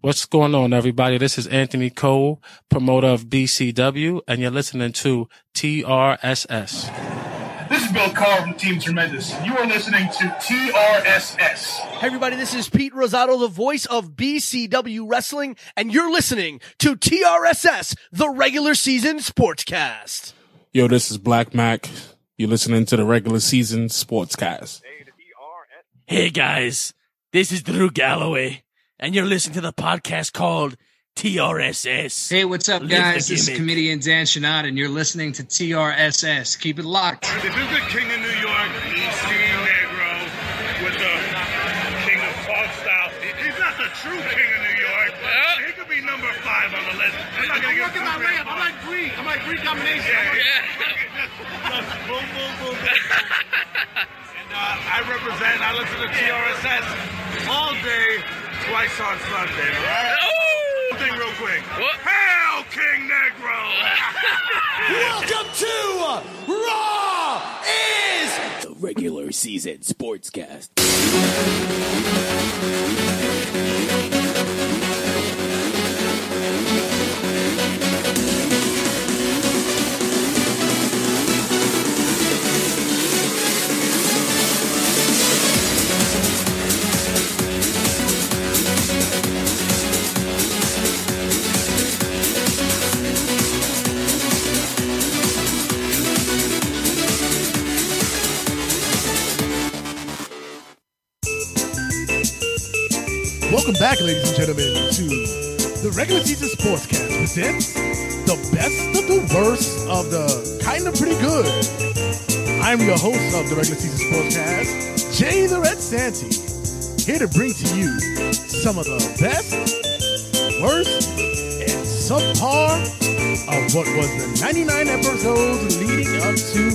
What's going on, everybody? This is Anthony Cole, promoter of BCW, and you're listening to TRSS. This is Bill Carr from Team Tremendous. You are listening to TRSS. Hey everybody, this is Pete Rosado, the voice of BCW Wrestling, and you're listening to TRSS, the regular season sportscast. Yo, this is Black Mac. You're listening to the regular season sportscast. Hey guys, this is Drew Galloway, and you're listening to the podcast called TRSS. Hey, what's up, Live guys? This is comedian Dan Shinada, and you're listening to TRSS. Keep it locked. If it's the king of New York, he's Steve Negro with the king of talk style. He's not the true king of New York. He could be number five on the list. I'm not gonna get too crazy. I'm like Greek. I'm like Greek domination. Yeah, yeah. Just boom, boom, boom, boom. And uh, I represent, I listen to TRSS all day, twice on Sunday, all right? Thing real quick. Hail King Negro! Welcome to Raw is the regular season sportscast. Welcome back, ladies and gentlemen, to the regular season sportscast presents the best of the worst of the kind of pretty good. I'm your host of the regular season sportscast, Jay the Red Santy, here to bring to you some of the best, worst, and subpar of what was the 99 episodes leading up to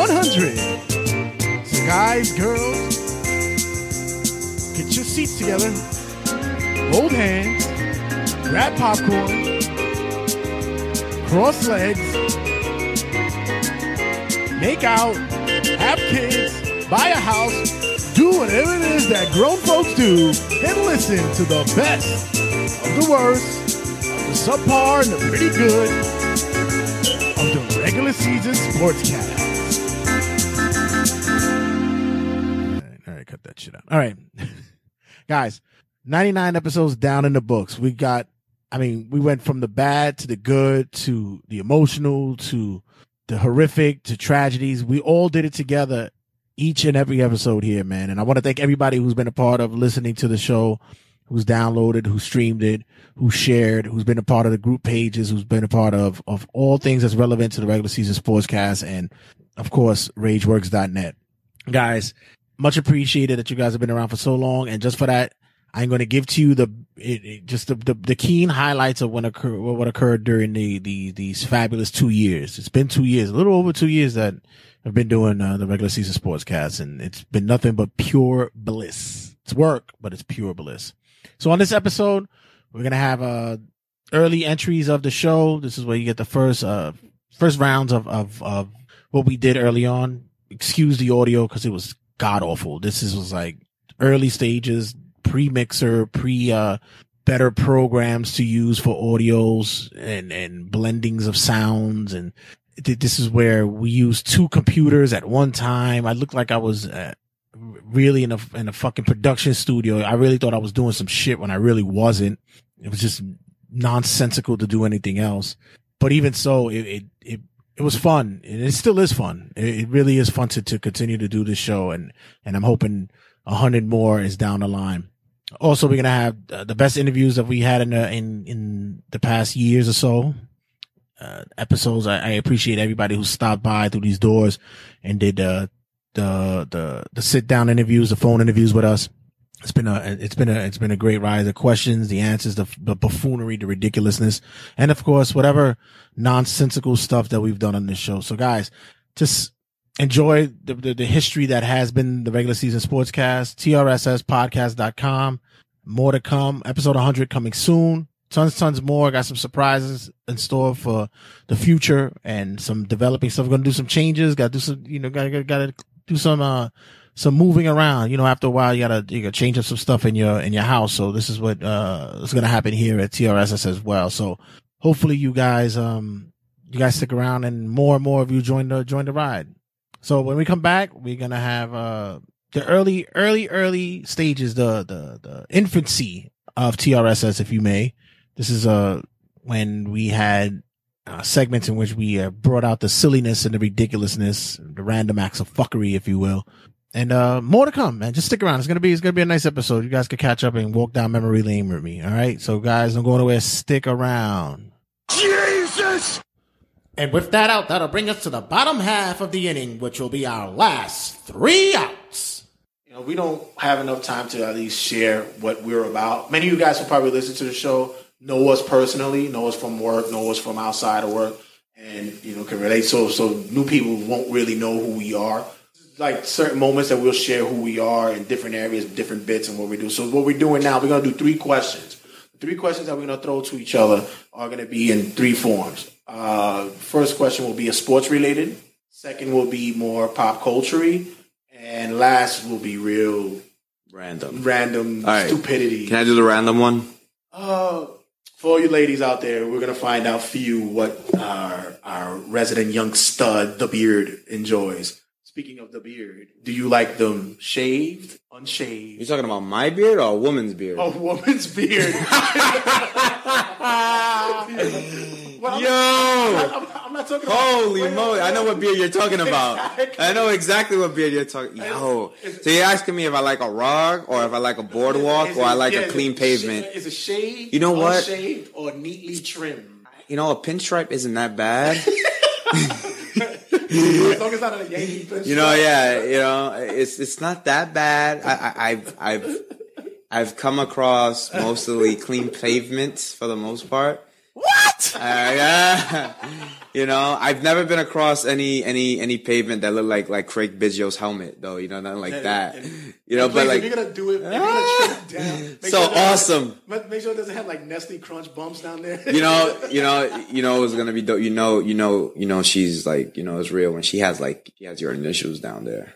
100. So, guys, girls, get your seats together, hold hands, grab popcorn, cross legs, make out, have kids, buy a house, do whatever it is that grown folks do, and listen to the best of the worst, of the subpar and the pretty good of the regular season sportscast. All right, cut that shit out. All right. Guys, 99 episodes down in the books. We got, I mean, we went from the bad to the good to the emotional to the horrific to tragedies. We all did it together each and every episode here, man. And I want to thank everybody who's been a part of listening to the show, who's downloaded, who streamed it, who shared, who's been a part of the group pages, who's been a part of, of all things that's relevant to the regular season sportscast and of course, rageworks.net. Guys, much appreciated that you guys have been around for so long. And just for that, I'm going to give to you the it, it- just the, the the keen highlights of what occurred what occurred during the the these fabulous two years. It's been two years, a little over two years that I've been doing uh, the regular season sportscast, and it's been nothing but pure bliss. It's work, but it's pure bliss. So on this episode, we're gonna have uh early entries of the show. This is where you get the first uh first rounds of of of what we did early on. Excuse the audio because it was god awful. This is was like early stages, pre mixer, pre uh better programs to use for audios and and blendings of sounds and th- this is where we used two computers at one time. I looked like I was uh, really in a in a fucking production studio. I really thought I was doing some shit when I really wasn't. It was just nonsensical to do anything else. But even so, it it it, it was fun, and it still is fun. It, really is fun to to continue to do this show, and and I'm hoping a hundred more is down the line. Also, we're gonna have uh, the best interviews that we had in the in in the past years or so. Uh, episodes. I, I appreciate everybody who stopped by through these doors and did uh, the the the sit down interviews, the phone interviews with us. It's been a it's been a it's been a great ride. The questions, the answers, the, the buffoonery, the ridiculousness, and of course whatever nonsensical stuff that we've done on this show. So guys, just enjoy the, the, the history that has been the regular season sportscast, trsspodcast.com. More to come. Episode 100 coming soon. Tons, tons more. Got some surprises in store for the future and some developing stuff. We're to do some changes. Got to do some, you know, got to, got to do some, uh, some moving around. You know, after a while, you gotta you gotta change up some stuff in your in your house. So this is what uh is gonna happen here at TRSS as well. So hopefully, you guys um you guys stick around and more and more of you join the join the ride. So when we come back, we're gonna have uh the early early early stages, the the the infancy of TRSS, if you may. This is uh when we had uh, segments in which we uh, brought out the silliness and the ridiculousness, the random acts of fuckery, if you will. And uh more to come, man. Just stick around. It's gonna be it's gonna be a nice episode. You guys can catch up and walk down memory lane with me. All right. So guys, don't go nowhere. Stick around. Jesus! And with that out, that'll bring us to the bottom half of the inning, which will be our last three outs. You know, we don't have enough time to at least share what we're about. Many of you guys who probably listen to the show know us personally, know us from work, know us from outside of work, and you know can relate. So, so new people won't really know who we are. Like certain moments that we'll share who we are in different areas, different bits, and what we do. So, what we're doing now, we're gonna do three questions. The three questions that we're gonna throw to each other are gonna be in three forms. Uh, first question will be a sports related. Second will be more pop culture and last will be real Random. random right. stupidity. Can I do the random one? Uh, for all you ladies out there, we're gonna find out for you what our our resident young stud, the beard, enjoys. Speaking of the beard, do you like them shaved, unshaved? You unshaved? talking about my beard or a woman's beard? A woman's beard. Well, Yo! I'm, I'm not talking about. Holy wait, moly! wait, I know what beard you're talking about. Exactly. I know exactly what beard you're talking. Yo, so you're asking me if I like a rug or if I like a boardwalk or I like yeah, a clean pavement. Is it shaved? You know what? Unshaved or neatly trimmed? You know, a pinstripe isn't that bad. As long as it's not a Yankee pinstripe. You know, yeah, you know, it's it's not that bad. I, I, I've I've I've come across mostly clean pavements for the most part. What? Uh, yeah. You know, I've never been across any any any pavement that looked like like Craig Biggio's helmet, though. You know, nothing like that. You know, but like if you're gonna do it, gonna down, So sure awesome. Make make sure it doesn't have like Nestle Crunch bumps down there. you know, you know, you know, it's gonna be dope. You know, you know, you know, she's like, you know, it's real when she has like, she has your initials down there.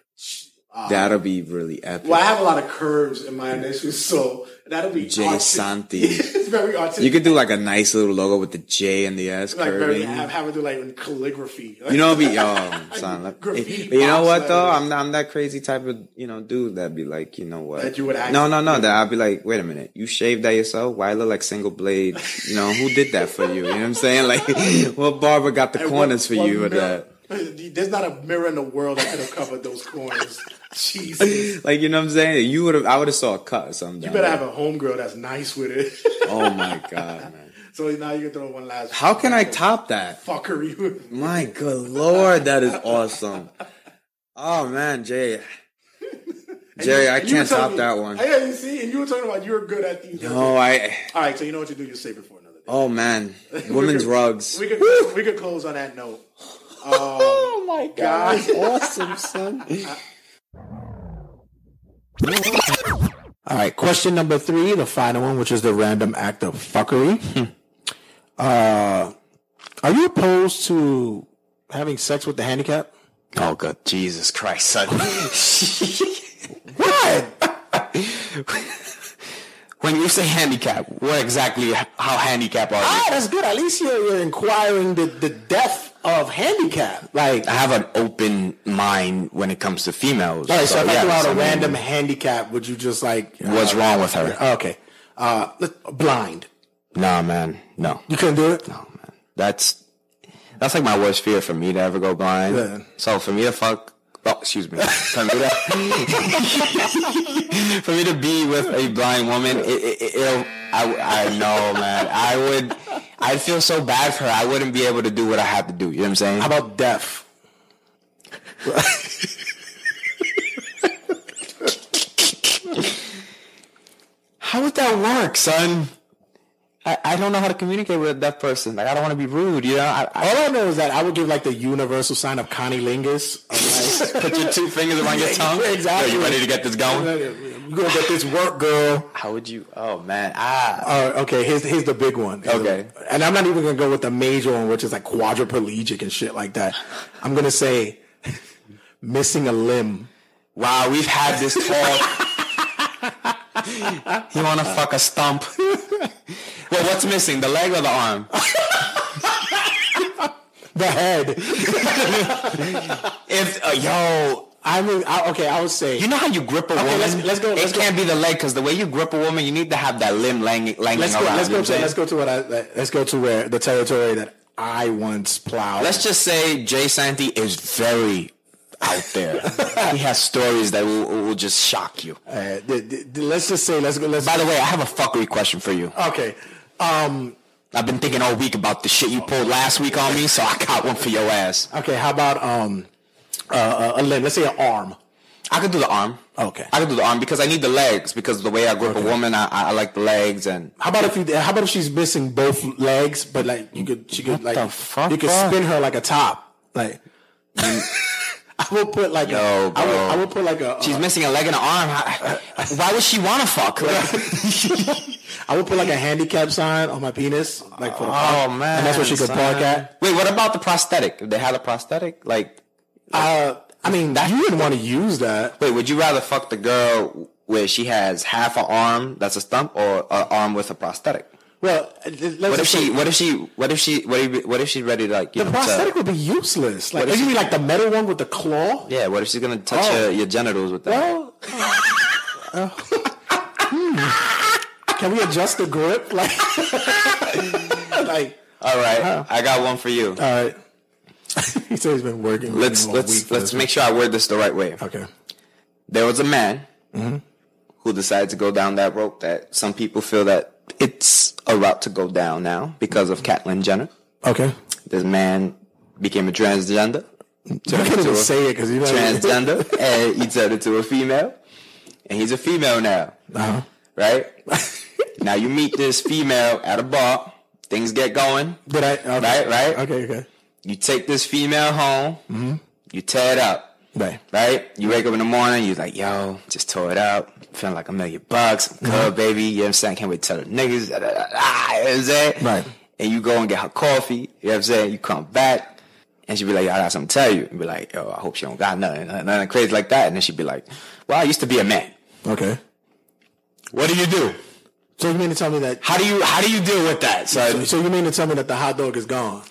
Ah. That'll be really epic. Well, I have a lot of curves in my initials, so that'll be J artistic. Santi. very artistic. You could do like a nice little logo with the J and the S like very curving. have, have it do like calligraphy. You know, be oh, son. Like, Graffiti but you know what though? I'm not, I'm that crazy type of you know dude that'd be like, you know what? That you would no, no, no. That I'd be like, wait a minute, you shaved that yourself? Why look like single blade? You know, who did that for you? You know what I'm saying? Like, what barber got the And corners what- for you with mirror- that? There's not a mirror in the world that could have covered those corners. Jesus. Like, you know what I'm saying? You would have, I would have saw a cut or something. You better have a homegirl that's nice with it. Oh my god, man! so now you can throw one last. How can I top that? fuckery? My good lord, that is awesome. Oh man, Jay. Jerry, I you were can't top me- that one. Yeah, you see, and you were talking about you were good at these. No, I. All right, so you know what you do? You save it for another day. Oh man, women's rugs. We could we could close on that note. Um, Oh my God. that's awesome, son. All right, question number three, the final one, which is the random act of fuckery. uh, are you opposed to having sex with the handicap? Oh, god, Jesus Christ, son. What? when you say handicap, what exactly, how handicap are you? Ah, that's good. At least you're, you're inquiring the, the depth of handicap. Like, I have an open mind when it comes to females. all right, so, if I yes, throw out a mean, random handicap, would you just like. What's uh, wrong with her? Okay. Uh, blind. Nah, man. No. You couldn't do it? No, man. That's, that's like my worst fear for me to ever go blind. Yeah. So for me to fuck, oh, excuse me. For me to, for me to be with a blind woman, it, it, it'll, I, I know, man. I would, I'd feel so bad for her. I wouldn't be able to do what I have to do. You know what I'm saying? How about deaf? How would that work, son? I, I don't know how to communicate with a deaf person. Like I don't want to be rude, you know. I, I, All I know is that I would give like the universal sign of Connie Lingus. like, put your two fingers around your tongue. Exactly. Yo, you ready to get this going? You're gonna get this work, girl. How would you? Oh man, ah. Uh, okay, here's here's the big one. Here's Okay. the- and I'm not even gonna go with the major one, which is like quadriplegic and shit like that. I'm gonna say missing a limb Wow, we've had this talk. you want to fuck a stump? Well, what's missing? The leg or the arm? The head. If uh, yo, I mean, I, okay, I would say. you know how you grip a woman? let's- let's go- It let's go. can't be the leg because the way you grip a woman, you need to have that limb laying, laying let's around. go. Let's go to. Let's go to what I. Let's go to where the territory that I once plowed. Let's just say Jay Santy is very out there. he has stories that will, will just shock you. Uh, the, the, let's just say. Let's go. Let's. By the way, I have a fuckery question for you. okay. Um. I've been thinking all week about the shit you pulled last week on me, so I got one for your ass. Okay. How about um. Uh, a limb. Let's say an arm. I can do the arm. Okay. I can do the arm because I need the legs because the way I grip a woman, I, I like the legs and How about if you? How about if she's missing both legs, but like you could, she could like the fuck, you could spin her like a top. Like I will put like Yo, a, I will, bro. I will put like a. she's uh, missing a leg and an arm. How- Why would she want to fuck? Like, I would put like a handicap sign on my penis, like for the oh man, and that's where she could son. park at. Wait, what about the prosthetic? If they had a prosthetic, like, Uh, I mean, you wouldn't want to use that. wait, would you rather fuck the girl where she has half an arm that's a stump or an arm with a prosthetic? Well, let's What if she? What if she? What if she? What if? What if she's ready to like? You the know, to- prosthetic would be useless. Like, you she- mean like the metal one with the claw? yeah. What if she's gonna touch Oh. your, your genitals with that? Well, uh, hmm. can we adjust the grip? Like, like, All right, I got one for you. all right. he said he's been working. let's me all week let's let's make sure I word this the right way. Okay. There was a man Mm-hmm. who decided to go down that rope that some people feel that it's a route to go down now because of Caitlyn Jenner. Okay. This man became a transgender. You can't even a say it because you know transgender, and he turned into a female, and he's a female now. Uh-huh. Right now, you meet this female at a bar. Things get going. Did I? Okay. Right, right. Okay. Okay. You take this female home. You tear it up. Right. Right? You wake up in the morning, you're like, yo, just tore it out. Feeling like a million bucks. Mm-hmm. I'm good, baby. You know what I'm saying? Can't wait to tell the niggas. Da, da, da, da, ah, you know what I'm saying? Right. And you go and get her coffee. You know what I'm saying? You come back. And she'd be like, I got something to tell you. And be like, yo, I hope she don't got nothing. Nothing crazy like that. And then she'd be like, well, I used to be a man. Okay. What do you do? So you mean to tell me that? How do you, how do you deal with that, So, son? so you mean to tell me that the hot dog is gone?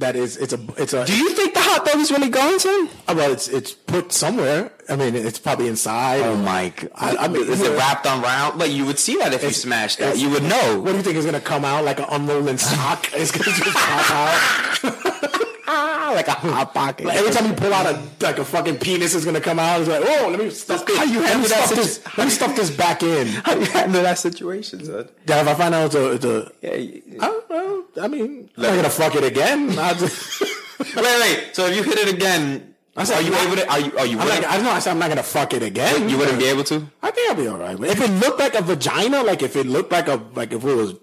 That is, it's a, it's a. Do you think the hot dog is really gone, son? Uh, Well, it's it's put somewhere. I mean, it's probably inside. Oh my god! I, I mean, is it yeah. wrapped around? But you would see that if you smashed that. You would know. What do you think is gonna come out like an unrolling sock? It's gonna just pop out. like a hot pocket. Like every time you pull out a like a fucking penis is gonna come out. It's like, oh, let me stuff this. How you handle that stuff this. Let me stuff this back in. How you handle that situation, son? Yeah, if I find out it's a, it's a Yeah. you- I don't know. I mean, I'm not gonna fuck it again. I just, Wait, wait. So if you hit it again, I said, are you able to? Are you? Are you? I'm not, I don't know. I said I'm not gonna fuck it again. you wouldn't be able to. I think I'll be all right. If it looked like a vagina, like if it looked like a like if it was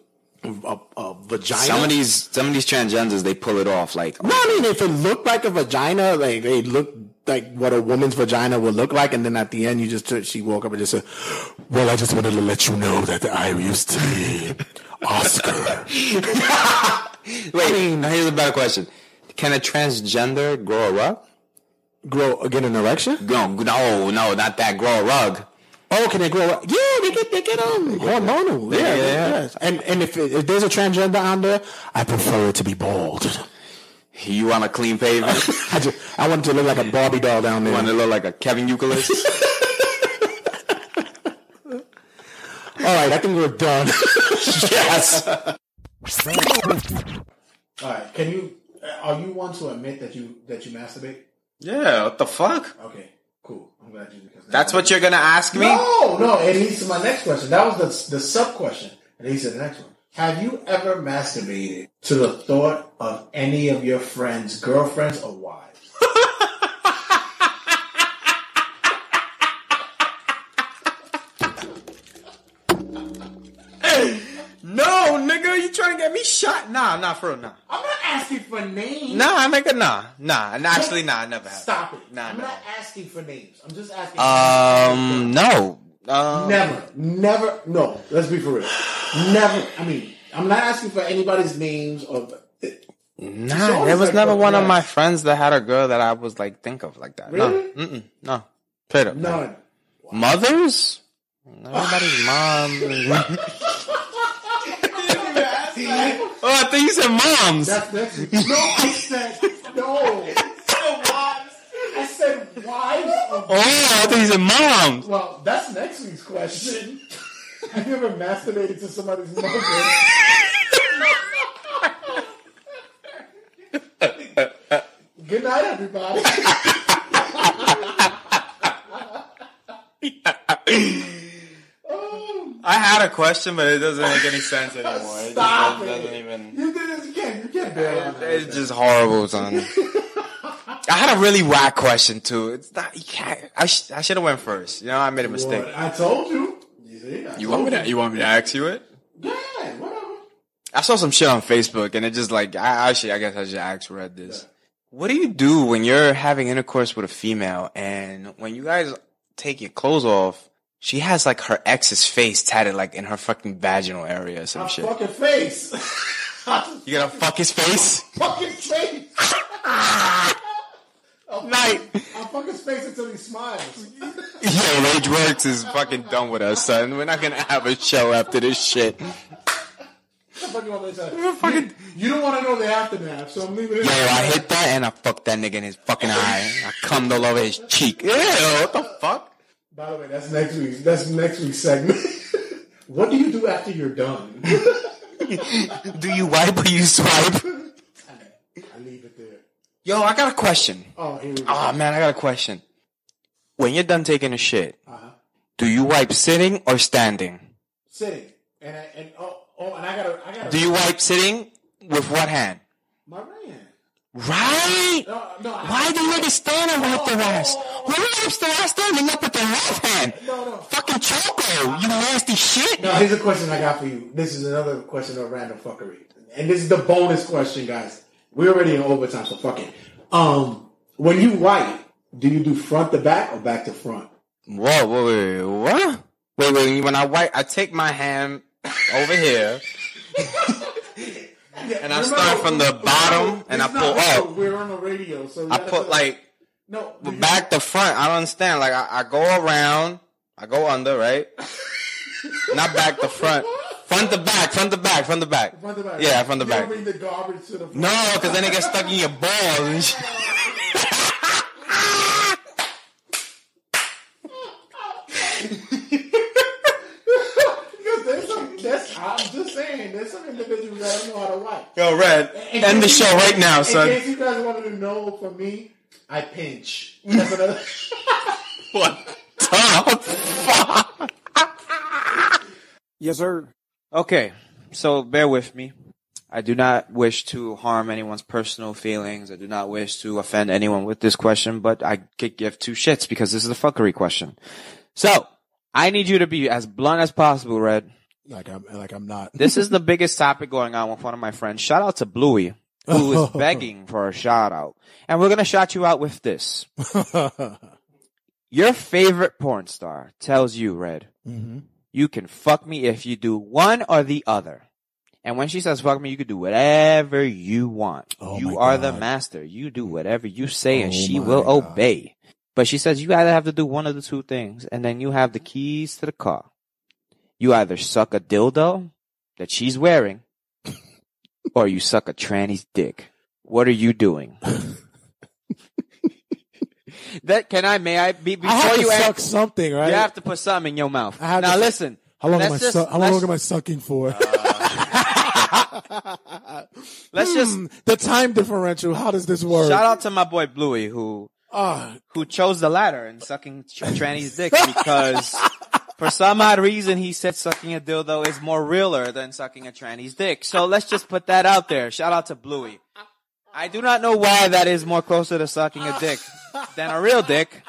a, a vagina. Some of these, some of these transgenders, they pull it off. Like, No, I mean if it looked like a vagina, like they look like what a woman's vagina would look like, and then at the end you just she woke up and just said, "Well, I just wanted to let you know that I used to be Oscar." wait. now here's a better question: Can a transgender grow a rug? Grow get an erection? No, no, no, not that. Grow a rug. Oh, can they grow? up? Yeah, they get they get um hormonal. Yeah, yeah, yeah, yeah. yes. And and if, if there's a transgender on there, I prefer it to be bald. You want a clean pavement? I just I want it to look like a Barbie doll down there. you want it to look like a Kevin Euclid? All right, I think we're done. yes. All right, can you? Uh, are you one to admit that you that you masturbate? Yeah. What the fuck? Okay, cool. I'm glad you because That's what you're gonna ask me? No, no. It leads to my next question. That was the the sub question. It leads to the next one. Have you ever masturbated to the thought of any of your friends' girlfriends or wives? No, nigga, you trying to get me shot? Nah, nah, for real, nah. I'm not asking for names. Nah, nigga, nah, nah. And actually, nah, I never have. Stop it. Nah, I'm nah. not asking for names. I'm just asking. Um, no. Um, Never, never. No, let's be for real. Never. I mean, I'm not asking for anybody's names or. Nah, there was like never one of my friends that had a girl that I was like think of like that. Really? No, mm-mm, no. Straight up. None. Mothers? Everybody's mom. oh, I think you said moms. That's week. No, I said no. I said wives of Oh, I think you said moms. Well, that's next week's question. Have you ever masturbated to somebody's mother? Good night, everybody. I had a question, but it doesn't make any sense anymore. It Stop just it. doesn't even. You did this. again. You can't bail on that. It's just horrible, son. I had a really whack question too. It's not. You can't. I, sh- I should have went first. You know, I made a mistake. I told you. You, see, I You want me to? You want me to ask you it? Yeah, whatever. I saw some shit on Facebook, and it just like I actually, I guess I should ask read this. What do you do when you're having intercourse with a female, and when you guys take your clothes off, she has like her ex's face tatted like in her fucking vaginal area or some My shit? fucking face. You gonna fuck his face? fucking face. Night. I'll fuck his face until he smiles. Yo, Rage Works is fucking done with us, son. We're not gonna have a show after this shit. What the fuck you want to? You, you don't want to know the aftermath, so I'm leaving it. Yo, I hit that and I fucked that nigga in his fucking eye. I cummed all over his cheek. Ew, what the fuck? By the way, that's next week's. That's next week's segment. what do you do after you're done? Do you wipe or you swipe? I leave it there. Yo, I got a question. Oh, here we go. Oh man, I got a question. When you're done taking a shit, Uh-huh. do you wipe sitting or standing? Sitting, and I, and oh, oh, and I gotta, I gotta. Do you wipe sitting with what hand? My right hand. Right. No, no. Why do you niggas stand and wipe their ass? Who wipes their ass standing up with their left hand? No, no. Fucking choco, you nasty shit. No, here's a question I got for you. This is another question of random fuckery, and this is the bonus question, guys. We're already in overtime, so fuck it. Um, when you wipe, do you do front to back or back to front? Whoa, whoa, wait, wait, what? Wait, wait, when I wipe, I take my hand over here and I start from the bottom and I pull radio, up. We're on the radio, so I put like no back to front. I don't understand. Like I, I go around, I go under, right? Not back to front. Front to back, front to back, front to back. front to back. Yeah, front to back. bring the garbage to the front. No, because then it gets stuck in your balls and shit. Because there's some, that's, I'm just saying, there's some individuals that don't know how to wipe. Yo, Red, In end the show you- right now, son. In son. case you guys wanted to know, for me, I pinch. That's another. What the fuck? Yes, sir. Okay, so bear with me. I do not wish to harm anyone's personal feelings. I do not wish to offend anyone with this question, but I could give two shits because this is a fuckery question. So, I need you to be as blunt as possible, Red. Like I'm, like I'm not. This is the biggest topic going on with one of my friends. Shout out to Bluey, who is begging for a shout out. And we're gonna shout you out with this. Your favorite porn star tells you, Red, Mm-hmm. you can fuck me if you do one or the other. And when she says fuck me, you can do whatever you want. Oh you are the master. You do whatever you say and Oh she will God. obey. But she says you either have to do one of the two things and then you have the keys to the car. You either suck a dildo that she's wearing or you suck a tranny's dick. What are you doing? that can I may I be before I have to you suck ask, something, right? you have to put something in your mouth. I have now to- listen. how long am I? just- Su- how long am I sucking for? Let's just Hmm, the time differential. How does this work? shout out to my boy Bluey who Ah, who chose the latter and sucking tr- tranny's dick because for some odd reason he said sucking a dildo is more realer than sucking a tranny's dick. So let's just put that out there. Shout out to Bluey. I do not know why that is more closer to sucking a dick than a real dick.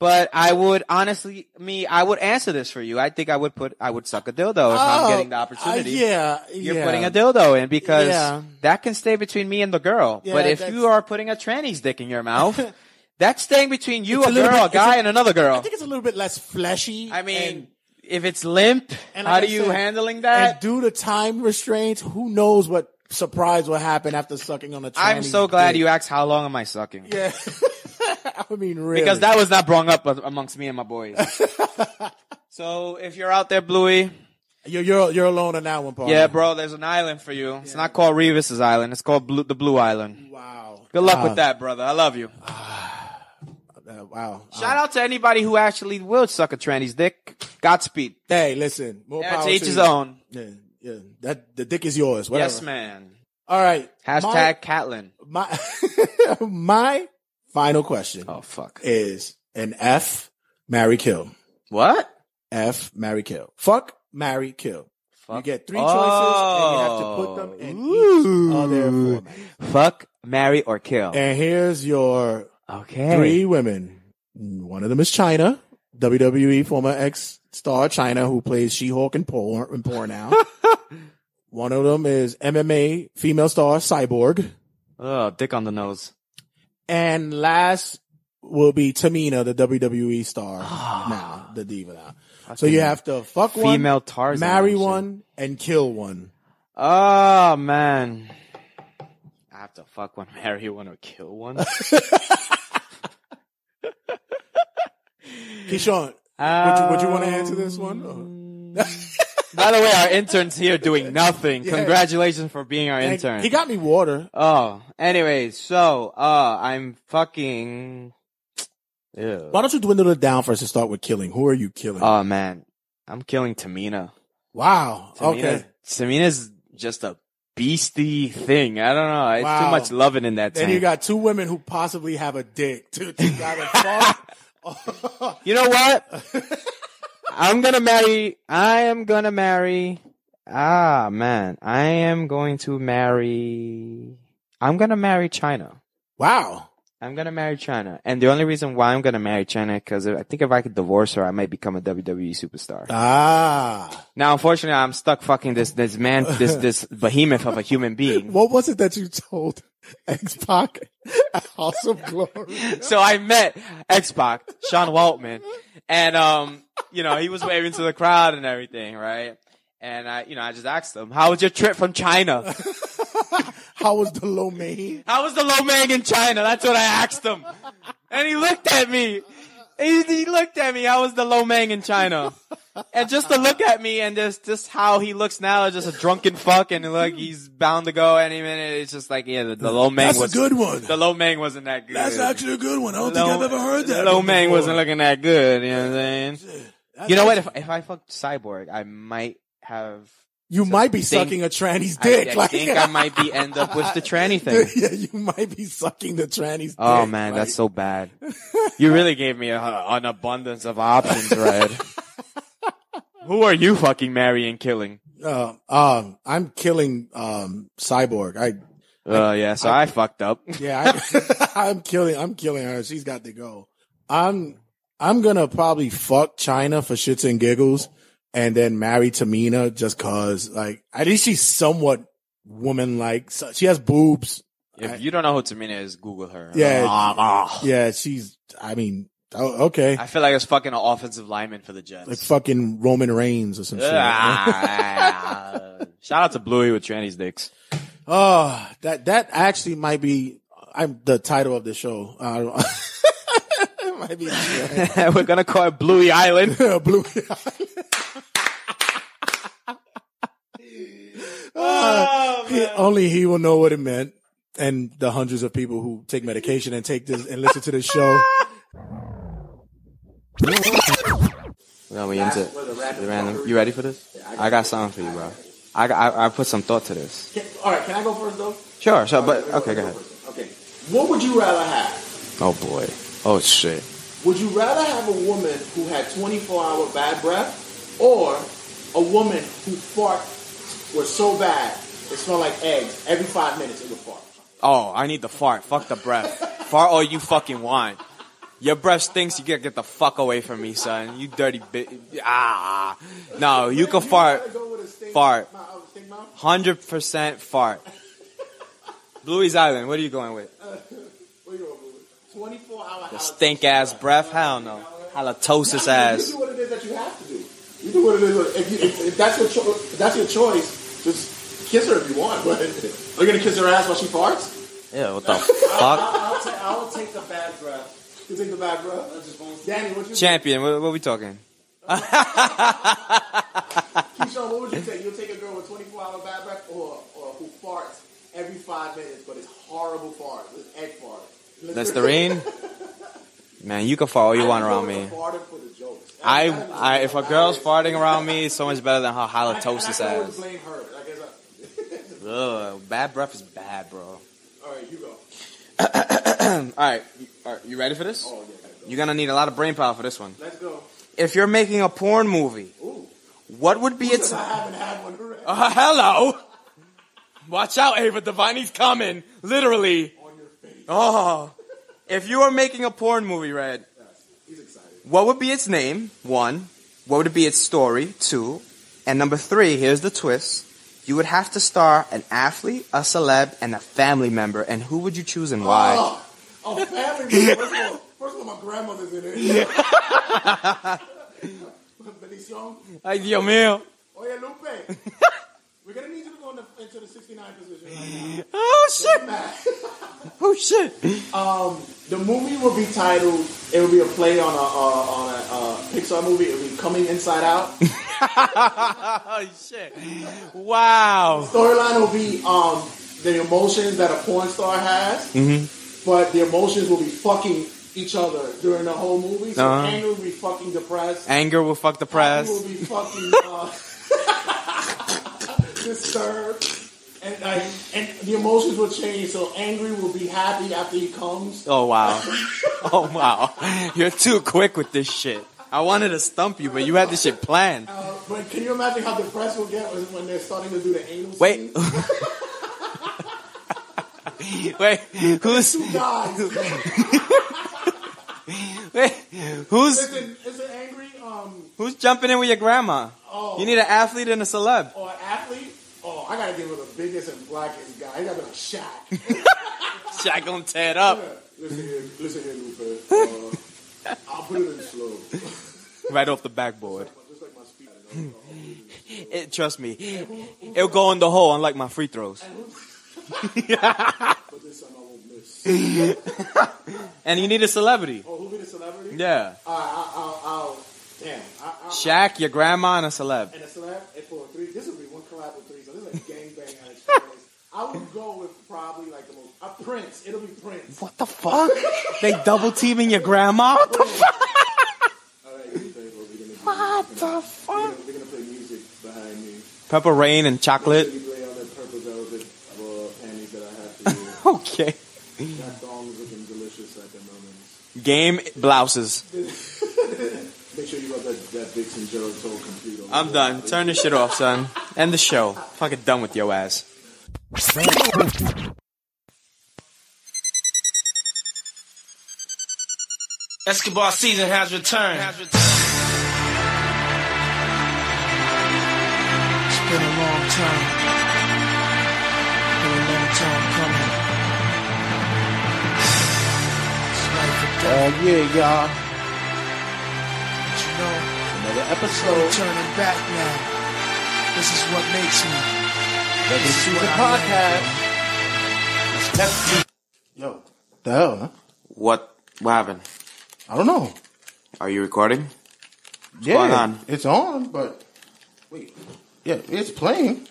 But I would honestly, me, I would answer this for you. I think I would put, I would suck a dildo if I'm Oh, getting the uh, opportunity. yeah, You're yeah. putting a dildo in because Yeah. that can stay between me and the girl. Yeah, but if you are putting a tranny's dick in your mouth, that's staying between you, It's a, a girl, bit- a guy, a- and another girl. I think it's a little bit less fleshy. I mean, and- if it's limp, and how like do you said, handling that? And due to time restraints, who knows what surprise will happen after sucking on a I'm so glad dick. you asked how long am I sucking? Yeah. I mean, really. because that was not brought up amongst me and my boys. so if you're out there, Bluey, you're you're you're alone on that one, Paul. yeah, bro, there's an island for you. It's not called Revis's Island. It's called Blue, the Blue Island. Wow. Good luck Wow. with that, brother. I love you. Ah. Uh, wow. Shout out to anybody who actually will suck a tranny's dick. Godspeed. Hey, listen. More Yeah, power to each his own. Yeah, yeah. That the dick is yours. Whatever. Yes, man. All right. Hashtag Caitlyn. My my, final question. Oh fuck. Is an F, marry, kill. What? F, marry, kill. Fuck, marry, kill. You get three choices, and you have to put them in each of their format. Fuck, marry, or kill. And here's your Okay. three women. One of them is Chyna, WWE former ex star Chyna, who plays She Hulk in porn, in porn now. One of them is MMA female star Cyborg. Oh, dick on the nose. And last will be Tamina, the WWE star ah. now, the diva now. So you have to fuck one, Female Tarzan. marry and one, and kill one. Oh man. I have to fuck one, marry one, or kill one. Keyshawn, would you, would you want to answer this one? Um, By the way, our intern's here doing nothing. Yeah. Congratulations for being our And intern. He got me water. oh, anyways, so uh, I'm fucking. Ew. Why don't you dwindle it down first and start with killing? Who are you killing? Oh man, I'm killing Tamina. wow. Tamina's, Okay. Tamina's just a beastie thing. I don't know. It's Wow. too much loving in that Then tank. you got two women who possibly have a dick. Two, two. You know what? I'm gonna marry. I am gonna marry. Ah, man. I am going to marry. I'm gonna marry Chyna. wow. I'm gonna marry Chyna, and the only reason why I'm gonna marry Chyna because I think if I could divorce her, I might become a WWE superstar. Ah. Now, unfortunately, I'm stuck fucking this this man, this this behemoth of a human being. What was it that you told X Pac House of Glory? so I met X Pac, Sean Waltman, and um, you know, he was waving to the crowd and everything, right? And I, you know, I just asked him, "How was your trip from China? How was the lo mein? How was the low man in China?" That's what I asked him, and he looked at me. He, he looked at me. I was the low man in China? And just to look at me and just just how he looks now, just a drunken fuck, and look, he's bound to go any minute. It's just like, yeah, the, the low man That's was a good one. The low man wasn't that good. That's actually a good one. I don't think I've ever heard that. Low one man before. wasn't looking that good. You know what I'm saying? That's You know what? If if I fucked Cyborg, I might have. You might be think- sucking a tranny's dick. I like, think I might be end up with the tranny thing. yeah, you might be sucking the tranny's Oh dick. man, like- that's so bad. You really gave me a, an abundance of options, Red. Who are you fucking marrying, killing? Uh, um, I'm killing um Cyborg. I Uh, yeah, so I, fucked up. yeah, I, I'm killing. I'm killing her. She's got to go. I'm I'm gonna probably fuck Chyna for shits and giggles, and then marry Tamina just cause like at least she's somewhat woman like. So she has boobs. If you don't know who Tamina is, Google her. Yeah, Ah, yeah. She's. I mean, oh, okay, I feel like it's fucking an offensive lineman for the Jets. like fucking Roman Reigns or some shit. Ah. Shout out to Bluey with tranny's dicks. Oh, that that actually might be I'm the title of the show. I don't it might be We're gonna call it Bluey Island. Bluey Island. Blue. Uh, he- only he will know what it meant, and the hundreds of people who take medication and take this and listen to this show. Well, we into the random. You ready for this? I got something for you, bro. I, got, I I put some thought to this. All right, can I go first though? Sure, sure, but okay, go ahead. Okay, what would you rather have? Oh boy. Oh shit. Would you rather have a woman who had 24 hour bad breath or a woman who fart was so bad it smelled like eggs every five minutes it would fart? Oh, I need the fart. Fuck the breath. fart all you fucking want. Your breath stinks. You gotta get the fuck away from me, son. You dirty bit. Ah. No, you can fart. Fart. Hundred percent fart. Bluey's Island. What are you going with? 24 hour The stink ass breath? Hell no. Halitosis ass. do what it is that you have to do. You do what it is. If, you, if, if that's your cho- if that's your choice, just kiss her if you want. But are you gonna kiss her ass while she farts? Yeah, what the I'll, fuck? I'll, ta- I'll take the bad breath. You take the back, bro. Danny, what you Champion, what, what we talking? Keyshawn, what would you take? You'll take a girl with 24 hour bad breath or, or who farts every five minutes, but it's horrible fart. It's egg fart. Listerine? Man, you can fart all you want around me. Farting for the jokes. I, I, if a girl's farting around me, it's so much better than her halitosis ass. blame her. I guess I, Ugh, bad breath is bad, bro. all right, you go. all right, you, all right, you ready for this? Oh, yeah, You're gonna need a lot of brain power for this one. let's go. If you're making a porn movie, what would be its? I haven't had one already. Uh, hello. Watch out, Ava Devine. coming. Literally. On your face. Oh. If you are making a porn movie, Red. What would be its name? One. What would be its story? Two. And number three, here's the twist. You would have to star an athlete, a celeb, and a family member. And who would you choose and why? Oh, oh family. member. First of all, first of all, my grandmother's in it. Bendición. Ay, Dios mío. Oye, Lupe. We're gonna need you to go in the, into the 69 position right Oh, shit. now. Oh, shit. Um, the movie will be titled. It will be a play on a uh, on a uh, Pixar movie. It will be Coming Inside Out. oh, shit. Wow. Storyline will be um the emotions that a porn star has, but the emotions will be fucking each other during the whole movie. So Uh-huh. Anger will be fucking depressed. Anger will fuck the Happy press. will be fucking uh, disturbed. And, uh, and the emotions will change. So angry will be happy after he comes. Oh wow. Oh wow. You're too quick with this shit. I wanted to stump you, but you had this shit planned. Uh, but can you imagine how depressed we'll get when they're starting to do the anal Wait. Wait, who's wait, who's Listen, is it angry? Um, who's jumping in with your grandma? oh, You need an athlete and a celeb. or an athlete? Oh, I gotta get with the biggest and blackest guy. He gotta be like Shaq. Shaq gonna tear it up listen here, listen here, Lupe. Uh, I'll put it in slow. right off the backboard. Just like my speed. It, trust me, it'll go in the hole, unlike my free throws. But this time I won't miss. And you need a celebrity. Oh, who be the celebrity? Yeah, right, I'll, I'll, I'll damn. I, I, Shaq, your grandma, and a celeb. and a celeb and for three. This would be one collab with three. So this is like gangbang at its finest. I would go with probably like the most a Prince. It'll be Prince. What the fuck? they double teaming your grandma? What the fuck? All right, you say what we're gonna do. What the We're fuck? gonna, we're gonna play music behind me. Purple rain and chocolate. You play on the purple velvet uh, panties that I have for you. Okay. that thong's looking delicious at the moment. Game blouses. Make sure you have that, that Dixon Gerald Soul complete. I'm done. Turn this shit off, son. End the show. Fucking done with your ass. Escobar season has returned. It's been a long time. Been a long time coming. It's life or death. Oh yeah, y'all. But you know, Another I'm episode. turning back now. This is what makes me. Regular season podcast. Yo, the hell, huh? What? What happened? I don't know. Are you recording? yeah, on? it's on, but wait, yeah, it's playing.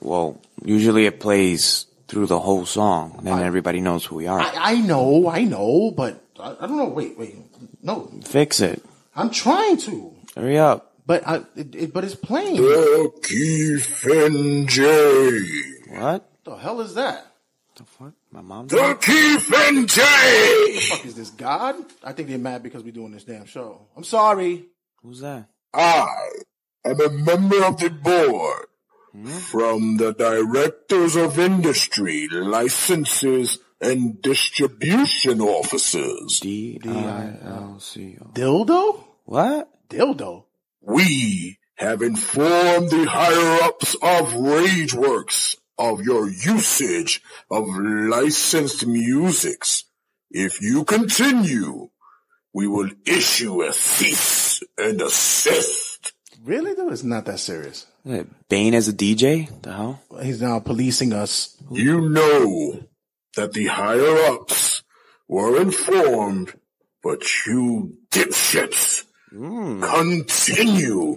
Well, usually it plays through the whole song, then everybody knows who we are. I, I know, I know, but I, I don't know. Wait, wait, no, Fix it. I'm trying to, Hurry up. But I, it, it, but it's playing. The Keith and Jay. What? the hell is that? The fuck? My mom? The Keith and Jay. fuck is this God? I think they're mad because we're doing this damn show. I'm sorry. Who's that? I am a member of the board hmm? from the Directors of Industry, Licenses, and Distribution Officers. D I L C O. Dildo? What? Dildo? We have informed the higher-ups of RageWorks of your usage of licensed musics. If you continue, we will issue a cease and assist. Really though? It's not that serious. Bane as a DJ? The hell? He's now policing us. You know that the higher-ups were informed But you dipshits continue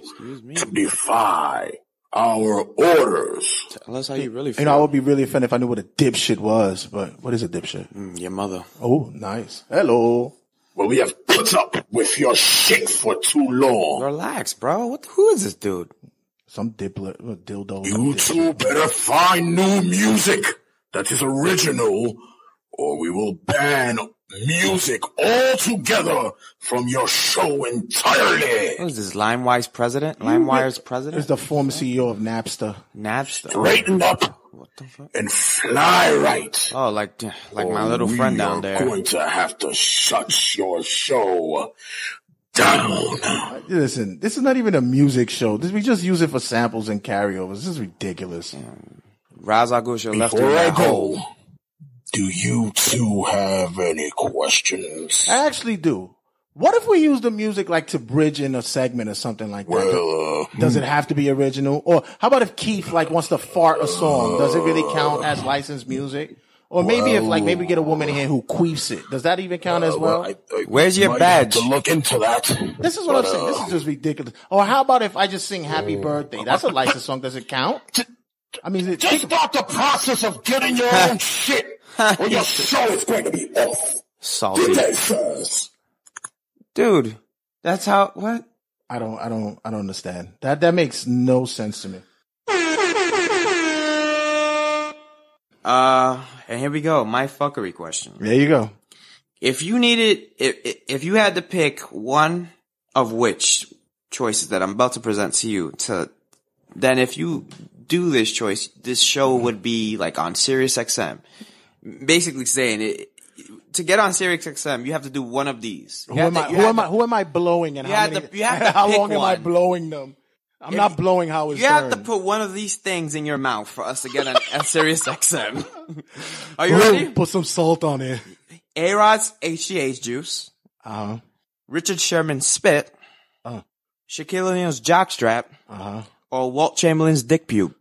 to defy our orders. Tell us how you really You know, I would be really offended if I knew what a dipshit was, but what is a dipshit? Mm, your mother. Oh, nice. Hello. Well, we have put up with your shit for too long. Relax, bro. What? Who is this dude? Some diplet, uh, dildo. You two better find new music that is original, or we will ban music all together from your show entirely. What is this? LimeWire's president? LimeWire's president? Is the former CEO of Napster. Napster. Straighten up What the fuck? and fly right. Oh, like like my little friend down are there. going to have to shut your show down. Listen, this is not even a music show. This, we just use it for samples and carryovers. This is ridiculous. Raza Gusha left Before in I that hole. Go, do you two have any questions? I actually do. What if we use the music like to bridge in a segment or something like that? Well, uh, Does it hmm. have to be original? Or how about if Keith like wants to fart a song? Does it really count as uh, licensed music? Or maybe if like maybe get a woman in here who queefs it. Does that even count as uh, well? Where's your badge? to look into that. This is what I'm saying. This uh, is just ridiculous. Or how about if I just sing Happy mm. Birthday? That's a licensed song. Does it count? I mean, it, Just start the process of getting your own shit, or your show is going to be off. Salty. Today first. Dude, that's how, what? I don't, I don't, I don't understand. That that makes no sense to me. Uh, and here we go. My fuckery question. There you go. If you needed, if, if you had to pick one of which choices that I'm about to present to you to, then if you do this choice, this show would be like on Sirius XM. Basically saying it, to get on Sirius XM, you have to do one of these. You Who am to- I? Who am to- I? Who am I blowing? And You how have many? to- you have to how pick long am I blowing them? I'm If- not blowing Howard You have to put one of these things in your mouth for us to get on, on Sirius XM. Are you Ooh, ready? Put some salt on it. A-Rod's HGH juice. Uh huh. Richard Sherman spit. Uh-huh. Shaquille O'Neal's jockstrap. Uh huh. Or Wilt Chamberlain's dick pube.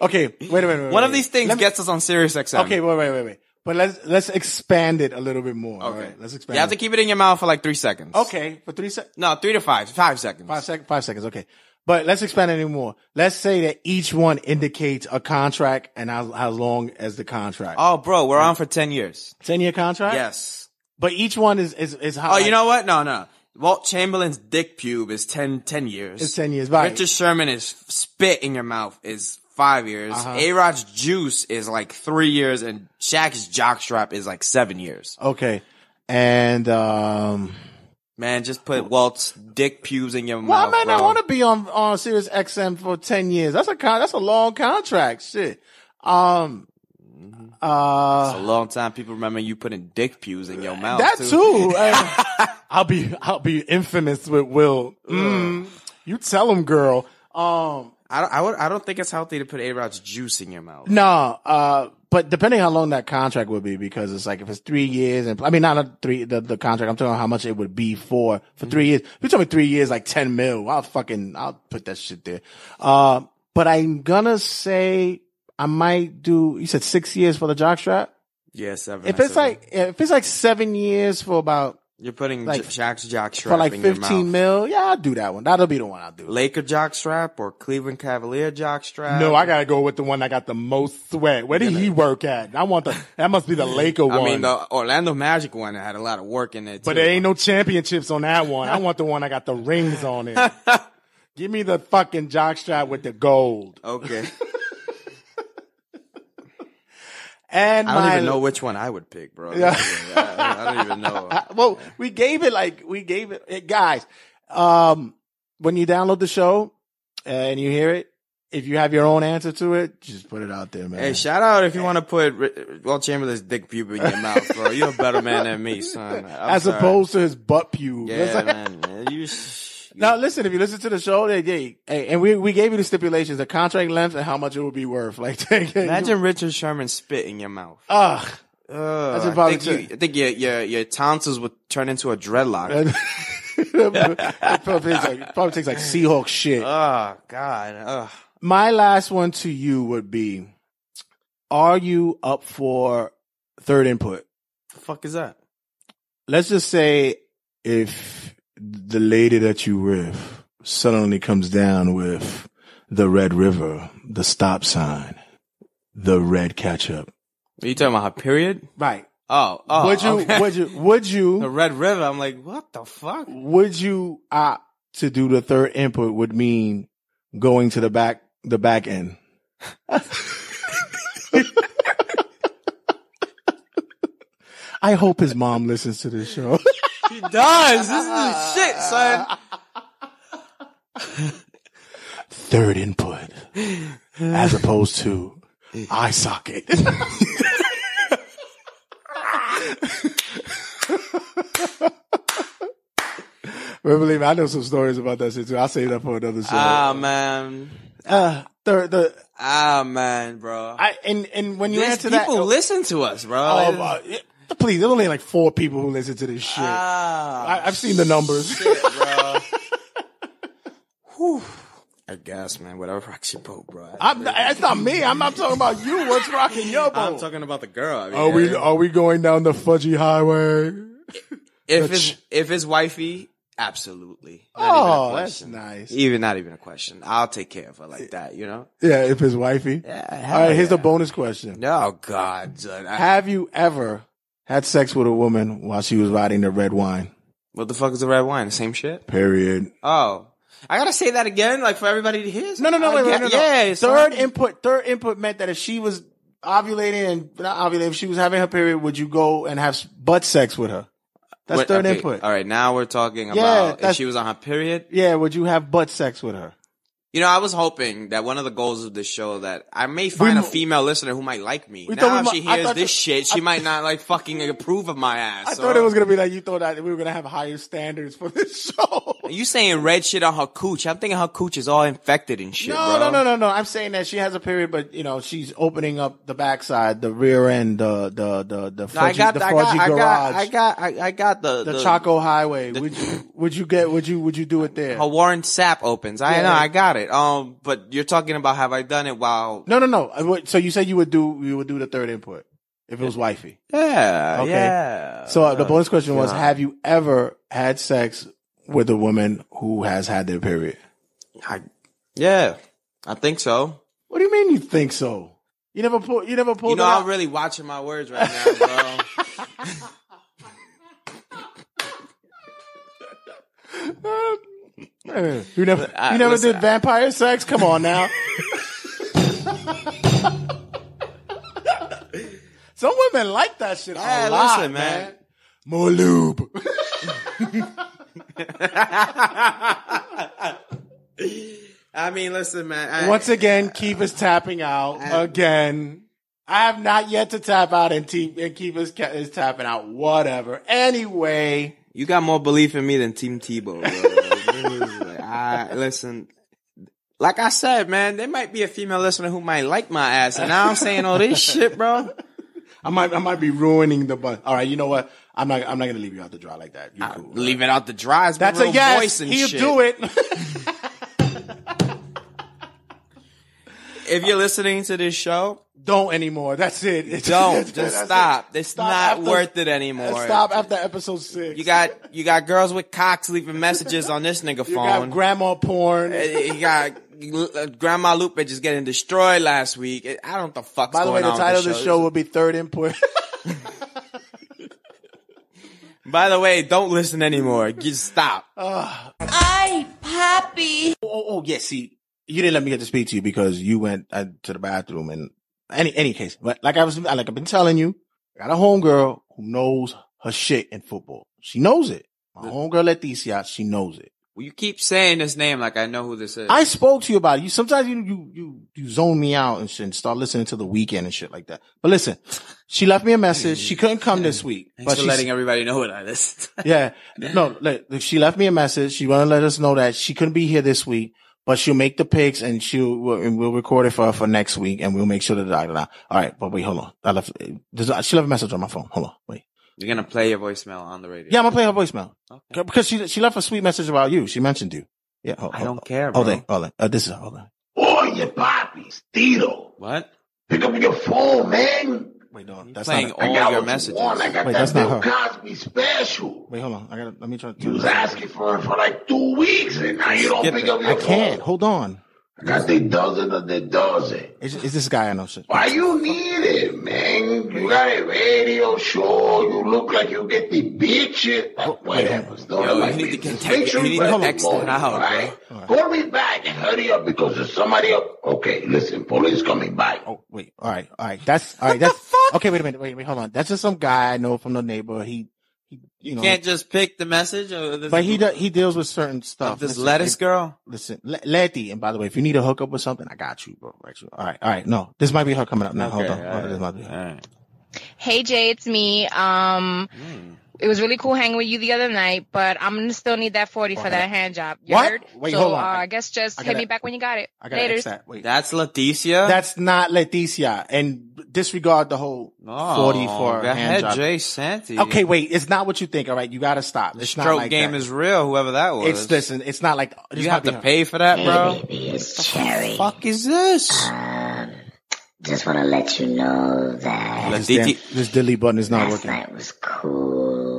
Okay, wait a minute. Wait, wait, One of these things me- gets us on Sirius XM. Okay, wait, wait, wait, wait. But let's let's expand it a little bit more. Okay, Okay. let's expand. You have to keep it in your mouth for like three seconds. Okay, for three seconds. No, three to five. Five seconds. Five seconds. Five seconds. Okay, but let's expand it anymore. Let's say that each one indicates a contract and how how long as the contract. Oh, bro, we're on for 10 years. Ten year contract. Yes. But each one is is is how. Oh, you know what? No, no. Wilt Chamberlain's dick pube is 10, 10 years. It's 10 years, right. Richard Sherman is spit in your mouth is five years. Uh-huh. A-Rod's juice is like three years and Shaq's jockstrap is like seven years. Okay, and um. Man, just put Wilt's dick pubes in your Well, mouth, man, bro. I want to be on on Sirius XM for ten years. That's a con- that's a long contract. Shit. Um. It's Uh. a long time. People remember you putting dick pews in your mouth. That too. too. Uh, I'll be I'll be infamous with Will. Mm, you tell him, girl. Um. I don't, I, would, I don't think it's healthy to put A-Rod's juice in your mouth. No. Uh. But depending how long that contract would be, because it's like if it's three years, and I mean not a three the, the contract. I'm talking about how much it would be for for three years. If you tell me three years, like ten mil, I'll fucking I'll put that shit there. Uh. But I'm gonna say I might do. You said six years for the jockstrap. Yeah, seven. If it's said like if it's like seven years for about You're putting like, J- Shaq's jockstrap for like in your fifteen mouth. mil, yeah, I'll do that one. That'll be the one I'll do. Laker jockstrap or Cleveland Cavalier jockstrap? No, I gotta go with the one that got the most sweat. Where did he work at? I want the that must be the Laker one. I mean, the Orlando Magic one that had a lot of work in it. but too. there ain't no championships on that one. I want the one that got the rings on it. Give me the fucking jockstrap with the gold. Okay. And I don't my- even know which one I would pick, bro. Yeah. I, I don't even know. well, we gave it like we gave it, eh, guys. Um, when you download the show and you hear it, if you have your own answer to it, just put it out there, man. Hey, shout out if you want to put Wilt Chamberlain's dick pube in your mouth, bro. You're a better man than me, son. I'm As sorry. opposed to his butt pube. Yeah, man. You, Now listen, if you listen to the show, they, they hey, and we we gave you the stipulations, the contract length and how much it would be worth. Like, imagine Richard Sherman spit in your mouth. Ugh. Ugh, That's I think, you, I think your, your, your tonsils would turn into a dreadlock. it probably takes like, probably takes like Seahawk shit. Oh, God. Ugh. My last one to you would be: Are you up for third input? The fuck is that? let's just say if the lady that you with suddenly comes down with the red river, the stop sign, the red ketchup. Are you talking about her period? Right. Oh, oh. would you, okay. would you, would you, the Red River? I'm like, what the fuck? would you opt to do the third input would mean going to the back, the back end? I hope his mom listens to this show. He does. This is the shit, son. Third input, as opposed to eye socket. But believe me, I know some stories about that shit too. I'll save that for another show. Ah man. Uh, third, the Ah man, bro. I and and when you There's answer that, people listen to us, bro. Oh, uh, yeah, please, there's only like four people who listen to this shit. Ah, I, I've seen the numbers. shit, bro. Whew. I guess, man. Whatever rocks your boat, bro. I'm, that's not me. I'm not talking about you. What's rocking your boat? I'm talking about the girl. I mean, Are we yeah. are we going down the fudgy highway? if the it's ch- if it's wifey, absolutely. Not Oh, that's nice. Even not even a question. I'll take care of her like that. You know. Yeah, if his wifey. Yeah. All right, here's the bonus question. Oh God, son. I- Have you ever had sex with a woman while she was riding the red wine? what the fuck is the red wine? The same shit. Period. Oh, I gotta say that again, like for everybody to hear. No, no, no, wait, wait, no, no. Yeah, Third input. Third input meant that if she was ovulating and not ovulating, if she was having her period, would you go and have butt sex with her? That's third okay, input. All right, now we're talking Yeah, about if that's- she was on her period. Yeah, would you have butt sex with her? You know, I was hoping that one of the goals of this show that I may find a female listener who might like me. We Now, if she hears this shit, she might not like fucking approve of my ass. I So- thought it was gonna be like you thought that we were gonna have higher standards for this show. You saying red shit on her cooch? I'm thinking her cooch is all infected and shit, no, bro. no, no, no, no. I'm saying that she has a period, but you know she's opening up the backside, the rear end, the the the the No, I fudgy, got, the I got, fudgy I garage, got, I got, I, I got the the, Chaco Highway. would you would you get would you would you do it there? Her Warren Sapp opens. I Yeah. know, I got it. Um, but you're talking about have I done it while? No, no, no. So you said you would do you would do the third input if it was wifey. Yeah, Okay. yeah. So uh, the bonus question was: God. Have you ever had sex with a woman who has had their period? I, yeah, I think so. What do you mean you think so? You never pull. You never pulled. You know, it I'm out? really watching my words right now, bro. You never. I- uh, You never listen, did vampire sex. Come on now. Some women like that shit a lot, listen, man. man. More lube. I mean, listen, man. I, Once again, Keith is tapping out again. I have not yet to tap out, and, T- and Keith is, ca- is tapping out. Whatever. Anyway, you got more belief in me than Team Tebow. Bro. I, listen, like I said, man, there might be a female listener who might like my ass, and now I'm saying all this shit, bro. I might I might be ruining the bun. All right, you know what? I'm not I'm not gonna leave you out to dry like that. You cool. Leave it out the dry. It's That's a yes. voice and He'll shit. do it. If you're listening to this show, Don't anymore. That's it. It's- don't that's- just that's stop. it. It's Stop not after- worth it anymore. Stop after episode six. You got you got girls with cocks leaving messages on this nigga You phone. got grandma porn. Uh, you got uh, Grandma Lupe just getting destroyed last week. I don't know what the fuck. By the way, the title of with the show will be third input. By the way, don't listen anymore. Just stop. I pappy. Oh, oh, oh, yeah. See, you didn't let me get to speak to you because you went uh, to the bathroom. And any any case, but like I was, like I've been telling you, I got a homegirl who knows her shit in football. She knows it. My homegirl Leticia, she knows it. Well, you keep saying this name like I know who this is. I spoke to you about it. You sometimes you you you you zone me out and shit and start listening to the weekend and shit like that. But listen, she left me a message. She couldn't come this week, Thanks but for letting everybody know what I is. yeah. No, like, she left me a message. She wanted to let us know that she couldn't be here this week, but she'll make the picks and she'll, we'll, and we'll record it for, for next week and we'll make sure that, da, da, da. all right, but wait, hold on. I left, there's- she left a message on my phone. Hold on, wait. You're gonna play your voicemail on the radio. Yeah, I'm gonna play her voicemail. Because she, she left a sweet message about you. She mentioned you. Yeah. Hold, I don't care, Hold bro. on, hold on. Uh, this is, hold on. Oye, papi, Tito. What? Pick up your phone, man. Wait, no, that's Playing not. all I got your what you messages. I got Wait, that that's not Bill her. Cosby special. Wait, hold on. I got. to Let me try. to You was asking for it for like two weeks, and now you don't Skip pick it. up your I can't. phone. Hold on. I got the dozen of the dozen. It's, it's this guy I know. Shit. Why you need it, man? You got a radio show. You look like you get the bitch. Whatever. Oh, Don't Yo, like you need to get Just make sure you need to it X on, that out, all right? Call me back and hurry up because there's somebody up. Okay, listen, police coming by. Oh wait. All right. All right. That's all right. That's okay. Wait a minute. Wait. Wait. Hold on. That's just some guy I know from the neighborhood. He. He. You know. Can't just pick the message. Or but he do, he deals with certain stuff. this Listen, lettuce it- girl. Listen, Le- Letty. And by the way, if you need a hookup with something, I got you, bro. Right. All right. All right. No, this might be her coming up now. Hold Okay, on. Hold on. right. This might be her. All right. Hey Jay, it's me. Um, it was really cool hanging with you the other night, but I'm gonna still need that forty for that hand job. You What? heard? Wait, so, hold on. Uh, I- I guess just I hit gotta- me back when you got it. I gotta Later. X that. Wait. That's Leticia. That's not Leticia. And disregard the whole oh, 40 for a hand job. Jay Santy. Okay, wait. It's not what you think. All right. You got to stop. The It's stroke not like game that. is real. Whoever that was. It's listen. It's not like this You might have to her. pay for that, bro. Hey, baby, it's Cherry. Fuck is this? Um, just want to let you know that This, damn, this delete button is not last working. night was cool, and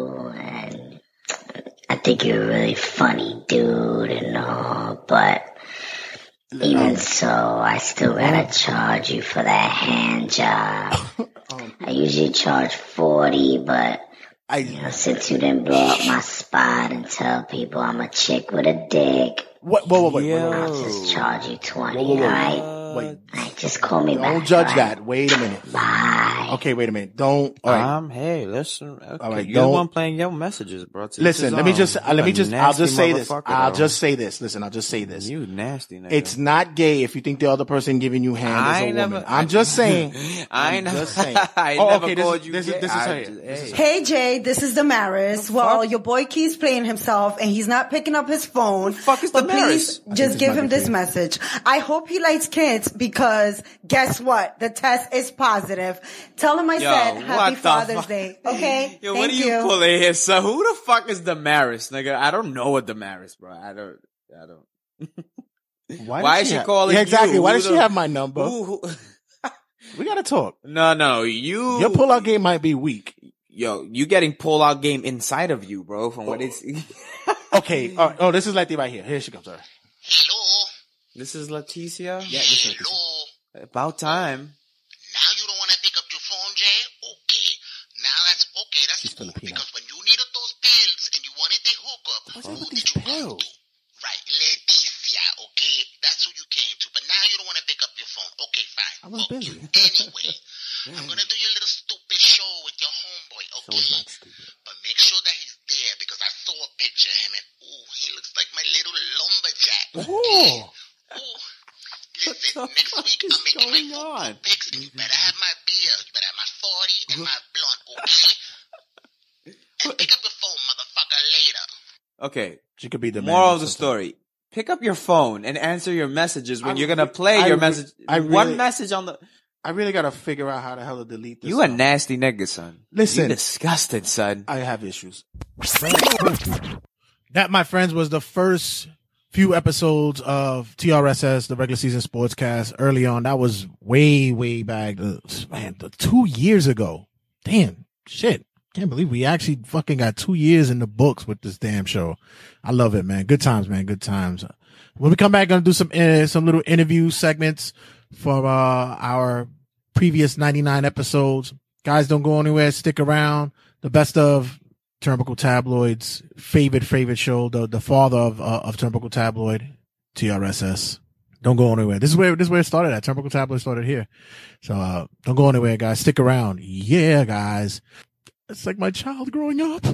I think you're a really funny dude and all, but even so, I still gotta charge you for that hand job. Um, I usually charge 40, but I, you know, since you didn't blow up my spot and tell people I'm a chick with a dick, What? Whoa, whoa, wait. wait, wait, I'll just charge you 20, Whoa, whoa, whoa. alright? Wait. Alright, just call me. Don't judge alright? that. Wait a minute. Bye. Okay, wait a minute. Don't. All right. Um, hey, listen. Okay, All right, you're the don't- one playing your messages, bro. To each Listen, his let me just, uh, let me just, I'll just say this. motherfucker, I'll though. just say this. Listen, I'll just say this. You nasty nigga. It's not gay if you think the other person giving you hand I is a ain't woman. never- I'm just saying. I ain't just saying. I Oh, never okay, this called is- you this is- this is just- This is hey. Hey Jay, this is Damaris. Well, your boy keeps playing himself and he's not picking up his phone. fuck is but Damaris? please just give him this message. I hope he likes kids because guess what? The test is positive. Tell him I Yo, said Happy Father's fuck? Day. Okay. Yo, Thank what are you, you. pulling here, son? Who the fuck is Damaris, nigga? I don't know what Damaris, bro. I don't. I don't. Why, Why is she have- calling Yeah, exactly. you? Why does she have my number? Who, who, We gotta talk. no, no, you. Your pullout game might be weak. Yo, you getting pull out game inside of you, bro. From what oh. it's. Okay. All right. Oh, this is Letty right here. Here she comes. All right. Hello? This is Leticia. Yeah, this is Leticia. About time. Now you don't want to pick up your phone, Jay? Okay. Now that's okay. That's She's cool. Filipino. Because when you needed those pills and you wanted the hookup, who did you come to? Right, Leticia, okay? That's who you came to. But now you don't want to pick up your phone. Okay, fine. I was okay. busy. Anyway, I'm going to do your little stupid show with your homeboy, okay? But make sure that he's there because I saw a picture of him and, ooh, he looks like my little lumberjack. Oh. Ooh. Listen, next week I'm making my going on? football picks you better have my beer, you better have my 40 and my blunt, okay? And pick up your phone, motherfucker, later. Okay. She could be the Moral man of the story. Pick up your phone and answer your messages when I you're gonna play I your re- message. I One message on the. I really gotta figure out how the hell to delete this. You a nasty nigga, son. Listen. you disgusted, son. I have issues. That, my friends, was the first few episodes of TRSS, the regular season sportscast. Early on, that was way, way back. Man, two years ago. Damn, shit. Can't believe we actually fucking got two years in the books with this damn show. I love it, man. Good times, man. Good times. When we come back, gonna do some uh, some little interview segments for uh, our previous 99 episodes. Guys, don't go anywhere. Stick around. The best of Turnbuckle Tabloid's favorite, favorite show, the, the father of, uh, of Turnbuckle Tabloid, TRSS. Don't go anywhere. This is where, this is where it started at. Turnbuckle Tabloid started here. So, uh, don't go anywhere, guys. Stick around. Yeah, guys. It's like my child growing up.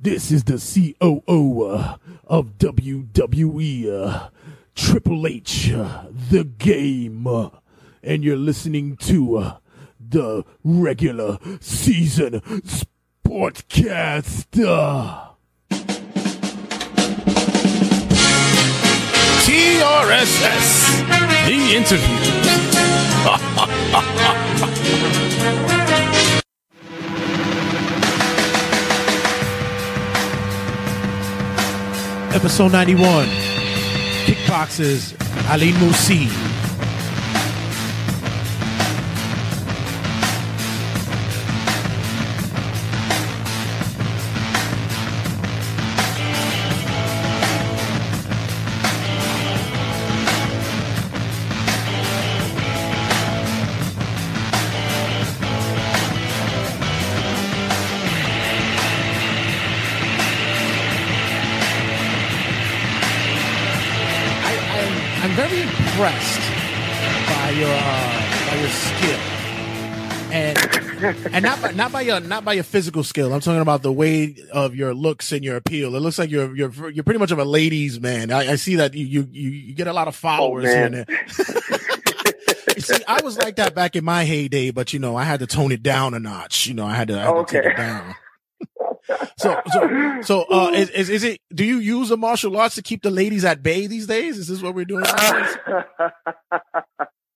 This is the COO uh, of WWE, uh, Triple H, uh, the game. uh, and you're listening to uh, the regular season. Uh. TRSS, the interview. Episode 91. Kickboxers, Alain Moussi. And not by, not by your not by your physical skill. I'm talking about the way of your looks and your appeal. It looks like you're you're you're pretty much of a ladies' man. I, I see that you you you get a lot of followers here and there. See, I was like that back in my heyday, but you know, I had to tone it down a notch. You know, I had to, I had to take it down. So, so, so, uh, is, is, is it, do you use the martial arts to keep the ladies at bay these days? Is this what we're doing?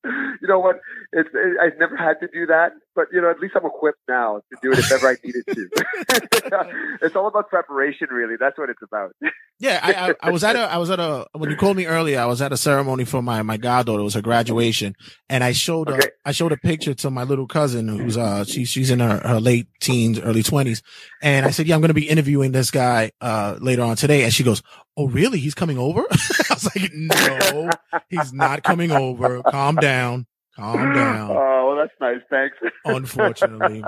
you know what? It's it, I've never had to do that, but you know, at least I'm equipped now to do it if ever I needed to. it's all about preparation, really. That's what it's about. Yeah, I, I, I was at a, I was at a, when you called me earlier, I was at a ceremony for my, my goddaughter. It was her graduation. And I showed, a, I showed a picture to my little cousin who's, uh, she, she's in her, her late teens, early twenties. And I said, yeah, I'm going to be interviewing this guy, uh, later on today. And she goes, Oh, really? He's coming over? I was like, no, he's not coming over. Calm down. Calm down. Oh, well, that's nice. Thanks. Unfortunately.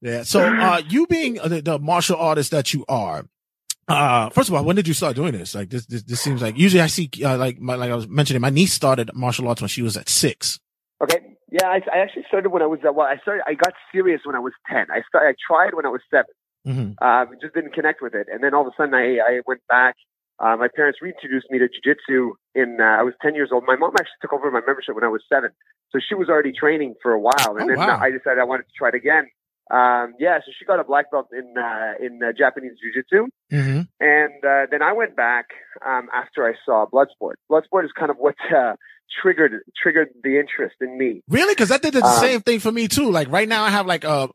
Yeah. So, uh, you being the, the martial artist that you are, uh, first of all, when did you start doing this? Like this, this, this seems like usually I see, uh, like my, like I was mentioning, my niece started martial arts when she was at six. Okay. Yeah, I, I actually started when I was uh, well. I started. I got serious when I was ten. I started. I tried when I was seven. Mm-hmm. Um, just didn't connect with it, and then all of a sudden I, I went back. Uh, my parents reintroduced me to jujitsu in. Uh, I was ten years old. My mom actually took over my membership when I was seven, so she was already training for a while. And Oh, then wow. I decided I wanted to try it again. Um, yeah, so she got a black belt in uh, in uh, Japanese jiu-jitsu. Mm-hmm. And uh, then I went back um, after I saw Bloodsport. Bloodsport is kind of what uh, triggered triggered the interest in me. Really? Cause that did the Um, same thing for me too. Like right now I have like a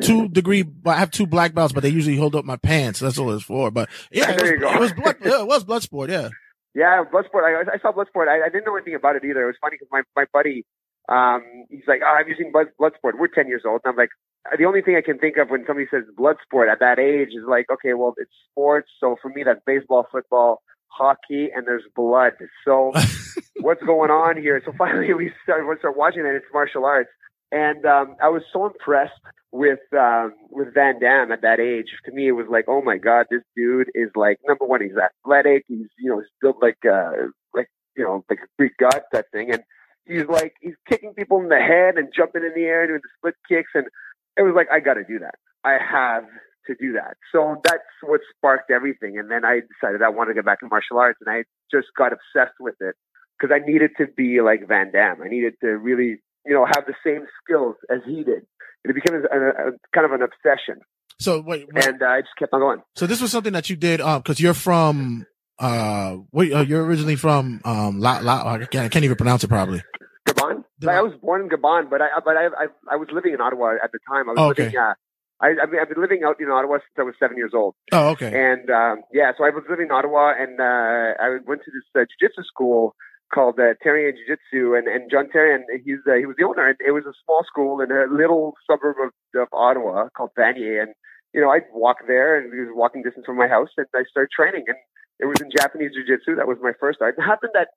two degree, I have two black belts, but they usually hold up my pants. That's all it's for. But yeah, it was, you go. it was blood, yeah, it was blood sport. Yeah. Yeah, Bloodsport. I, I saw Bloodsport. I, I didn't know anything about it either. It was funny because my my buddy, um, he's like, oh, I'm using Blood, Bloodsport. We're ten years old, and I'm like, the only thing I can think of when somebody says Bloodsport at that age is like, okay, well, it's sports. So for me, that's baseball, football, hockey, and there's blood. So what's going on here? So finally, we start, we started watching it. It's martial arts, and um, I was so impressed with um, with Van Damme at that age. To me, it was like, oh my god, this dude is like number one. He's athletic. He's you know he's built like uh, like you know like a Greek god type thing, and he's like he's kicking people in the head and jumping in the air doing the split kicks, and it was like I got to do that. I have to do that. So that's what sparked everything. And then I decided I wanted to get back to martial arts, and I just got obsessed with it because I needed to be like Van Damme. I needed to really, you know, have the same skills as he did. It became a, a, a kind of an obsession, So wait, wait. and uh, I just kept on going. so this was something that you did, um, cause you're from, uh, wait, uh, you're originally from, um, La, La, I can't, I can't even pronounce it probably. Gabon. Like, I was born in Gabon, but I but I, I I was living in Ottawa at the time. I was Oh, okay. living. Uh, I I mean, I've been living out in Ottawa since I was seven years old. Oh, okay. And um, yeah, so I was living in Ottawa, and uh, I went to this uh, jiu-jitsu school called uh, Terrien Jiu-Jitsu, and and John Terrien, he's uh, he was the owner. And it was a small school in a little suburb of, of Ottawa called Vanier, and you know I'd walk there, and it was walking distance from my house, and I started training, and it was in Japanese Jiu-Jitsu. That was my first art. It happened that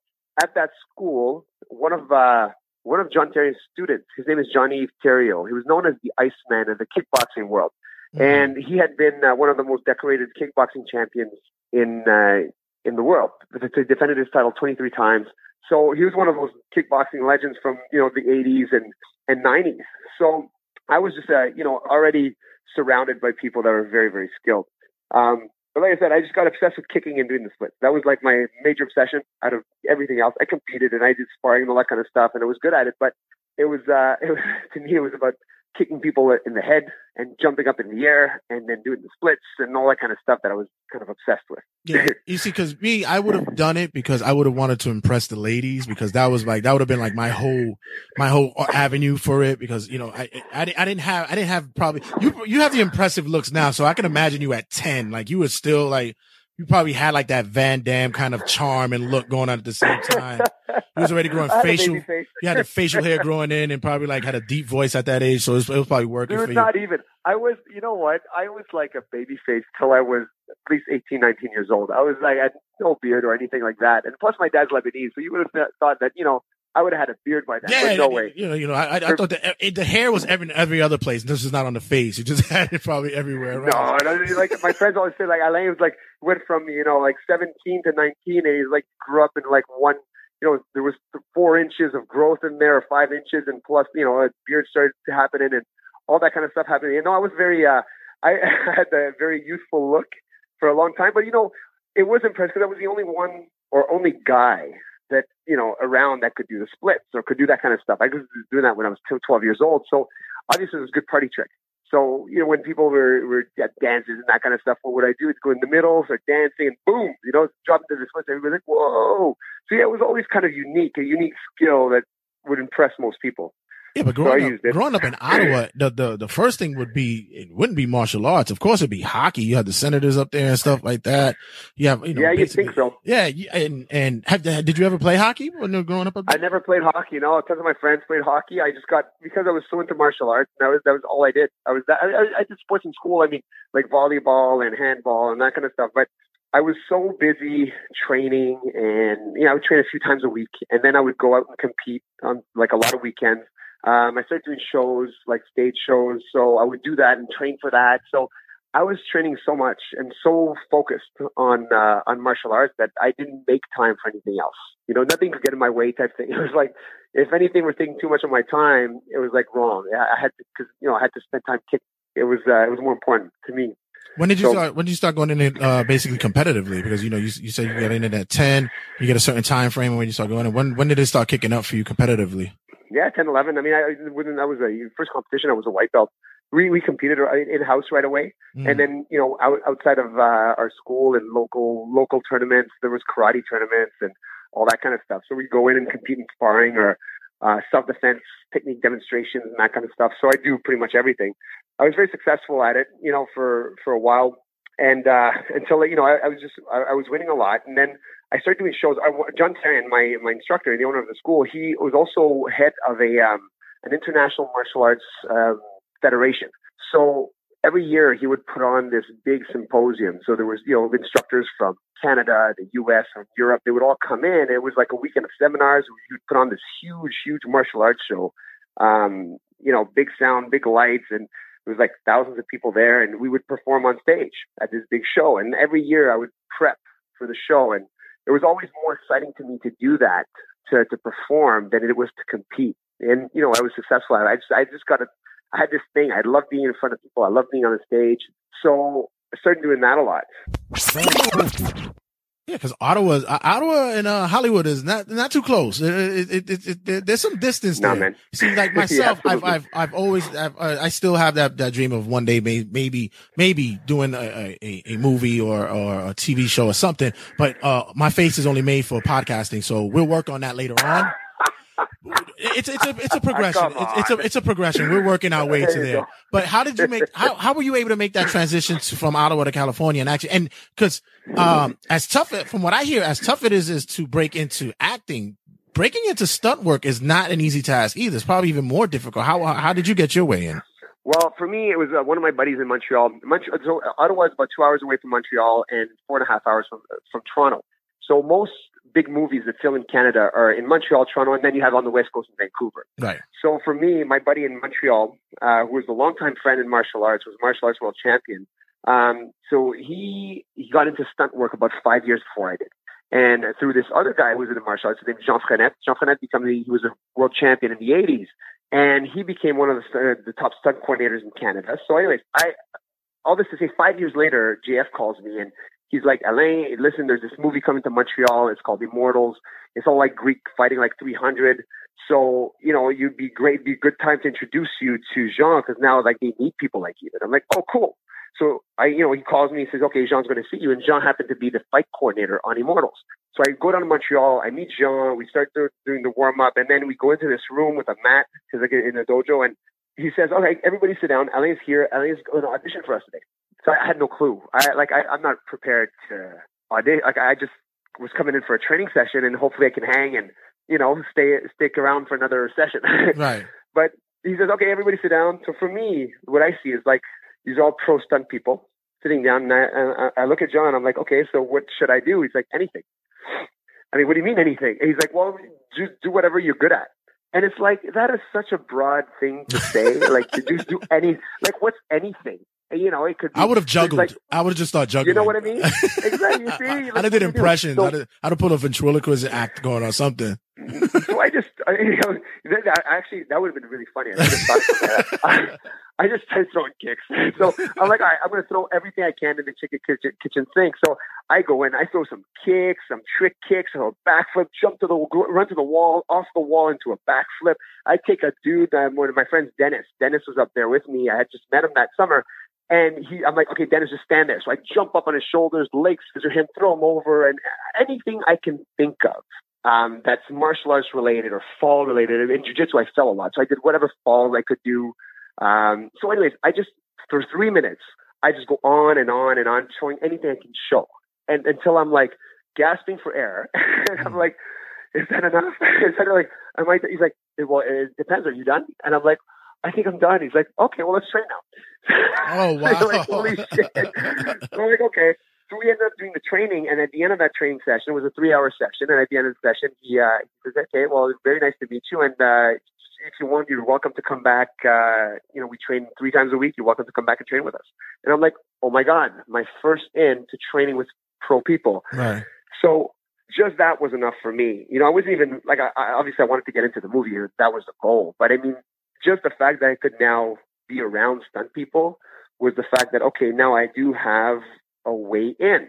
at that school, one of uh, one of John Terrien's students, his name is Jean-Yves Thériault. He was known as the Iceman in the kickboxing world, and he had been uh, one of the most decorated kickboxing champions in uh, in the world. He defended his title 23 times. So he was one of those kickboxing legends from you know the 80s and and 90s. So I was just uh, you know already surrounded by people that were very very skilled. Um, but like I said, I just got obsessed with kicking and doing the splits. That was like my major obsession out of everything else. I competed and I did sparring and all that kind of stuff, and I was good at it. But it was, uh, it was to me, it was about kicking people in the head and jumping up in the air and then doing the splits and all that kind of stuff that I was kind of obsessed with. Yeah, you see, because me, I would have done it because I would have wanted to impress the ladies because that was like that would have been like my whole my whole avenue for it because you know I I, I didn't have I didn't have probably you you have the impressive looks now so I can imagine you at ten like you were still like you probably had like that Van Damme kind of charm and look going on at the same time. You was already growing I had a facial. face. You had the facial hair growing in and probably like had a deep voice at that age, so it was, it was probably working for Dude, you. not even. I was, you know what? I was like a baby face till I was at least 18, 19 years old. I was like, I had no beard or anything like that. And plus, my dad's Lebanese, so you would have thought that, you know, I would have had a beard by then. Yeah, no way. You know, you know, I, I, thought the it, the hair was every every other place. This is not on the face. You just had it probably everywhere. No, Around. and I mean, like my friends always say, like Alain was like went from you know like 17 to 19, and he like grew up in like one you know, there was four inches of growth in there, five inches, and plus, you know, a beard started happening, and all that kind of stuff happening. You know, I was very, uh, I had a very youthful look for a long time, but you know, it was impressive because I was the only one or only guy that you know around that could do the splits or could do that kind of stuff. I was doing that when I was 12 years old, so obviously it was a good party trick. So, you know, when people were, were at dances and that kind of stuff, what would I do? Is go in the middle, start dancing, and boom, you know, drop into the splits. Everybody's like, whoa. So, yeah, it was always kind of unique, a unique skill that would impress most people. Yeah, but growing used up, growing up in Ottawa, the, the the first thing would be it wouldn't be martial arts. Of course, it'd be hockey. You have the senators up there and stuff like that. You have, you know, yeah, you think so. Yeah, and and have did you ever play hockey when you were growing up? Up I never played hockey. You know, tons of my friends played hockey. I just got because I was so into martial arts. That was that was all I did. I was that I, I- I did sports in school. I mean, like volleyball and handball and that kind of stuff. But I was so busy training, and you know, I would train a few times a week, and then I would go out and compete on like a lot of weekends. Um, I started doing shows like stage shows, so I would do that and train for that. So I was training so much and so focused on uh, on martial arts that I didn't make time for anything else. You know, nothing could get in my way type thing. It was like if anything was taking too much of my time, it was like wrong. I had to because you know I had to spend time kick. It was uh, it was more important to me. When did you So- start? When did you start going in it uh, basically competitively? Because you know you you said you got in it at ten. You get a certain time frame when you start going. in. When when did it start kicking up for you competitively? Yeah, 10, 11. I mean, I within that was a first competition. I was a white belt. We we competed in house right away, Mm. and then you know out, outside of uh, our school and local local tournaments, there was karate tournaments and all that kind of stuff. So we go in and compete in sparring or uh, self defense technique demonstrations and that kind of stuff. So I do pretty much everything. I was very successful at it, you know, for for a while, and uh, until you know I, I was just I, I was winning a lot, and then I started doing shows. I, John Tarian, my my instructor, the owner of the school, he was also head of a um, an international martial arts um, federation. So every year he would put on this big symposium. So there was you know instructors from Canada, the U.S., from Europe. They would all come in. It was like a weekend of seminars. Would put on this huge, huge martial arts show. Um, you know, big sound, big lights, and there was like thousands of people there, and we would perform on stage at this big show. And every year I would prep for the show, and it was always more exciting to me to do that, to to perform, than it was to compete. And you know, I was successful at it. I just I just got a I had this thing. I love being in front of people. I love being on the stage. So I started doing that a lot. Yeah, because Ottawa, uh, Ottawa and uh, Hollywood is not not too close. It, it, it, it, there- there's some distance there. man. See, like Yeah, myself, I've. I've I've always I've, uh, I still have that that dream of one day may, maybe maybe doing a, a, a movie or or a TV show or something. But uh, my face is only made for podcasting, so we'll work on that later on. It's it's a it's a progression. It's, it's a it's a progression. We're working our way There to there. go. But how did you make how how were you able to make that transition to, from Ottawa to California and actually and because um as tough it- from what I hear as tough it is is to break into acting. Breaking into stunt work is not an easy task either. It's probably even more difficult. How how did you get your way in? Well, for me, it was uh, one of my buddies in Montreal. Montreal so Ottawa is about two hours away from Montreal and four and a half hours from from Toronto. So most big movies that film in Canada are in Montreal, Toronto, and then you have on the west coast in Vancouver. Right. So for me, my buddy in Montreal, uh, who was a longtime friend in martial arts, was a martial arts world champion. Um, so he he got into stunt work about five years before I did. And through this other guy who was into martial arts, his name is Jean Frenette. Jean Frenette became the, he was a world champion in the 80s. And he became one of the, st- the top stunt coordinators in Canada. So anyways, I, all this to say, five years later, JF calls me and he's like, Alain, listen, there's this movie coming to Montreal. It's called Immortals. It's all like Greek fighting like 300. So, you know, you'd be great, be a good time to introduce you to Jean because now like they need people like you. And I'm like, oh, cool. So I, you know, he calls me, he says, okay, Jean's going to see you. And Jean happened to be the fight coordinator on Immortals. So I go down to Montreal, I meet Jean, we start do- doing the warm up, and then we go into this room with a mat, because like in the dojo, and he says, okay, everybody sit down. Alain's here. Alain's going to audition for us today. So I had no clue. I like I, I'm not prepared to audition. Like I just was coming in for a training session, and hopefully I can hang and you know stay stick around for another session. Right. But he says, okay, everybody sit down. So for me, what I see is like these are all pro stunt people sitting down, and I, and I look at Jean. I'm like, okay, so what should I do? He's like, anything. I mean, what do you mean anything? And he's like, well, just do whatever you're good at. And it's like that is such a broad thing to say. like to just do any like what's anything? You know, it could. Be, I would have juggled. Like, I would have just started juggling. you know what I mean? exactly. You see, I'd Like, have did what do you do? impressions. So- I'd have, I'd put a ventriloquist act going or something. so I just, I, you know, that, that- actually, that would have been really funny. I, just thought, I, I just started throwing kicks. So I'm like, all right, I'm going to throw everything I can in the chicken kitchen, kitchen sink. So I go in, I throw some kicks, some trick kicks, a backflip, jump to the, run to the wall, off the wall into a backflip. I take a dude, um, one of my friends, Dennis. Dennis was up there with me. I had just met him that summer. And he, I'm like, okay, Dennis, just stand there. So I jump up on his shoulders, legs scissor him, throw him over, and anything I can think of um, that's martial arts related or fall related. In jiu-jitsu, I fell a lot, so I did whatever falls I could do. Um, so, anyways, I just for three minutes, I just go on and on and on, showing anything I can show, and until I'm like gasping for air, and I'm like, "Is that enough?" Is that like? Am I? He's like, "Well, it depends. Are you done?" And I'm like. I think I'm done. He's like, okay, well, let's train now. Oh I'm like, holy shit. So I'm like, okay. So we ended up doing the training, and at the end of that training session, it was a three-hour session. And at the end of the session, he, uh, he says, "Okay, well, it's very nice to meet you, and uh, if you want, you're welcome to come back. Uh, you know, we train three times a week. You're welcome to come back and train with us." And I'm like, "Oh my god, my first in to training with pro people." Right. So just that was enough for me. You know, I wasn't even like I, I obviously I wanted to get into the movie. That was the goal. But I mean, just the fact that I could now be around stunt people was the fact that okay, now I do have a way in.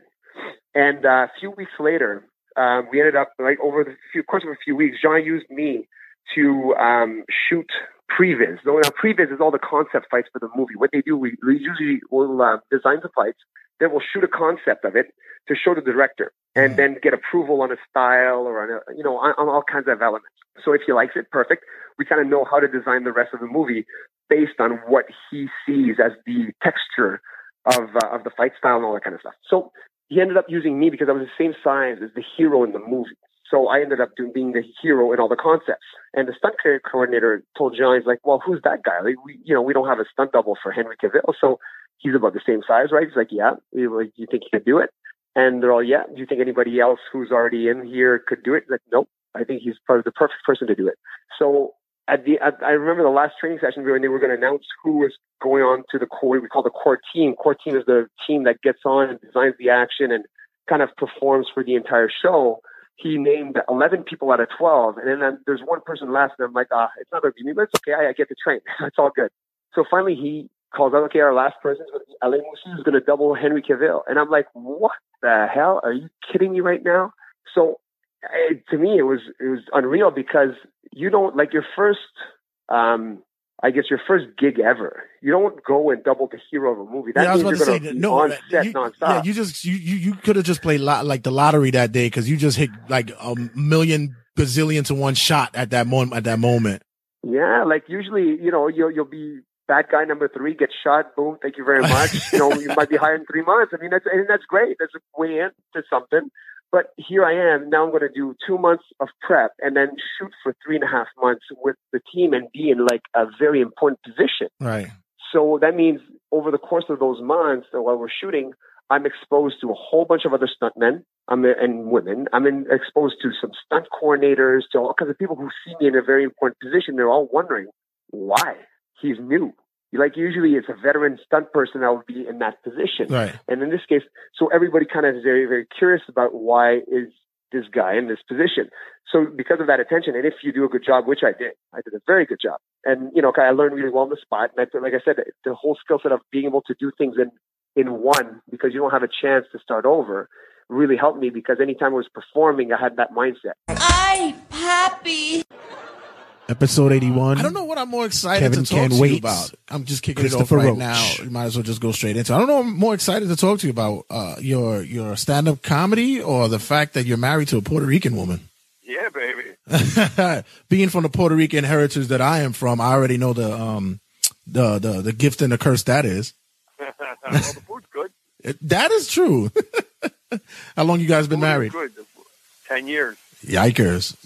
And uh, a few weeks later, um, we ended up like over the few, course of a few weeks, Jean used me to um, shoot previs. So now previs is all the concept fights for the movie. What they do, we, we usually will uh, design the fights, then we'll shoot a concept of it to show the director, and then get approval on a style or on a, you know on, on all kinds of elements. So if he likes it, perfect. We kind of know how to design the rest of the movie based on what he sees as the texture of uh, of the fight style and all that kind of stuff. So he ended up using me because I was the same size as the hero in the movie. So I ended up doing being the hero in all the concepts. And the stunt coordinator told Jean, he's like, "Well, who's that guy? Like, we, you know, we don't have a stunt double for Henry Cavill, so he's about the same size, right?" He's like, "Yeah." "You think he could do it?" And they're all, "Yeah." Do you think anybody else who's already in here could do it? Like, "Nope." I think he's probably the perfect person to do it. So at the, at, I remember the last training session when they were going to announce who was going on to the core. We call the core team. Core team is the team that gets on and designs the action and kind of performs for the entire show. He named 11 people out of 12, and then there's one person left, and I'm like, ah, it's not going to be me, but it's okay. I, I get to train. it's all good. So finally, he calls out, okay, our last person is Alain who's going to double Henry Cavill, and I'm like, what the hell? Are you kidding me right now? So it, to me, it was it was unreal because you don't like your first, um, I guess your first gig ever. You don't go and double the hero of a movie. That yeah, I was about to you're say going to be no. on set you, nonstop. yeah, you just you you, you could have just played lot, like the lottery that day because you just hit like a million bazillion to one shot at that moment. At that moment, Yeah, like usually, you know, you'll you'll be bad guy number three, get shot, boom, thank you very much. you know, you might be hired in three months. I mean, that's and that's great. That's a way into something. But here I am. Now I'm going to do two months of prep and then shoot for three and a half months with the team and be in like a very important position. right? So that means over the course of those months while we're shooting, I'm exposed to a whole bunch of other stuntmen I'm, and women. I'm in, exposed to some stunt coordinators, to all kinds of people who see me in a very important position. They're all wondering why he's new. Like usually it's a veteran stunt person that would be in that position. Right. And in this case, so everybody kind of is very, very curious about why is this guy in this position. So because of that attention, and if you do a good job, which I did, I did a very good job. And, you know, I learned really well on the spot. And I, like I said, the whole skill set of being able to do things in, in one because you don't have a chance to start over really helped me because anytime I was performing, I had that mindset. Ay, papi. Episode eighty one. I don't know what I'm more excited Kevin to talk can't to wait. you about. I'm just kicking it off right Roach. now. You might as well just go straight into. it. I don't know. I'm more excited to talk to you about uh, your your stand up comedy or the fact that you're married to a Puerto Rican woman. Yeah, baby. Being from the Puerto Rican heritage that I am from, I already know the um the the the gift and the curse that is. well, the food's good. That is true. How long you guys been married? Good. Ten years. Yikers.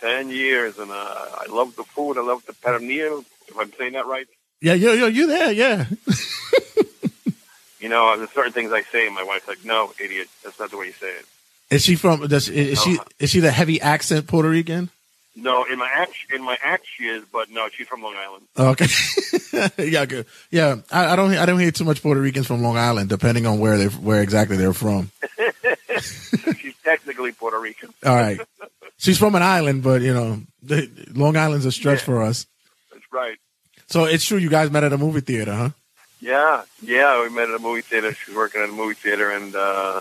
Ten years, and uh, I love the food. I love the pernil. If I'm saying that right, Yeah, yo, yo, you there? Yeah. you know, there's certain things I say, and my wife's like, "No, idiot, that's not the way you say it." Is she from? Does is she Uh-huh. is she the heavy accent Puerto Rican? No, in my act, in my act, she is, but no, she's from Long Island. Okay. yeah, good. Yeah, I, I don't. I don't hear too much Puerto Ricans from Long Island, depending on where they where exactly they're from. she's technically Puerto Rican. All right. She's from an island, but you know, the, Long Island's a stretch for us. That's right. So it's true. You guys met at a movie theater, huh? Yeah, yeah, we met at a movie theater. She's working at a movie theater, and uh,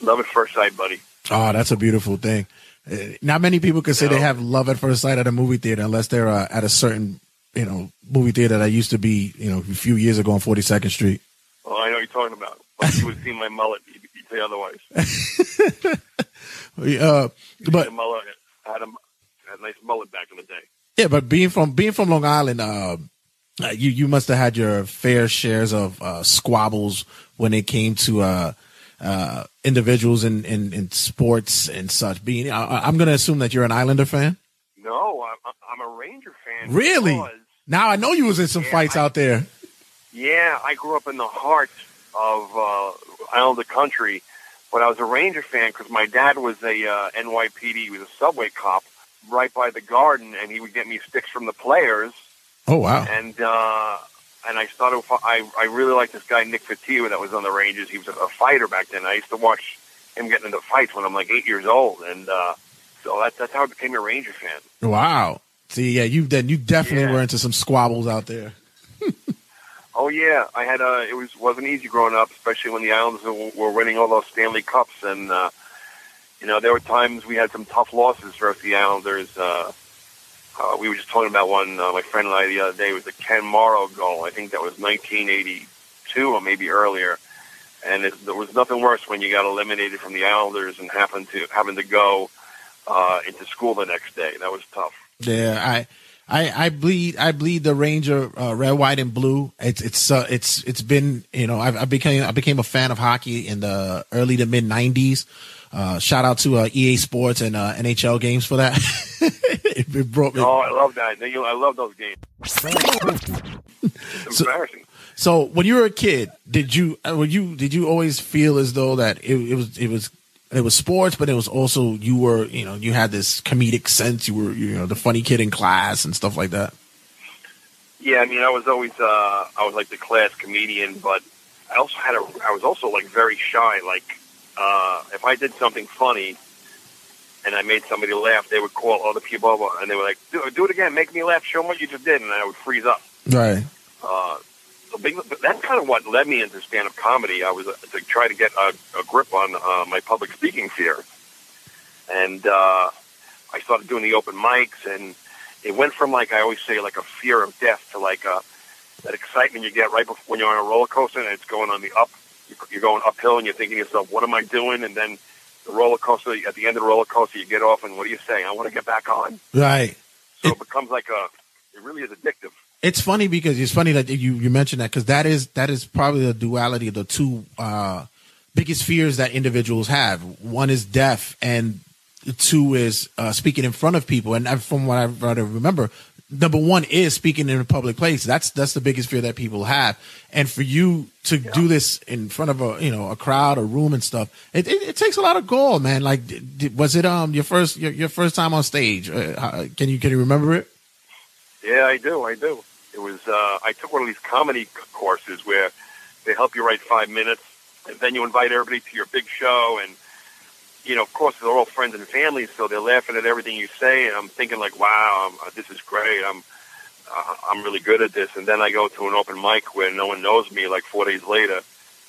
love at first sight, buddy. Oh, that's a beautiful thing. Uh, Not many people can say they have love at first sight at a movie theater unless they're uh, at a certain, you know, movie theater that used to be, you know, a few years ago on 42nd Street. Well, I know what you're talking about. But you would see my mullet, you'd, you'd say otherwise. Uh, but mullet had a, had a nice mullet back in the day. yeah, but being from being from Long Island, uh, uh, you you must have had your fair shares of uh, squabbles when it came to uh, uh, individuals in, in, in sports and such. Being, I, I'm going to assume that you're an Islander fan. No, I'm, I'm a Ranger fan. Really? Now I know you was in some fights out there. Yeah, I grew up in the heart of uh, Islander country, but I was a Ranger fan because my dad was a uh, NYPD. He was a subway cop right by the garden, and he would get me sticks from the players. Oh wow! And uh, and I started. I I really liked this guy Nick Fotiu that was on the Rangers. He was a, a fighter back then. I used to watch him getting into fights when I'm like eight years old, and uh, so that's that's how I became a Ranger fan. Wow. See, yeah, you then you definitely Yeah. were into some squabbles out there. Oh yeah, I had uh it was wasn't easy growing up, especially when the Islanders were, winning all those Stanley Cups, and uh, you know there were times we had some tough losses versus the Islanders. Uh, uh, we were just talking about one, uh, my friend and I the other day. Was the Ken Morrow goal. I think that was 1982 or maybe earlier. And it, there was nothing worse when you got eliminated from the Islanders and happened to having to go uh, into school the next day. That was tough. Yeah, I, I, I bleed, I bleed the Ranger, uh, red, white, and blue. It's, it's, uh, it's, it's been, you know, I, I became, I became a fan of hockey in the early to mid '90s. Uh, shout out to uh, EA Sports and uh, NHL games for that. it, it brought me. Oh, I love that. I love those games. It's embarrassing. So when you were a kid, did you, uh, were you, did you always feel as though that it, it was, it was, it was sports, but it was also you were, you know, you had this comedic sense. You were, you know, the funny kid in class and stuff like that. Yeah, I mean, I was always uh, I was like the class comedian, but I also had a I was also like very shy. Like uh, if I did something funny and I made somebody laugh, they would call other people over and they were like, "Do, do it again, make me laugh, show me what you just did," and I would freeze up. Right. Uh, big, that's kind of what led me into stand-up comedy. I was uh, to try to get a, a grip on uh, my public speaking fear, and uh, I started doing the open mics, and it went from like I always say, like a fear of death to like uh that excitement you get right before when you're on a roller coaster and it's going on the up. You're- going uphill, and you're thinking to yourself, "What am I doing?" And then the roller coaster at the end of the roller coaster, you get off, and what do you say? I want to get back on. Right. So it becomes like a. It really is addictive. It's funny because it's funny that you you mentioned that because that is that is probably the duality of the two uh, biggest fears that individuals have. One is death, and two is uh, speaking in front of people. And from what I remember, number one is speaking in a public place. That's that's the biggest fear that people have. And for you to do this in front of a you know a crowd, a room, and stuff, it it, it takes a lot of gall, man. Like, did, was it um your first your, your first time on stage? Uh, how- can you can you remember it? Yeah, I do. I do. It was. Uh, I took one of these comedy courses where they help you write five minutes, and then you invite everybody to your big show, and you know, of course, they're all friends and family, so they're laughing at everything you say, and I'm thinking like, wow, I'm, uh, this is great. I'm. Uh, I'm really good at this, and then I go to an open mic where no one knows me. Like four days later,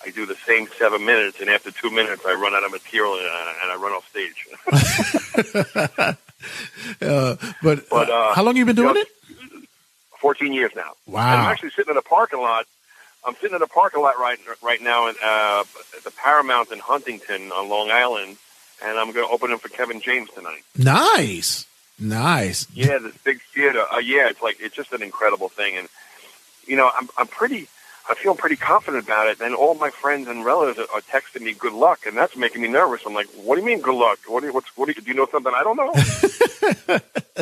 I do the same seven minutes, and after two minutes, I run out of material and, uh, and I run off stage. Uh, but But, uh, how long you been doing you it? 14 years now. Wow. And I'm actually sitting in a parking lot. I'm sitting in a parking lot right right now in uh, the Paramount in Huntington on Long Island, and I'm going to open it for Kevin James tonight. Nice, nice. Yeah, this big theater. Uh, yeah, it's like it's just an incredible thing, and you know, I'm I'm pretty. I feel pretty confident about it. And all my friends and relatives are, are texting me good luck, and that's making me nervous. I'm like, what do you mean good luck? What do you, what's, what do you, do you know something I don't know?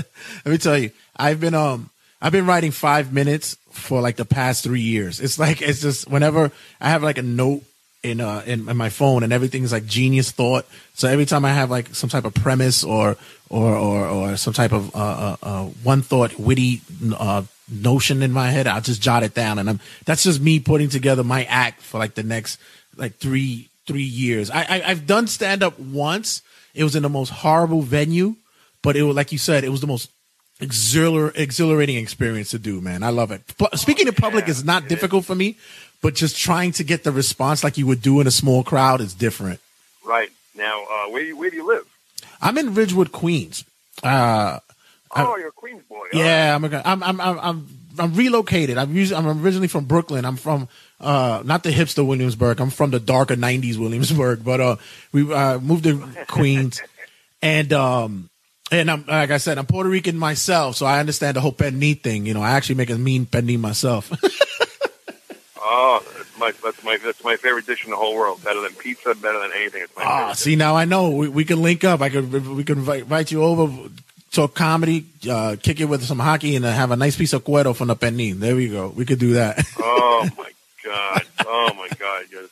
Let me tell you, I've been um I've been writing five minutes for like the past three years. It's like it's just whenever I have like a note in uh in, in my phone, and everything's like genius thought. So every time I have like some type of premise or or or, or some type of uh, uh, uh one thought witty uh notion in my head, I'll just jot it down, and I'm that's just me putting together my act for like the next like three three years. I, I I've done stand up once. It was in the most horrible venue, but it was like you said, it was the most exhilar- exhilarating experience to do, man. I love it. Speaking in public is not difficult for me, but just trying to get the response like you would do in a small crowd is different. Right now, uh, where do you, where do you live? I'm in Ridgewood, Queens. Uh, Oh, you're a Queens boy. yeah, I'm, a, I'm, I'm, I'm, I'm, I'm relocated. I'm usually, I'm originally from Brooklyn. I'm from, uh, not the hipster Williamsburg. I'm from the darker nineties Williamsburg, but, uh, we, uh, moved to Queens and, um, and I'm, like I said, I'm Puerto Rican myself, so I understand the whole pernil thing. You know, I actually make a mean pernil myself. Oh, that's my that's my that's my favorite dish in the whole world. Better than pizza, better than anything. It's my Ah, see now I know we, we can link up. I could we could invite, invite you over, talk comedy, uh, kick it with some hockey, and have a nice piece of cuero from the pernil. There we go. We could do that. Oh my god! Oh my god! Yes.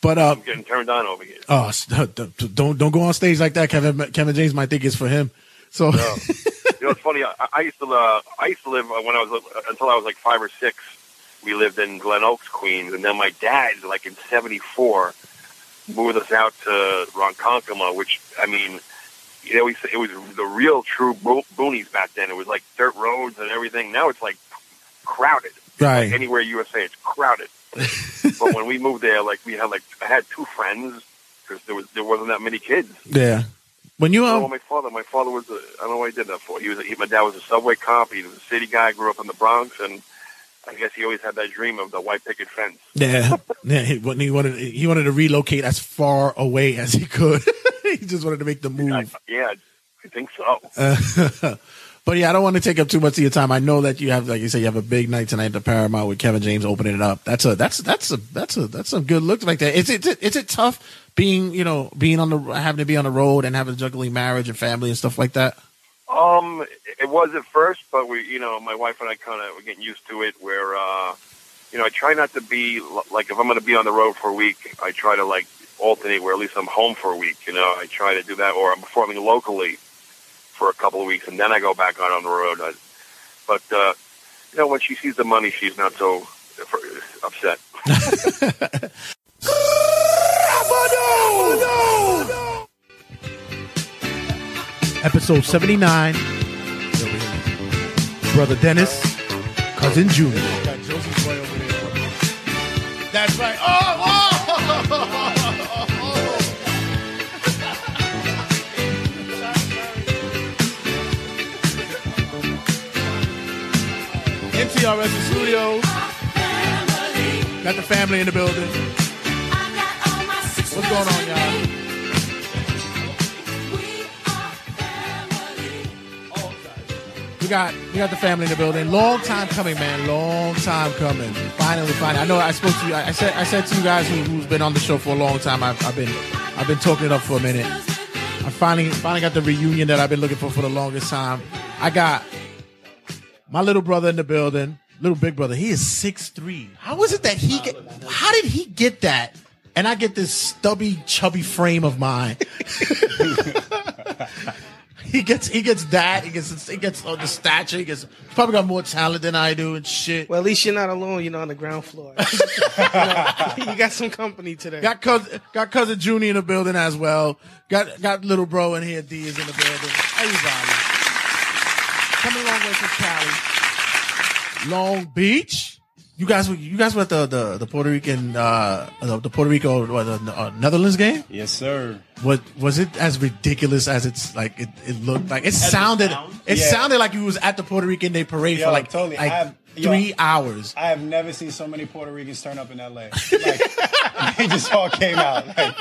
But uh, I'm getting turned on over here. oh, don't don't go on stage like that. Kevin Kevin James might think it's for him. So No. you know, it's funny. I, I used to uh, I used to live uh, when I was uh, until I was like five or six. We lived in Glen Oaks, Queens, and then my dad, like in '74, moved us out to Ronkonkoma, which I mean, you know, it was the real true bo- boonies back then. It was like dirt roads and everything. Now it's like crowded. right. Anywhere USA, it's crowded. but when we moved there, like we had like I had two friends because there was there wasn't that many kids. Yeah. When you Oh, um, my father, my father was, a, I don't know what he did that for. He was, a, he, my dad was a subway cop. He was a city guy, grew up in the Bronx, and I guess he always had that dream of the white picket fence. yeah, yeah, he, when he wanted he wanted to relocate as far away as he could. he just wanted to make the move. Yeah, I think so. Uh, but yeah, I don't want to take up too much of your time. I know that you have, like you said, you have a big night tonight at the Paramount with Kevin James opening it up. That's a that's that's a that's a that's some good looks like that. Is it is it tough being you know being on the having to be on the road and having juggling marriage and family and stuff like that? Um, it was at first, but we, you know, my wife and I kind of were getting used to it. Where, uh, you know, I try not to be like if I'm going to be on the road for a week, I try to like alternate where at least I'm home for a week. You know, I try to do that, or I'm performing locally for a couple of weeks, and then I go back out on the road. I, but uh, you know, when she sees the money, she's not so upset. Episode seventy nine. Brother Dennis, cousin Junior. That's right. NTRS Studios. Got the family in the building. What's going on, y'all? We got we got the family in the building. Long time coming, man. Long time coming. Finally, finally. I know I spoke to you. I said I said to you guys who, who's been on the show for a long time. I've, I've been I've been talking it up for a minute. I finally finally got the reunion that I've been looking for for the longest time. I got my little brother in the building. Little big brother. He is six three. How is it that he get? How did he get that? And I get this stubby, chubby frame of mine. he gets he gets that. He gets he gets the stature. He gets he's probably got more talent than I do and shit. Well, at least you're not alone. You're not on the ground floor. you, know, you got some company today. Got cousin got cousin Juni in the building as well. Got got little bro in here. D is in the building. Everybody coming a long way from Cali, Long Beach. You guys, were you guys were at the the, the Puerto Rican uh the, the Puerto Rico what, the uh, Netherlands game. Yes, sir. What was it as ridiculous as it's like it, it looked like? It sounded it Yeah. sounded like you was at the Puerto Rican Day parade Yo, for like totally. like I have- yo, three hours. I have never seen so many Puerto Ricans turn up in LA. Like, they just all came out. Like,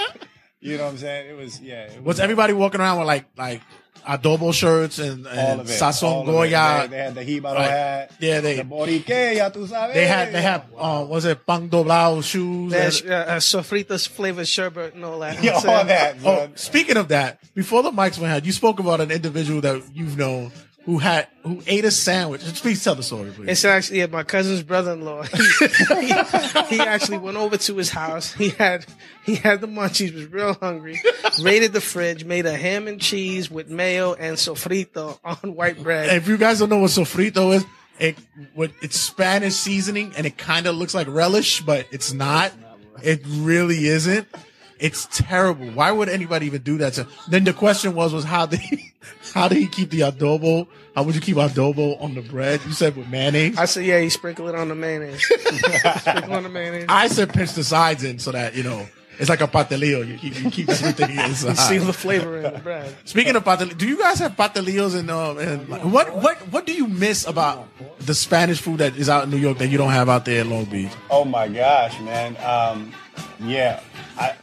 you know what I'm saying? It was yeah. It Was everybody walking around with like like adobo shirts and, all and of it. sazon all goya? They, they had the Jíbaro Right. hat. Yeah, they the boriqueya, tú sabes. they had they had uh, was it pan doblado shoes? There's and- uh, uh, sofritas flavored sherbet and all that. Yeah, all saying? Oh, speaking of that, before the mics went out, you spoke about an individual that you've known who had who ate a sandwich. Please tell the story, please. It's actually yeah, my cousin's brother-in-law. He, he, he actually went over to his house. He had he had the munchies, was real hungry. Raided the fridge, made a ham and cheese with mayo and sofrito on white bread. if you guys don't know what sofrito is, it what it's Spanish seasoning and it kind of looks like relish, but it's not. It really isn't. It's terrible. Why would anybody even do that? To, then the question was, was how did he, how did he keep the adobo? How would you keep adobo on the bread? You said with mayonnaise. I said, yeah, he sprinkle it on the mayonnaise. sprinkle on the mayonnaise. I said pinch the sides in so that you know it's like a pastelillo. You keep you keep everything inside. You seal the flavor in the bread. Speaking of pastelillo, do you guys have pastelillos and um and what what what do you miss about the Spanish food that is out in New York that you don't have out there in Long Beach? Oh my gosh, man. Um, yeah. I,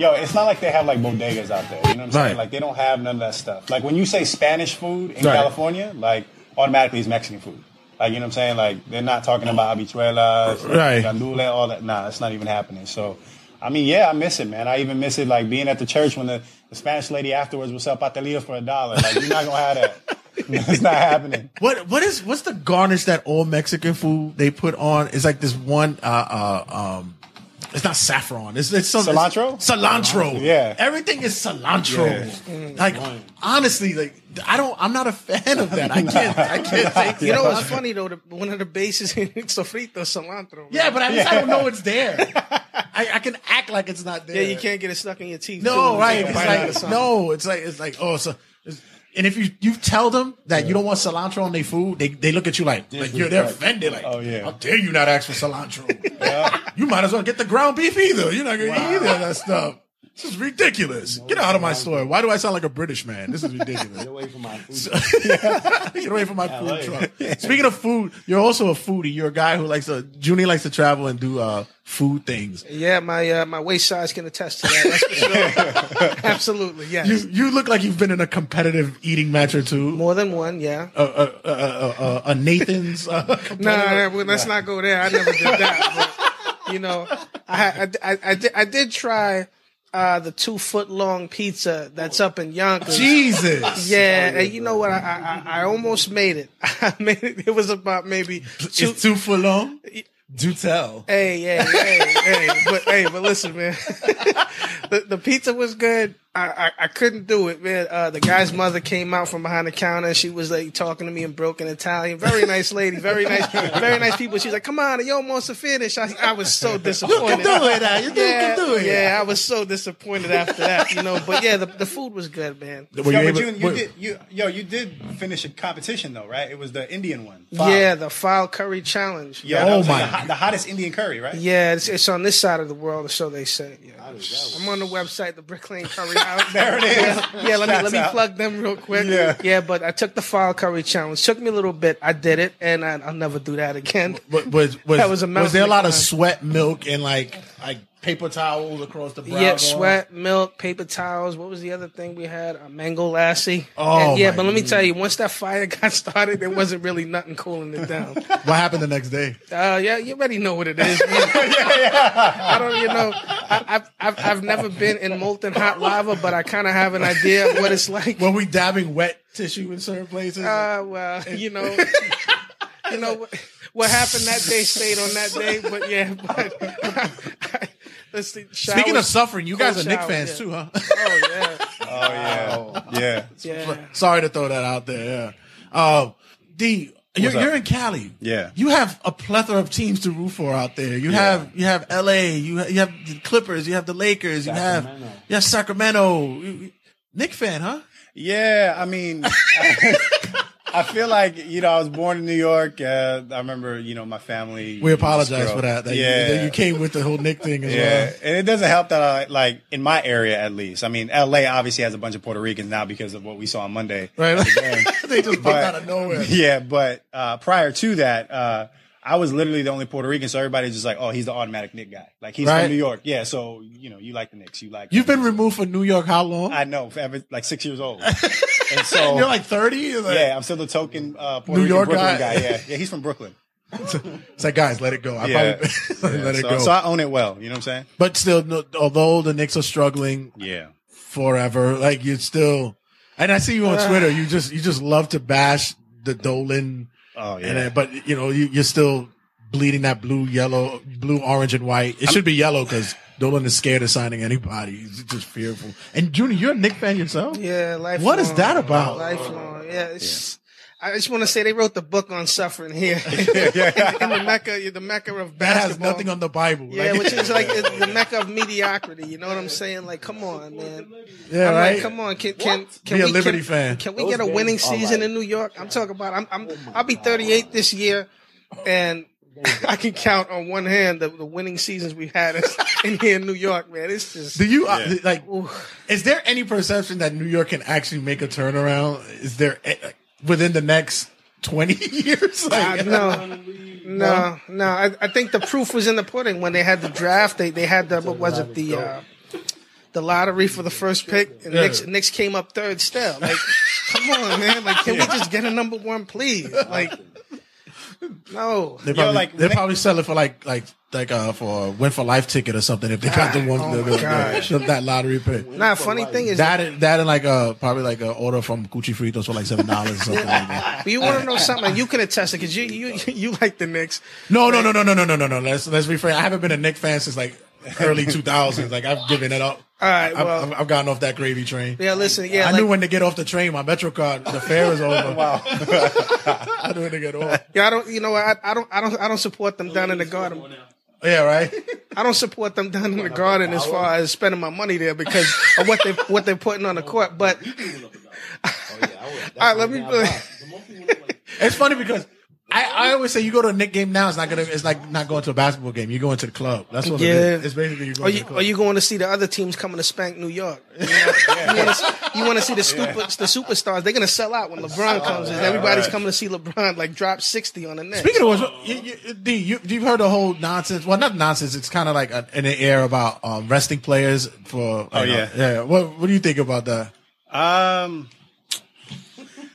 yo, it's not like they have like bodegas out there. You know what I'm saying? Right. Like they don't have none of that stuff. Like when you say Spanish food in Right. California, like automatically it's Mexican food. Like you know what I'm saying? Like they're not talking about habichuelas, Right. gandule, all that. Nah, it's not even happening. So, I mean, yeah, I miss it, man. I even miss it like being at the church when the, the Spanish lady afterwards would sell pastelillos for a dollar. Like you're not gonna have that. it's not happening. What what is what's the garnish that all Mexican food they put on? It's like this one uh uh um it's not saffron. It's it's some Cilantro? it's cilantro. Yeah. Everything is cilantro. Yeah. Mm, like honestly, like I don't I'm not a fan of that. I can't I can't take You know what's funny though? The, one of the bases in sofrito is cilantro. man. Yeah, but at least I don't know it's there. I, I can act like it's not there. Yeah, you can't get it stuck in your teeth. No, too. right. It's bite out of like no. It's like it's like oh, so. And if you you tell them that you don't want cilantro on their food, they, they look at you like, like you're they're offended. Like, oh yeah, how dare you not ask for cilantro? you might as well get the ground beef either. You're not gonna eat either of that stuff. This is ridiculous. Get out of my store. Why do I sound like a British man? This is ridiculous. Get away from my food. Get away from my food truck. Speaking of food, you're also a foodie. You're a guy who likes to. Juni likes to travel and do uh, food things. Yeah, my uh, my waist size can attest to that. That's for sure. Absolutely, yes. You you look like you've been in a competitive eating match or two. More than one, yeah. A, a, a, a, a, a Nathan's. Uh, No, competitive- no, well, let's not go there. I never did that. But, you know, I, I, I, I, did, I did try uh, the two foot long pizza that's up in Yonkers. Jesus. Yeah, and you know what? I, I, I almost made it. I made it. It was about maybe two. It's two foot long. Do tell. Hey, hey, hey, hey, but hey, but listen, man. the, the pizza was good. I, I, I couldn't do it, man. Uh, the guy's mother came out from behind the counter and she was like talking to me in broken Italian. Very nice lady, very nice, very nice people. She's like, "Come on, you almost to finish." I, I was so disappointed. do it, uh, you yeah, can do it. Yeah, I was so disappointed after that, you know. But yeah, the, the food was good, man. yo, but you, you did you yo you did finish a competition though, right? It was the Indian one. Yeah, the phaal curry challenge. Yeah, that was like the, the hottest Indian curry, right? Yeah, it's, it's on this side of the world, or so they say. Yeah. I'm on the website, the Brick Lane Curry There it is. Yeah, let me let me out. plug them real quick. Yeah. yeah. But I took the phaal curry challenge. Took me a little bit. I did it, and I, I'll never do that again. Was was was, That was a was there a lot of sweat, milk, and like like paper towels across the brow? Yeah, bone? sweat, milk, paper towels. What was the other thing we had? A mango lassi. Oh, And yeah, my but let me tell you, once that fire got started, there wasn't really nothing cooling it down. What happened the next day? Uh, yeah, you already know what it is. I don't, you know, I, I've, I've I've never been in molten hot lava, but I kind of have an idea of what it's like. Were we dabbing wet tissue in certain places? Uh, well, you know, you know what, what happened that day stayed on that day, but yeah. But, let's see. Speaking of suffering, you guys are Knick fans yeah. too, huh? Oh yeah. Oh yeah, yeah. Yeah. Sorry to throw that out there. Yeah. Um, D, you're, you're in Cali. Yeah. You have a plethora of teams to root for out there. You Yeah. have you have L.A. You ha- you have the Clippers. You have the Lakers. You have you have Sacramento. You- you- Knick fan, huh? Yeah, I mean, I feel like you know I was born in New York. Uh, I remember you know my family. We apologize for that. that you- yeah, that you came with the whole Knick thing as yeah, well. and it doesn't help that I like in my area at least. I mean, LA obviously has a bunch of Puerto Ricans now because of what we saw on Monday. Right. the they just popped But- out of nowhere. Yeah, but uh, prior to that, uh, I was literally the only Puerto Rican, so everybody's just like, "Oh, he's the automatic Knick guy." Like he's Right. from New York, yeah. So you know, you like the Knicks, you like. You've been removed from New York how long? I know, forever, like six years old. and so You're like 30? yeah, I'm still the token uh, Puerto New Rican York Brooklyn guy? guy. Yeah, yeah, he's from Brooklyn. It's like, guys, let it go. I yeah, probably Yeah, let it so, go. so I own it well. You know what I'm saying? but still, no, although the Knicks are struggling Yeah. forever, like you still, and I see you on Uh. Twitter, you just, you just love to bash the Dolan. Oh And then, but you know, you, you're still bleeding that blue, yellow, blue, orange, and white. It should be yellow because Dolan is scared of signing anybody. He's just fearful. And Junior, you're a Knick fan yourself. Yeah, lifelong. What is that about? Lifelong. Yeah. It's, I just want to say they wrote the book on suffering here Yeah. in the mecca, the mecca of That has nothing on the Bible. Yeah, Like- which is like the mecca of mediocrity. You know what I'm saying? Like, come on, man. Yeah, I'm right? Like, come on, can can can Be a we Liberty can, fan. Can we Those get a winning games season like- in New York? I'm talking about. I'm I'm I'll be 38 this year, and I can count on one hand the, the winning seasons we've had in here in New York, man. It's just. Do you uh, like? Is there any perception that New York can actually make a turnaround? Is there like, within the next twenty years? Like, Uh, no, no, no. I, I think the proof was in the pudding when they had the draft. They they had the what was it the uh, the lottery for the first pick, and Yeah. Knicks Knicks came up third still. Like, come on, man. Like, can we just get a number one, please? Like, no. They probably, like they probably sell it for like like like uh for a win for life ticket or something if they got the one Oh the, the- the- that lottery pick. Nah, funny thing is that and- that and like uh probably like a order from Cuchifritos for like seven dollars or something like that. But you want to know something? You can attest it because you you you like the Knicks. No, no, no, no, no, no, no, no, no. Let's let's refrain. I haven't been a Knick fan since like early two thousands. Like I've given it up. All right, well- I've, I've gotten off that gravy train. Yeah, listen, yeah, I like- knew when to get off the train. My Metro card, the fare is over. wow, I knew when to get off. Yeah, I don't. You know, what? I, I don't. I don't. I don't support them down in the garden. Yeah, right. I don't support them down in the garden as far as spending my money there because of what they what they're putting on the court. But all right, let me. It's funny because I, I always say you go to a Knick game now. It's not gonna. It's like not going to a basketball game. You're going to the club. That's what Yeah. it is. It's basically you Are going you, to the club. are you going to see the other teams coming to spank New York? You, know, you want to see the super, the superstars? They're going to sell out when LeBron comes in. Everybody's Right. coming to see LeBron like drop sixty on the net. Speaking of which, you, you, D, you, you've heard the whole nonsense. Well, not nonsense. It's kind of like a, in the air about um, resting players for. Oh, know, yeah. yeah. What What do you think about that? Um,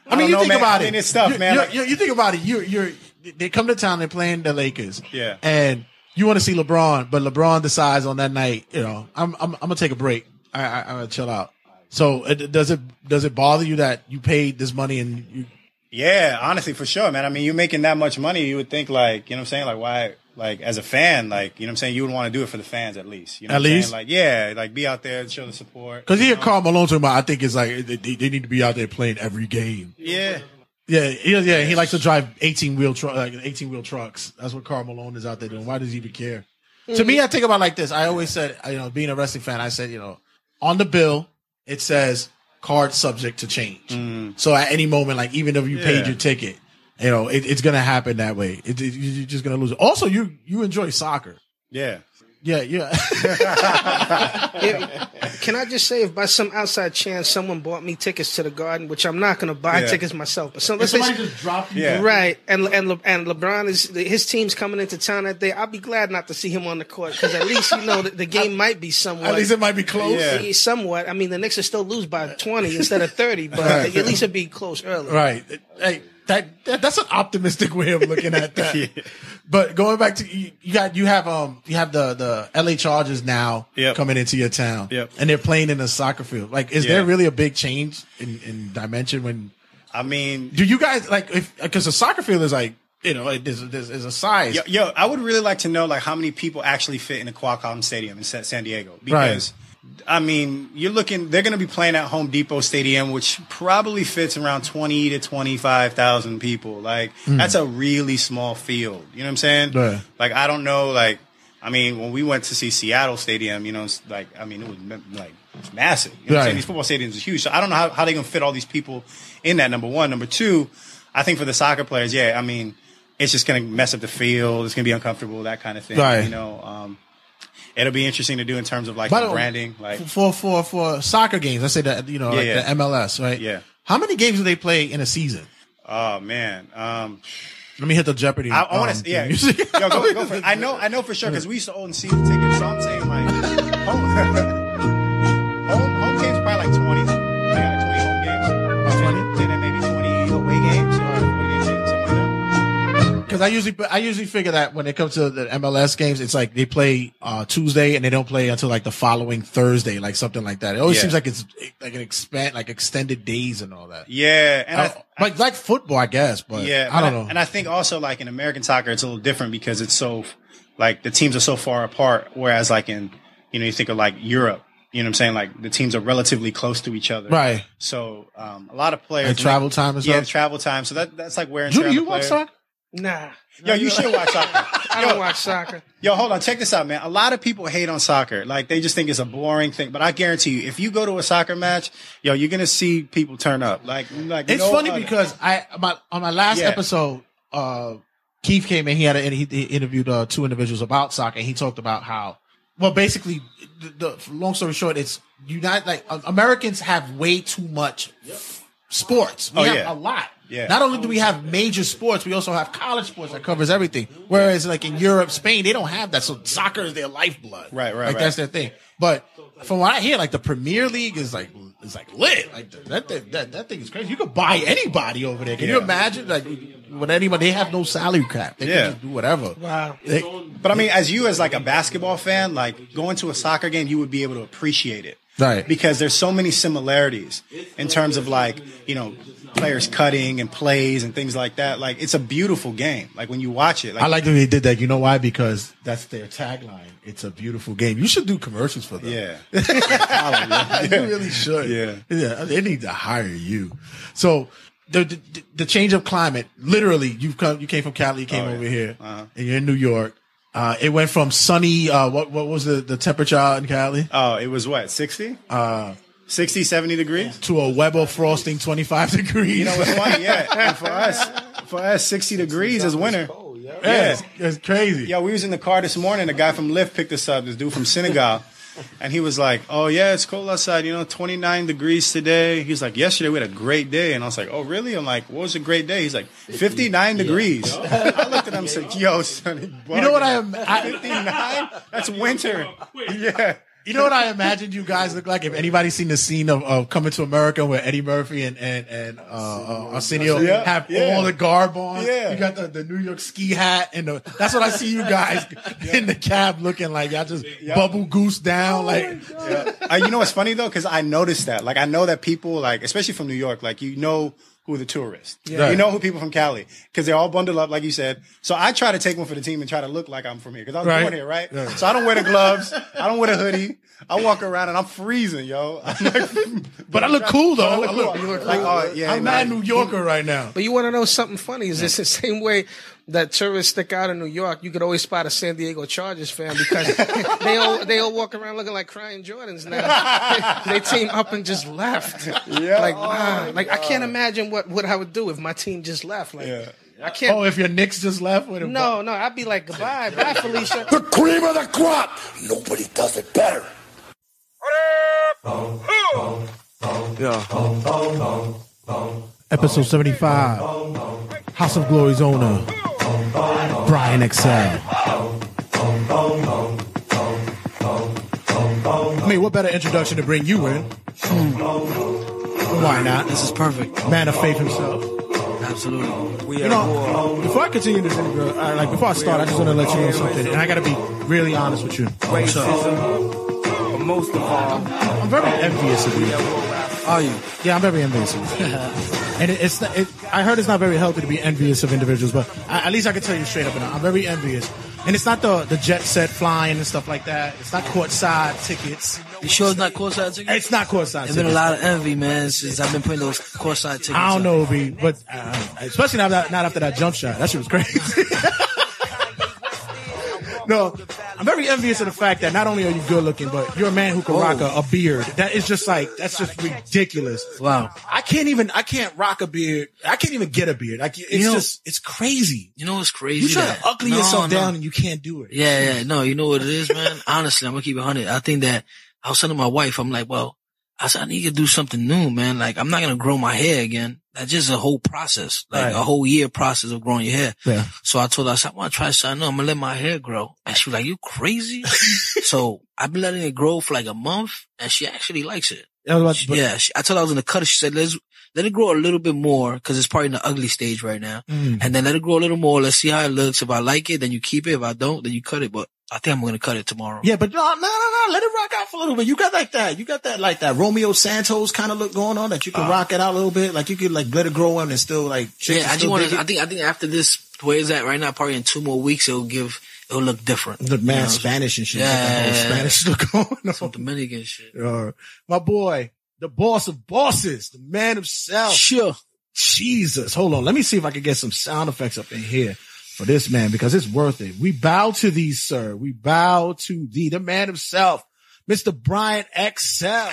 I mean, you know, think man. about I it. mean, it's tough, You- man. You, Like- you, you think about it. You're, you're they come to town. They're playing the Lakers. Yeah. And you want to see LeBron, but LeBron decides on that night, you know, I'm I'm, I'm gonna take a break. I, I I'm gonna chill out. So uh, it, does it does it bother you that you paid this money and you Yeah, honestly, for sure, man. I mean, you're making that much money, you would think like, you know what I'm saying? Like, why, like, as a fan, like, you know what I'm saying? You would want to do it for the fans at least. You know At what least? saying? Like, yeah, like, be out there and show the support. Because he know? Karl Malone talking about, I think it's like they, they need to be out there playing every game. Yeah. Yeah, yeah, yeah. He likes to drive eighteen wheel truck, like uh, eighteen wheel trucks. That's what Karl Malone is out there doing. Why does he even care? To me, I think about it like this. I always said, you know, being a wrestling fan, I said, you know, on the bill it says card subject to change. Mm. So at any moment, like even if you paid your ticket, you know, it, it's gonna happen that way. It, it- you're just gonna lose it. Also, you you enjoy soccer. Yeah. Yeah, yeah. If- can I just say, if by some outside chance someone bought me tickets to the Garden, which I'm not going to buy Yeah. tickets myself, but so If let's say somebody just dropped you- Yeah. right, and and Le, and LeBron is his team's coming into town that day. I'll be glad not to see him on the court because at least you know the, the game might be somewhat. At least it might be close. Yeah. Somewhat. I mean, the Knicks will still lose by 20 instead of 30, but Right. at least it'd be close early. Right. Hey, that, that that's an optimistic way of looking at that. But going back to you, you got you have um you have the the LA Chargers now Yep. coming into your town. Yep. And they're playing in a soccer field. Like, is Yeah. there really a big change in, in dimension when? I mean, do you guys like if because a soccer field is like you know it- there's there's, there's a size. Yo, yo, I would really like to know like how many people actually fit in the Qualcomm Stadium in San Diego because I mean you're looking they're going to be playing at Home Depot Stadium which probably fits around 20 to 25,000 people like Hmm. that's a really small field you know what I'm saying Yeah. like I don't know like I mean when we went to see Seattle Stadium you know it's like I mean it was like it's massive you know what I'm saying these football stadiums are huge so I don't know how, how they're going to fit all these people in that number one number two I think for the soccer players yeah I mean it's just going to mess up the field. It's going to be uncomfortable, that kind of thing. Right. You know, um, it'll be interesting to do in terms of like the branding. Like, for for for soccer games, let's say that you know Yeah, like yeah. the MLS, right? Yeah. How many games do they play in a season? oh man, um, Let me hit the Jeopardy. I, I want um, to, yeah. Yo, go, go for it. I know, I know for sure because we used to own season tickets. So I'm saying like home, Because I usually I usually figure that when it comes to the MLS games, it's like they play uh, Tuesday and they don't play until like the following Thursday, like something like that. It always Yeah. seems like it's like an expand like extended days and all that. Yeah, and I, Uh, like like football, I guess, but yeah, I don't know. And I think also like in American soccer, it's a little different because it's so like the teams are so far apart. Whereas like in you know you think of like Europe, you know what I'm saying? Like the teams are relatively close to each other, Right. So um, a lot of players And travel time and yeah, travel time. So that that's like wear and Drew, tear. on you watch soccer? Nah. Yo, you should watch soccer. I don't watch soccer. Yo, hold on. Check this out, man. A lot of people hate on soccer. Like they just think it's a boring thing. But I guarantee you, if you go to a soccer match, yo, you're gonna see people turn up. Like, like It's no funny other. because I my on my last Yeah. episode, uh, Keith came in. He had a, he, he interviewed uh, two individuals about soccer. and He talked about how well basically the, the long story short, it's United like uh, Americans have way too much sports. We Oh, have yeah. a lot. Yeah. Not only do we have major sports, we also have college sports that covers everything. Whereas like in Europe, Spain, they don't have that. So soccer is their lifeblood. Right, right, Like right. that's their thing. But from what I hear, like the Premier League is like is like lit. Like that that that, that thing is crazy. You could buy anybody over there. Can you imagine? Like when anybody they have no salary cap. They Yeah. can just do whatever. Wow. They- But I mean, as you as like a basketball fan, like going to a soccer game, you would be able to appreciate it. Right. Because there's so many similarities in terms of like, you know, players cutting and plays and things like that. Like it's a beautiful game. Like when you watch it. Like, I like that they did that. You know why? Because that's their tagline. It's a beautiful game. You should do commercials for them. Yeah. you really should. Yeah. Yeah. They need to hire you. So the, the the change of climate, literally, you've come you came from Cali, you came Oh, yeah. over here, Uh-huh. and you're in New York. Uh, it went from sunny, uh, what, what was the, the temperature out in Cali? Oh, it was what, 60? Uh, 60, 70 degrees? to a Weber frosting 25 degrees. You know what's funny? Yeah. And for us, for us, 60 degrees is winter. Yeah, it's, it's crazy. Yo, we was in the car this morning. A guy from Lyft picked us up. This dude from Senegal, and he was like, "Oh yeah, it's cold outside. You know, 29 degrees today." He's like, "Yesterday we had a great day," and I was like, "Oh really?" I'm like, "What was a great day?" He's like, "59 degrees." I looked at him and said, "Yo, sonny, You know what I am? I, 59? That's winter." Yeah. You know what I imagined you guys look like if anybody's seen the scene of, of Coming to America where Eddie Murphy and and and uh, uh, Arsenio Yeah, have yeah. all the garb on. Yeah. you got the, the New York ski hat and the. That's what I see you guys in the cab looking like. Y'all just bubble goose down like. Uh, you know what's funny though? Because I noticed that. Like, I know that people, like, especially from New York, like, you know who are the tourists. Yeah. You know who people from Cali because they're all bundled up, like you said. So I try to take one for the team and try to look like I'm from here because I was Right. born here, right? Yeah. So I don't wear the gloves. I don't wear the hoodie. I walk around and I'm freezing, yo. I'm like, But I look cool though. I look I look- cool. you look Like, cool. oh, yeah, I'm nah. mad New Yorker right now. But you want to know something funny? Is this the same way that tourists stick out in New York? You could always spot a San Diego Chargers fan because they all they all walk around looking like crying Jordans now. they team up and just left. Yeah. Like wow. Oh like I can't imagine what what I would do if my team just left. Like I can't. Oh, if your Knicks just left with him. no, no, I'd be like goodbye, bye, Felicia. The cream of the crop. Nobody does it better. Yeah. Episode 75. House of Glory's owner, Brian XL. I mean, what better introduction to bring you in? Why not? This is perfect. Man of faith himself. Absolutely. You know, before I continue this interview, uh, like before I start, I just want to let you know something, and I got to be really honest with you. Racism, but most of all, I'm very envious of you. Are you? Yeah, I'm very envious and it, it's not, it, I heard it's not very healthy to be envious of individuals, but I, at least I can tell you straight up and I'm very envious. And it's not the the jet set flying and stuff like that. It's not courtside tickets. You sure it's not courtside tickets? It's not courtside There's been a lot of envy, man, since I've been putting those courtside tickets. I don't up. know, B, but uh, especially not, not after that jump shot. That shit was crazy. no, I'm very envious of the fact that not only are you good looking, but you're a man who can rock a, oh. a beard. That is just like that's just ridiculous. Wow. I can't even I can't rock a beard. I can't even get a beard. Like it's You know- just it's crazy. You know what's crazy? You try that- to ugly No, yourself no. down and you can't do it. Yeah, yeah. No, you know what it is, man? Honestly, I'm gonna keep it hundred. I think that I was telling my wife, I'm like, well, I said, I need to do something new, man. Like, I'm not gonna grow my hair again. That's just a whole process, like Right. a whole year process of growing your hair. Yeah. So I told her, I said, I want to try something new. I'm gonna let my hair grow. And she was like, you crazy? so I've been letting it grow for like a month and she actually likes it. I was about to- yeah. She, I told her I was gonna cut it. She said, let's, let it grow a little bit more because it's probably in the ugly stage right now. Mm. And then let it grow a little more. Let's see how it looks. If I like it, then you keep it. If I don't, then you cut it. But I think I'm going to cut it tomorrow. Yeah, but no, no, no, no. Let it rock out for a little bit. You got like that. You got that like that Romeo Santos kind of look going on that you can Uh. rock it out a little bit. Like you could like let it grow on and still like. Yeah, I just want to. I think. I think after this, where is that right now, probably in two more weeks, it'll give. It'll look different. The man You know? Spanish and shit. Yeah, whole Spanish look going on. Some Dominican shit. Uh, my boy, the boss of bosses, the man himself. Sure. Jesus. Hold on. Let me see if I can get some sound effects up in here for this man because it's worth it. We bow to thee, sir. We bow to thee, the man himself, Mr. Brian XL.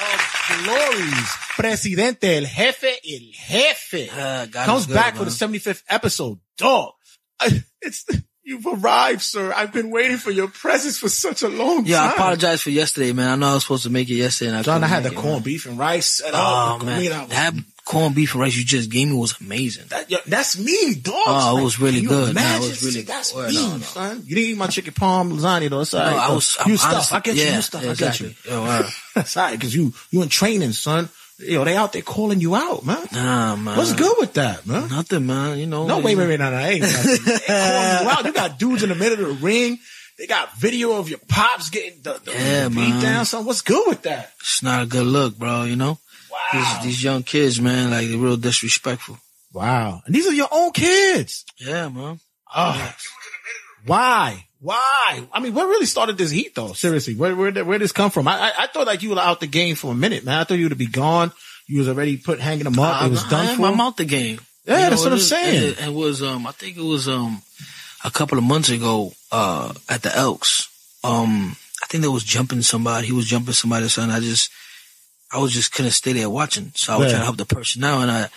Of Glories. Presidente, el jefe, el jefe. Uh, Comes good, back for the 75th episode. Dog. It's, you've arrived, sir. I've been waiting for your presence for such a long Yeah, time. Yeah, I apologize for yesterday, man. I know I was supposed to make it yesterday. And I John, I had the it, corned man. beef and rice set Oh up. the man, comida was- that corned beef and rice you just gave me was amazing. That, yo, that's me, dog. Oh, it Like, was really can good. Nah, it was really That's good. me, oh, No, no. son. You didn't eat my chicken palm lasagna though. It's all No. I was- you I'm stuff. honestly- I get you. yeah, You stuff. exactly. I get you. Yo, word. That's all right, because you you in training, son. Yo, they out there calling you out, man. Nah, man. What's good with that, man? Nothing, man. You know. No, wait, wait, wait, no, no, ain't nothing. they calling you out. You got dudes in the middle of the ring. They got video of your pops getting the, the, Yeah, beat man. down. Son, what's good with that? It's not a good look, bro. You know. Wow. These, these young kids, man, like they're real disrespectful. Wow. And these are your own kids. Yeah, man. Oh, why? Why? I mean, what really started this heat though? Seriously, where where did where this come from? I, I I thought like you were out the game for a minute, man. I thought you would be gone. You was already put hanging them up. it was I, done I, for. I'm out the game. Yeah, You know, that's what I'm is- saying. It, it was um, I think it was um, a couple of months ago uh at the Elks. Um, I think there was jumping somebody. He was jumping somebody's son. I just, I was just couldn't stay there watching. So I was Yeah. trying to help the person out, and I,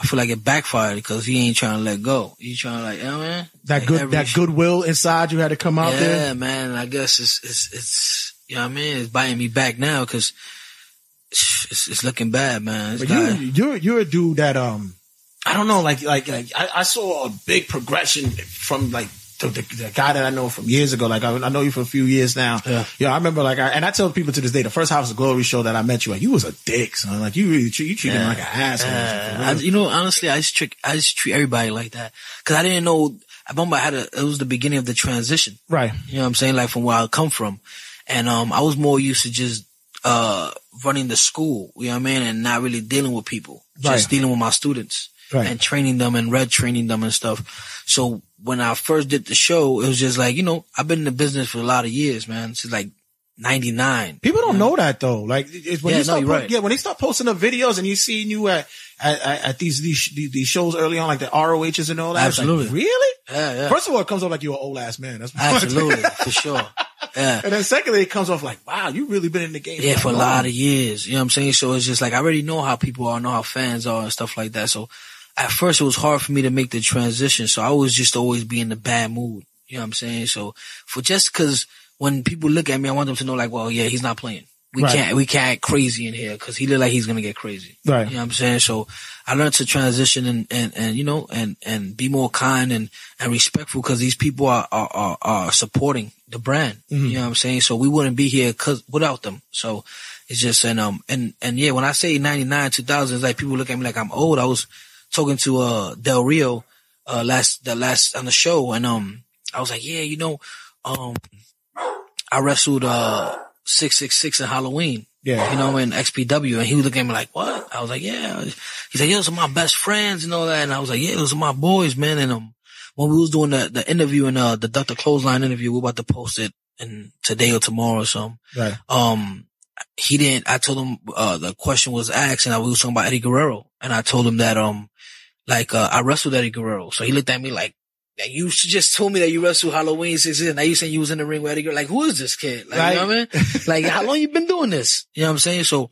I feel like it backfired because he ain't trying to let go. He trying to like, yeah, man. that good every that goodwill inside you had to come out yeah, there. Yeah, man. I guess it's it's it's you know what I mean. It's biting me back now because it's, it's looking bad, man. This But guy- you you're you're a dude that um I don't know like like like I, I saw a big progression from like the, the, guy that I know from years ago. Like I, I know you for a few years now. Yeah. I remember like I, and I tell people to this day the first House of Glory show that I met you at, you was a dick, son. Like you really treat you treated him like an asshole. Yeah. I, you know, honestly, I just trick, I just treat everybody like that because I didn't know. I remember I had a. It was the beginning of the transition. Right. You know what I'm saying? Like from where I come from, and um, I was more used to just uh running the school. You know what I mean, and not really dealing with people, just Right. dealing with my students. Right. And training them and red training them and stuff. So when I first did the show, it was just like, you know, I've been in the business for a lot of years, man. Since like 99. People don't know that though. Like it's when Yeah, you no, start, you're right. yeah, when they start posting the videos and you see you at at, at, these, these these shows early on, like the ROHs and all that. it's like, Absolutely. really? Yeah, yeah. First of all, it comes off like you're an old ass man. That's Absolutely, for sure. Yeah. And then secondly, it comes off like, wow, you really been in the game. Yeah, for a long. lot of years. You know what I'm saying? So it's just like I already know how people are, know how fans are and stuff like that. So at first it was hard for me to make the transition. So I was just always be in the bad mood. You know what I'm saying? So for just cause when people look at me, I want them to know like, well, yeah, he's not playing. We Right. can't, we can't act crazy in here because he look like he's going to get crazy. Right. You know what I'm saying? So I learned to transition and, and, and, you know, and, and be more kind and, and respectful because these people are, are, are, are supporting the brand. Mhm. You know what I'm saying? So we wouldn't be here cause without them. So it's just, and, um, and, and yeah, when I say 99, 2000, it's like people look at me like I'm old. I was talking to, uh, Del Rio, uh, last, the last on the show and, um, I was like, yeah, you know, um, I wrestled, uh, 666 in Halloween. Yeah. You know, in XPW. And he was looking at me like, what? I was like, yeah. He's like, yeah, those are my best friends and all that. And I was like, yeah, those are my boys, man. And, um, when we was doing the, the interview and, uh, the Dr. Clothesline interview, we are about to post it in today or tomorrow or something. Right. Um, he didn't, I told him, uh, the question was asked and I was talking about Eddie Guerrero. And I told him that, um, like, uh, I wrestled Eddie Guerrero. So he looked at me like, "Yeah, you just told me that you wrestled Halloween and now you saying you was in the ring with Eddie Guerrero. Like, who is this kid? Like, you know what I mean? like, how long you been doing this? You know what I'm saying? So,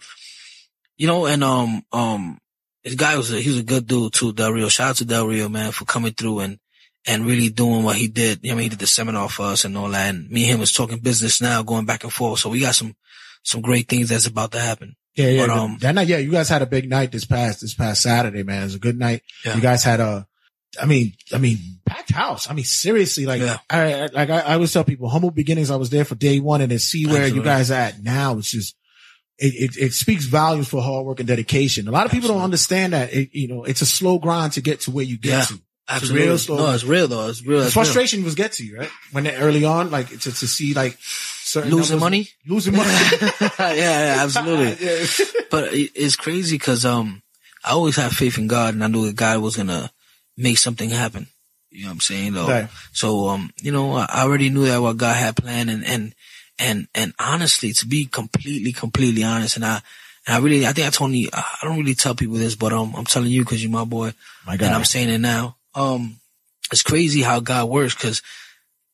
you know, and, um, um, this guy was a, he was a good dude too, Del Rio. Shout out to Del Rio, man, for coming through and, and really doing what he did. You know, what I mean, he did the seminar for us and all that. And me and him was talking business now, going back and forth. So we got some, some great things that's about to happen. Yeah, yeah. But, um, that night, yeah, you guys had a big night this past this past Saturday, man. It was a good night. Yeah. You guys had a, I mean, I mean, packed house. I mean, seriously, like, Yeah. I, I like I, I always tell people, humble beginnings. I was there for day one, and then see where you guys are at now. It's just it, it, it speaks volumes for hard work and dedication. A lot of people don't understand that. It, you know, it's a slow grind to get to where you get Yeah, to. It's real slow- No, it's real though. It's real. It's real. frustration was get to you, right? When they early on, like to, to see like certain Losing numbers- money? losing money. yeah, yeah, absolutely. But it- it's crazy because um, I always had faith in God, and I knew that God was gonna make something happen. You know what I'm saying? Though. Right. So um, you know, I already knew that what God had planned, and and and and honestly, to be completely, completely honest, and I. And I really, I think I told you, I don't really tell people this, but um, I'm telling you because you're my boy, My and. I'm saying it now. Um, it's crazy how God works because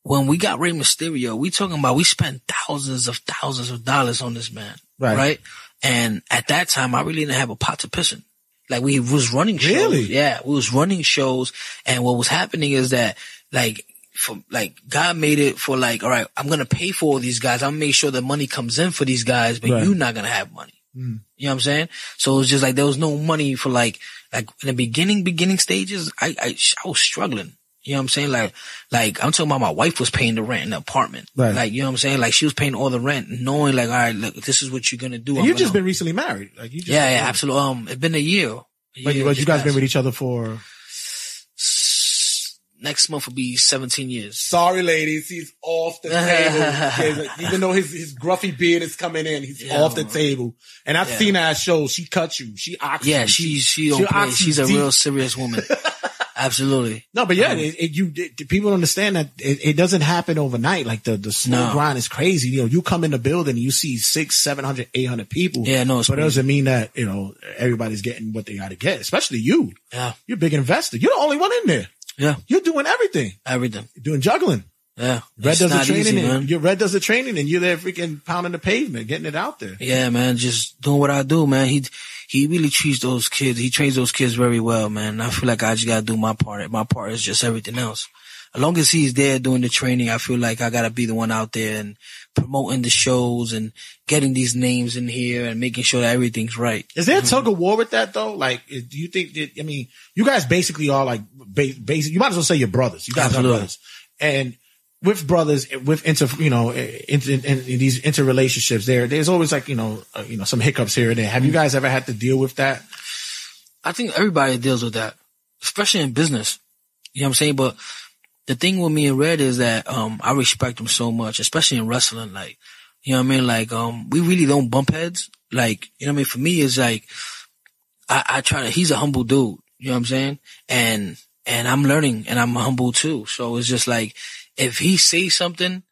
when we got Rey Mysterio, we talking about we spent thousands of thousands of dollars on this man, Right. Right. And at that time, I really didn't have a pot to piss in. Like we was running shows. Really? Yeah, we was running shows, and what was happening is that like. For, like God made it for like, all right, I'm gonna pay for all these guys. I'm gonna make sure the money comes in for these guys, but Right. you're not gonna have money. Mm. You know what I'm saying? So it was just like there was no money for like like in the beginning beginning stages. I I, I was struggling. You know what I'm saying? Like like I'm talking about my wife was paying the rent in the apartment. Right. Like you know what I'm saying? Like she was paying all the rent, knowing like all right, look, this is what you're gonna do. You've just been recently married. Like you just yeah yeah absolutely. Um, it's been a year. A But, year but you guys been with each other for Next month will be 17 years. Sorry, ladies, he's off the table. Even though his, his gruffy beard is coming in, he's Yeah, off the table. And I've Yeah. seen her at shows. She cut you. She ox Yeah, you. she she she'll play. She's a deep. real serious woman. Absolutely. No, but yeah, Um, it, it, you it, people understand that it, it doesn't happen overnight. Like the the slow No. grind is crazy. You know, you come in the building, and you see six, seven hundred, eight hundred people. Yeah, no, it's but it doesn't mean that you know everybody's getting what they got to get. Especially you. Yeah. You're a big investor. You're the only one in there. Yeah. You're doing everything. Everything. You're doing juggling. Yeah. Red does the training, easy, and man. your Red does the training, and you're there freaking pounding the pavement, getting it out there. Yeah, man, just doing what I do, man. He he really treats those kids. He trains those kids very well, man. I feel like I just gotta do my part. My part is just everything else. As long as he's there doing the training, I feel like I gotta be the one out there and promoting the shows and getting these names in here and making sure that everything's right. Is there a mm-hmm. tug of war with that though? Like, eh, do you think that? I mean, you guys basically are like ba- basic. You might as well say you're brothers. You guys Absolutely. are brothers, and with brothers, with inter, you know, in, in, in these interrelationships, there, there's always like you know, uh, you know, some hiccups here and there. Have you guys ever had to deal with that? I think everybody deals with that, especially in business. You know what I'm saying? But the thing with me and Red is that um I respect him so much, especially in wrestling. Like, you know what I mean? Like, um, we really don't bump heads. Like, you know what I mean? For me, it's like I, I try to. He's a humble dude. You know what I'm saying? And and I'm learning, and I'm humble too. So it's just like if he says something,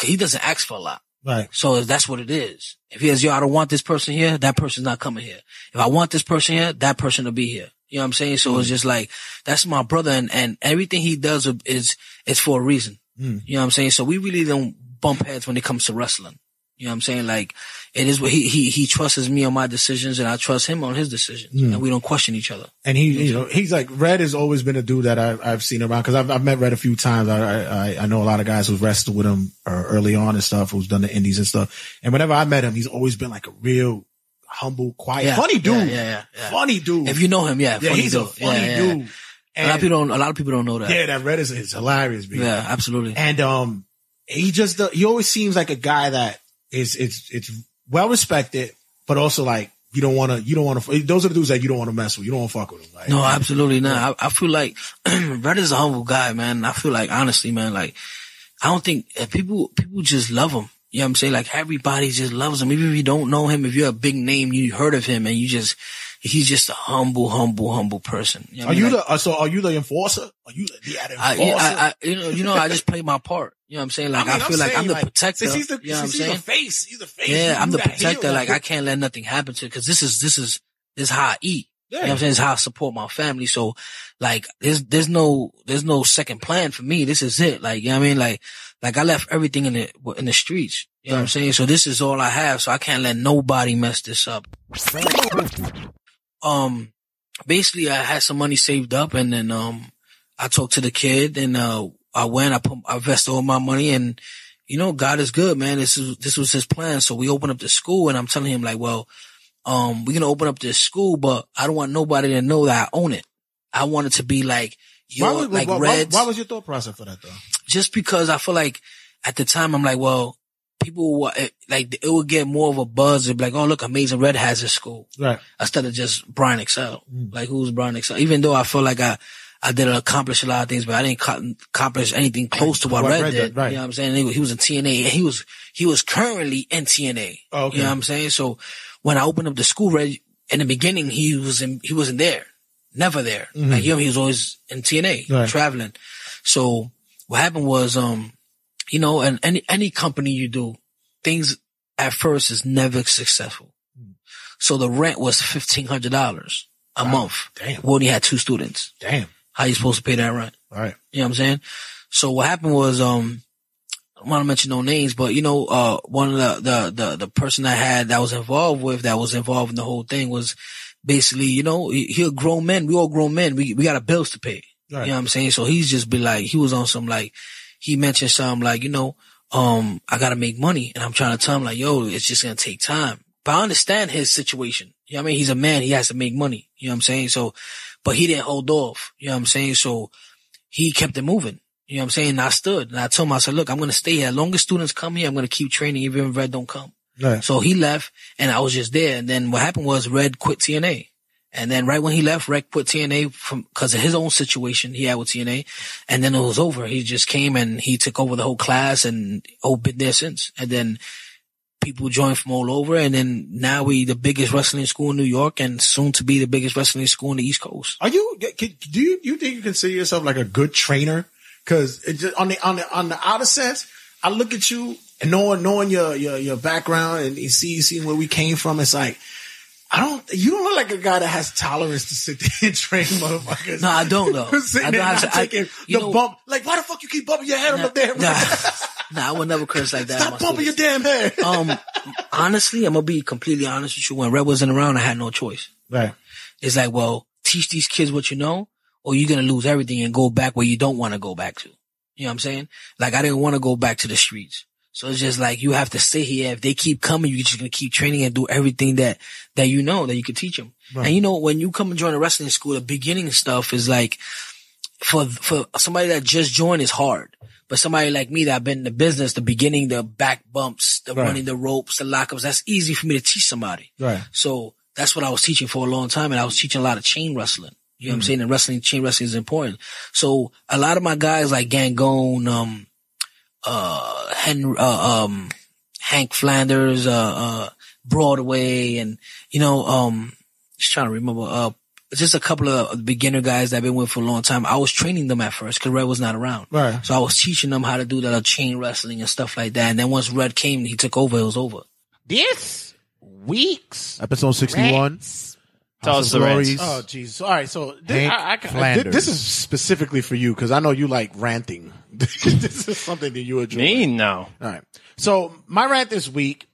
he doesn't ask for a lot. Right. So that's what it is. If he says, yo, I don't want this person here, that person's not coming here. If I want this person here, that person will be here. You know what I'm saying? So it's just like, that's my brother and, and everything he does is, is for a reason. Mm. You know what I'm saying? So we really don't bump heads when it comes to wrestling. You know what I'm saying? Like, it is what he, he, he trusts me on my decisions and I trust him on his decisions Mm. and we don't question each other. And he, you know, he's like Red has always been a dude that I, I've seen around because I've, I've met Red a few times. I, I, I know a lot of guys who've wrestled with him uh, early on and stuff, who's done the indies and stuff. And whenever I met him, he's always been like a real humble, quiet, Yeah. funny dude. Yeah, yeah, yeah. Funny dude. If you know him, yeah, yeah, funny he's dude. a funny Yeah, dude. a lot of people don't, a lot of people don't know that. Yeah, that Red is, is hilarious. B. Yeah, absolutely. And um, he just he always seems like a guy that is it's it's well respected, but also like you don't want to you don't want to. Those are the dudes that you don't want to mess with. You don't want to fuck with them. Like, No, absolutely not. I, I feel like Red is a humble guy, man. I feel like honestly, man, like I don't think uh, people people just love him. You know what I'm saying? Like everybody just loves him. Even if you don't know him, if you're a big name, you heard of him and you just he's just a humble, humble, humble person. You know Are I you mean? the uh, so? Are you the enforcer? Are you the, the I, enforcer? I, I, you know, you know, I just play my part. You know what I'm saying? Like I, mean, feel like I'm the protector. Since he's the, you know what I'm saying? the face, he's the face. Yeah, I'm the protector. Like I can't let nothing happen to it. because this is this is this is how I eat. You know what I'm saying? It's how I support my family. So like there's there's no there's no second plan for me. This is it. Like you know what I mean? Like like I left everything in the in the streets. You know what I'm saying? So this is all I have. So I can't let nobody mess this up. Um basically I had some money saved up and then um I talked to the kid and uh I went, I put I invested all my money and you know, God is good, man. This is this was his plan. So we opened up the school and I'm telling him like, well, um, we're gonna open up this school, but I don't want nobody to know that I own it. I want it to be like your Why, was- like why, why, Reds. why was your thought process for that though? just because I feel like at the time I'm like, well, people will, eh, like it would get more of a buzz. It'd be like, oh look, Amazing Red has his school, Right. instead of just Brian XL. Like who's Brian XL? Even though I feel like I. I did accomplish a lot of things, but I didn't co- accomplish anything close to what, What Red, Red did. right. You know what I'm saying? He was, he was in TNA and he was, he was currently in TNA. Oh, okay. You know what I'm saying? So when I opened up the school, Red, in the beginning, he was in, he wasn't there. Never there. Mhm. Like him, he was always in TNA, Right. traveling. So what happened was, um, you know, and any, any company you do, things at first is never successful. So the rent was $1,500 a month. Damn. We only had two students. Damn. How you supposed to pay that rent? All right. You know what I'm saying? So what happened was, um, I don't want to mention no names, but you know, uh, one of the, the, the, the person I had that was involved with, that was involved in the whole thing was basically, you know, he, a grown men. We all grown men. We, we got a bills to pay. Right. You know what I'm saying? So he's just be like, he was on some like, he mentioned something like, you know, um, I gotta make money. And I'm trying to tell him like, yo, it's just gonna take time. But I understand his situation. You know what I mean? He's a man. He has to make money. You know what I'm saying? So, but he didn't hold off. You know what I'm saying? So he kept it moving. You know what I'm saying? And I stood and I told him, I said, look, I'm going to stay here. As long as students come here, I'm going to keep training even if Red don't come. Right. So he left and I was just there. And then what happened was Red quit TNA. And then right when he left, Red quit TNA from, cause of his own situation he had with TNA. And then it was over. He just came and he took over the whole class and oh, been there since. And then people join from all over. And then now we the biggest wrestling school in New York and soon to be the biggest wrestling school in the East Coast. Are you? Do you? You think you consider yourself like a good trainer? Because on the on the on the outer sense, I look at you and knowing knowing your your your background and you see seeing where we came from. It's like I don't. You don't look like a guy that has tolerance to sit there and train motherfuckers. No, I don't though. Sitting I don't have to- taking the know- bump. Like why the fuck you keep bumping your head up there? Nah, nah, I would never curse like that. Stop bumping your damn head. um, honestly, I'm gonna be completely honest with you. When Red wasn't around, I had no choice. Right. It's like, well, teach these kids what you know, or you're gonna lose everything and go back where you don't want to go back to. You know what I'm saying? Like I didn't want to go back to the streets. So it's just like you have to stay here. If they keep coming, you're just gonna keep training and do everything that that you know that you can teach them. Right. And you know, when you come and join a wrestling school, the beginning stuff is like for for somebody that just joined is hard. But somebody like me that have been in the business, the beginning, the back bumps, the Right. running the ropes, the lockups, that's easy for me to teach somebody. Right. So that's what I was teaching for a long time. And I was teaching a lot of chain wrestling. You know what I'm Mhm. saying? And wrestling, chain wrestling is important. So a lot of my guys like Gangone, um, uh, Henry, uh, um, Hank Flanders, uh, uh, Broadway and, you know, um, just trying to remember, uh, just a couple of beginner guys that I've been with for a long time. I was training them at first because Red was not around. Right. So I was teaching them how to do the chain wrestling and stuff like that. And then once Red came he took over, it was over. This week's Episode sixty one. Tell us the rants. Oh Jesus! All right, so this, Hank I, I, thi- Flanders. this is specifically for you because I know you like ranting. this is something that you enjoy. Me? No. All right. So my rant this week,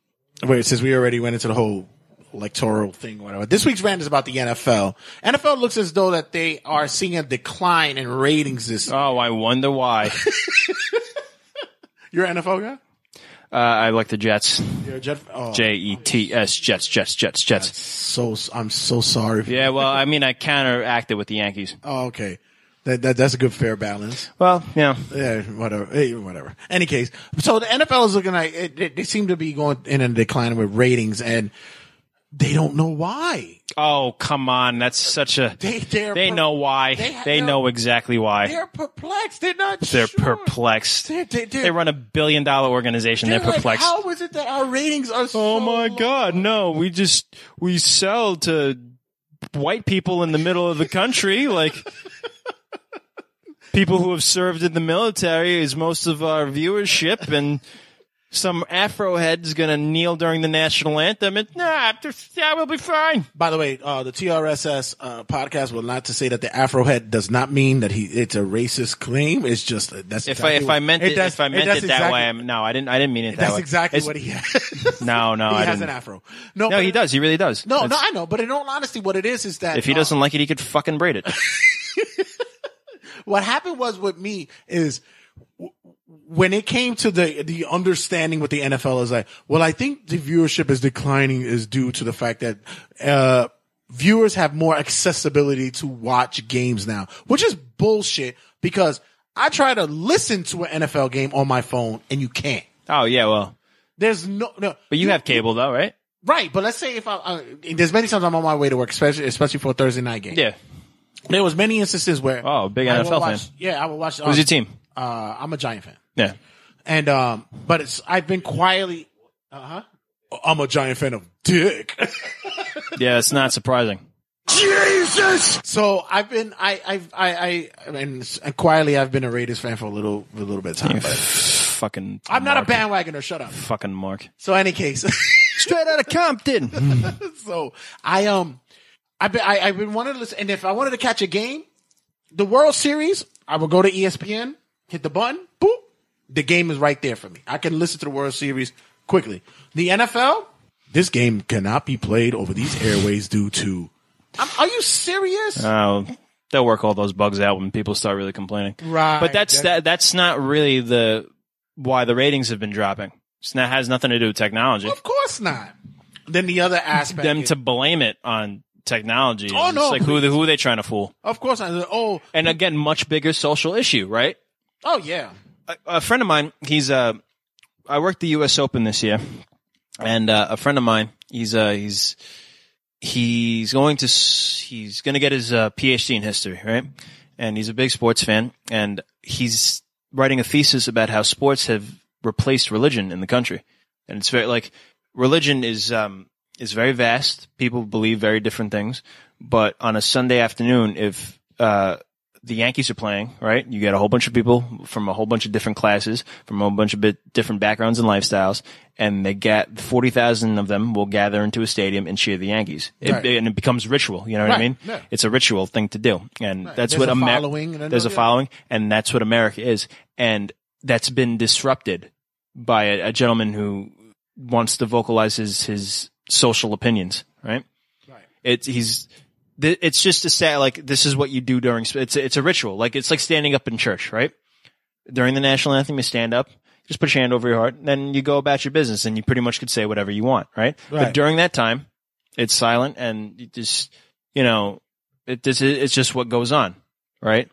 wait, since we already went into the whole electoral thing, whatever. This week's rant is about the NFL. NFL looks as though that they are seeing a decline in ratings this. Oh, I wonder why. You're an NFL guy. Uh, I like the Jets. You're Jet. Oh, J E T S Jets Jets Jets Jets. so I'm so sorry. For Yeah, well, I mean, I counteracted with the Yankees. Oh, okay. That, that that's a good fair balance. Well, yeah. Yeah, whatever. Hey, whatever. Any case, so the NFL is looking like it, it, they seem to be going in a decline with ratings, and they don't know why. Oh, come on. That's such a. They they're They per- know why. they They, know exactly why. They're perplexed. They're not. They're sure. perplexed. They're, they They run a billion dollar organization. They're, like, perplexed. How is it that our ratings are oh so? Oh my God! No, we just we sell to white people in the middle of the country, like people who have served in the military is most of our viewership, and some Afro head's gonna kneel during the national anthem, and nah, just- yeah, we'll be fine. By the way, uh, the TRSS uh, podcast will not to say that the Afro head does not mean that he it's a racist claim. It's just uh, that's If I if I meant it, does- if I meant it that exactly- way, I'm, no, I didn't. I didn't mean it that way. That's way. exactly It's- what he has. No, no, he I has didn't. an afro. No, No, he does. He really does. No, no, I know, but in all honesty, what it is is that If he uh, doesn't like it, he could fucking braid it. what happened was with me is when it came to the the understanding with the NFL is like, well, I think the viewership is declining is due to the fact that uh viewers have more accessibility to watch games now, which is bullshit because I try to listen to an NFL game on my phone and you can't. Oh yeah, well, There's no no. But you have cable though, right? Right, but let's say if I, uh, there's many times I'm on my way to work, especially especially for a Thursday night game. Yeah. There was many instances where Oh, big I NFL watch- fan. Yeah, I would watch. Who's your team? Uh, I'm a Giant fan, Yeah. and um, but it's I've been quietly. Uh huh. I'm a Giant fan of Dick. Yeah, it's not surprising. Jesus. So I've been I I've I I, I mean and quietly I've been a Raiders fan for a little a little bit of time. But Fucking. I'm not a bandwagoner. Shut up. Fucking Mark. So any case, straight out of Compton. so I um, I've been I, I've been wanting to listen, and if I wanted to catch a game, the World Series, I would go to ESPN, hit the button, boop, the game is right there for me. I can listen to the World Series quickly. The NFL, this game cannot be played over these airways due to. I'm, are you serious? Oh, they'll work all those bugs out when people start really complaining. Right. But that's that. That's not really the why the ratings have been dropping. It's not has nothing to do with technology. Of course not. Then the other aspect, Them is- to blame it on technology. Oh, it's no, like who who are they trying to fool? of course not. Oh, And again, much bigger social issue, right? oh yeah. A, a friend of mine, he's uh, I worked the U.S. Open this year, and uh, a friend of mine, he's uh, he's he's going to he's going to get his uh, PhD in history, right? And he's a big sports fan, and he's writing a thesis about how sports have replaced religion in the country, and it's very like religion is um is very vast. People believe very different things, but on a Sunday afternoon, if uh the Yankees are playing, right? You get a whole bunch of people from a whole bunch of different classes, from a whole bunch of bit different backgrounds and lifestyles, and they get forty thousand of them will gather into a stadium and cheer the Yankees, It- Right. and it becomes ritual. You know what I mean? yeah. It's a ritual thing to do, and that's There's what America. There's a following, and that's what America is, and that's been disrupted by a, a gentleman who wants to vocalize his his social opinions, right? Right. It's he's th- it's just a sad like this is what you do during it's a, it's a ritual like it's like standing up in church right during the national anthem you stand up just put your hand over your heart then you go about your business and you pretty much could say whatever you want right, Right. but during that time it's silent and you just you know it this is it's just what goes on right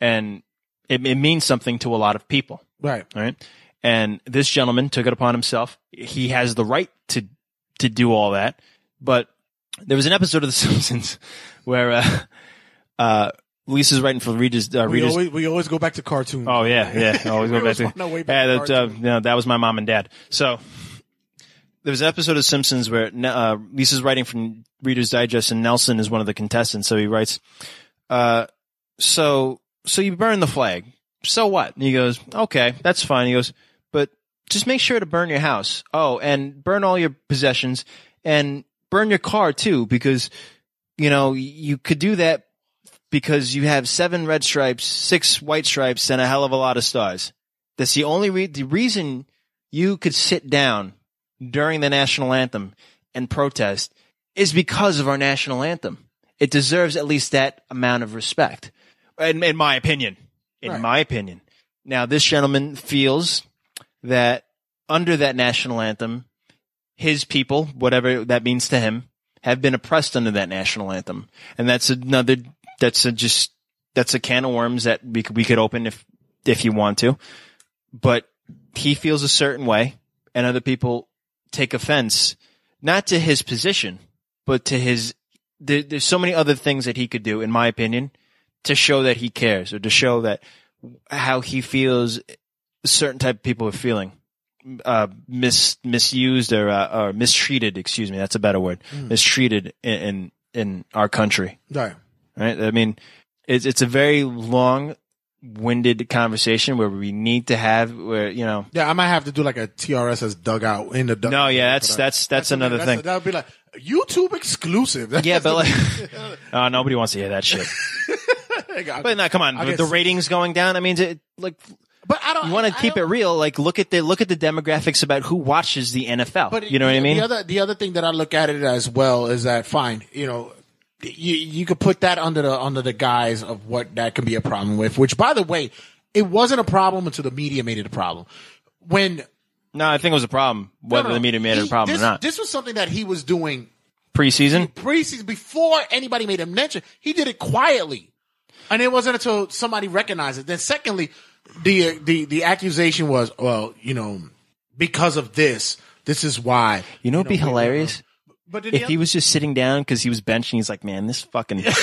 and it, it means something to a lot of people Right. right? And this gentleman took it upon himself. He has the right to to do all that, but there was an episode of The Simpsons where uh, uh, Lisa's writing for Reader's. Uh, We always, we always go back to cartoons. Oh yeah, yeah. Always go back to. find way back Yeah, that, uh, know, that was my mom and dad. So there was an episode of Simpsons where uh, Lisa's writing from Reader's Digest, and Nelson is one of the contestants. So he writes, uh, "So, so you burn the flag. So what?" And he goes, "Okay, that's fine." He goes, "But just make sure to burn your house. Oh, and burn all your possessions, and burn your car too, because you know you could do that." because you have seven red stripes, six white stripes, and a hell of a lot of stars. That's the only re- the reason you could sit down during the national anthem and protest is because of our national anthem. It deserves at least that amount of respect, in, in my opinion. In Right. my opinion. Now, this gentleman feels that under that national anthem, his people, whatever that means to him, have been oppressed under that national anthem, and that's another. That's a just that's a can of worms that we could, we could open if if you want to, but he feels a certain way, and other people take offense not to his position, but to his. There, there's so many other things that he could do, in my opinion, to show that he cares or to show that how he feels certain type of people are feeling uh, mis misused or uh, or mistreated. Excuse me, that's a better word. Mm. Mistreated in, in in our country. Right. Right. I mean, it's it's a very long winded conversation where we need to have where you know. Yeah, I might have to do like a TRSS dugout in the dugout. No, yeah, that's that's that's, another That's- thing. That would be like YouTube exclusive. yeah, but like, oh, nobody wants to hear that shit. But no, come on, the, the ratings going down. I mean, it, like, but I don't. You want to keep it real? Like, look at the look at the demographics about who watches the NFL. But you know what I mean? The other, the other thing that I look at it as well is that fine, you know, you you could put that under the under the guise of what that can be a problem with. Which, by the way, it wasn't a problem until the media made it a problem. When no, I think it was a problem whether No, no, the media made it a problem this, or not. This was something that he was doing Preseason. preseason before anybody made him mention. He did it quietly, and it wasn't until somebody recognized it. Then, secondly, the the the accusation was, well, you know, because of this, this is why. You know, it'd be hilarious But if he was just sitting down because he was benching. He's like, man, this fucking.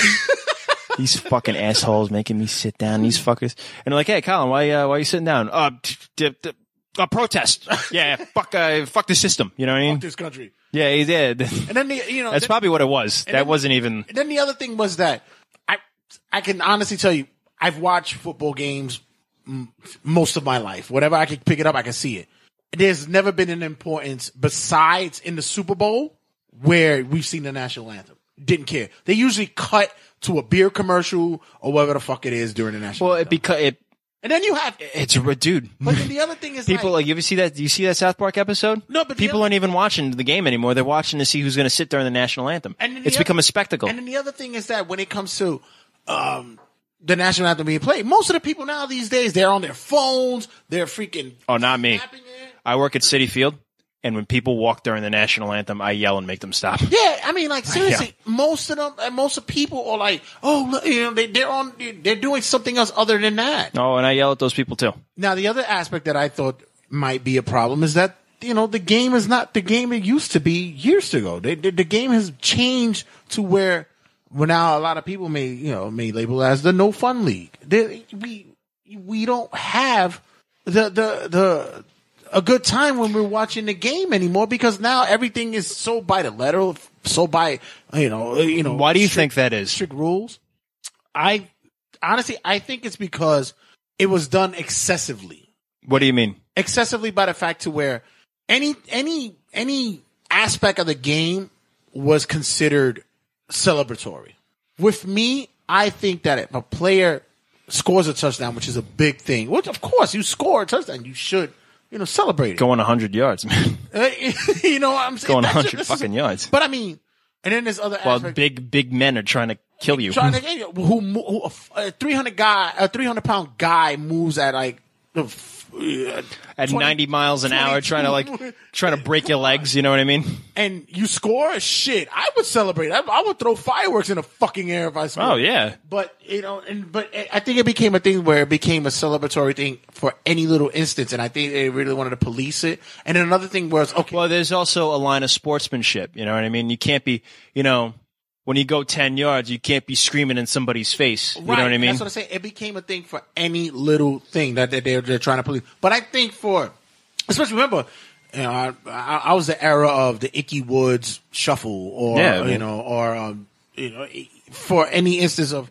These fucking assholes making me sit down. These fuckers, and like, hey, Colin, why, uh, why are you sitting down? Uh, t- t- uh protest. Yeah, fuck, uh, fuck the system. You know what I mean? Fuck this country. Yeah, he did. And then the, you know, That's then- probably what it was. That then- wasn't even. And then the other thing was that I I can honestly tell you I've watched football games most of my life. Whatever I can pick it up, I can see it. There's never been an importance besides in the Super Bowl where we've seen the national anthem. Didn't care. They usually cut to a beer commercial or whatever the fuck it is during the national. Well, it because it. And then you have It's a dude. But then the other thing is People like, like, you ever see that? Do you see that South Park episode? No, but people aren't even watching the game anymore. They're watching to see who's going to sit during the national anthem. And the it's other- become a spectacle. And then the other thing is that when it comes to um, the national anthem being played, most of the people now these days they're on their phones. They're freaking oh, not me. I work at Citi Field, and when people walk during the national anthem, I yell and make them stop. Yeah, I mean, like seriously, most of them, most of people are like, oh, look, you know, they, they're on, they're doing something else other than that. Oh, and I yell at those people too. Now, the other aspect that I thought might be a problem is that you know the game is not the game it used to be years ago. The, the game has changed to where well now a lot of people may you know may label it as the no fun league. They, we we don't have the the the a good time when we're watching the game anymore because now everything is so by the letter, so by you know uh, you know. Why do you strict- think that is? strict rules? I honestly I think it's because it was done excessively What do you mean? excessively by the fact to where any any any aspect of the game was considered celebratory. With me, I think that if a player scores a touchdown, which is a big thing, which of course you score a touchdown, you should you know celebrate it. Going 100 yards, man. Uh, you know what I'm saying? Going That's 100 just- this is- fucking yards. But I mean, and then there's other While aspects. big, big men are trying to kill you. trying to who, who a 300 guy, a 300 pound guy moves at like At 20 90 miles an hour, trying to like, trying to break your legs. You know what I mean? and you score, shit, I would celebrate. I, I would throw fireworks in the fucking air if I scored. Oh, yeah. But you know, and but I think it became a thing where it became a celebratory thing for any little instance, and I think they really wanted to police it. And then another thing was okay, Well, there's also a line of sportsmanship. You know what I mean? You can't be, you know, when you go 10 yards, you can't be screaming in somebody's face. You know what I mean? That's what I'm saying. It became a thing for any little thing that that they're, they're trying to police. But I think for, especially remember, you know, I, I, I was the era of the Ickey Woods shuffle, or Yeah, you know, or um, you know, for any instance of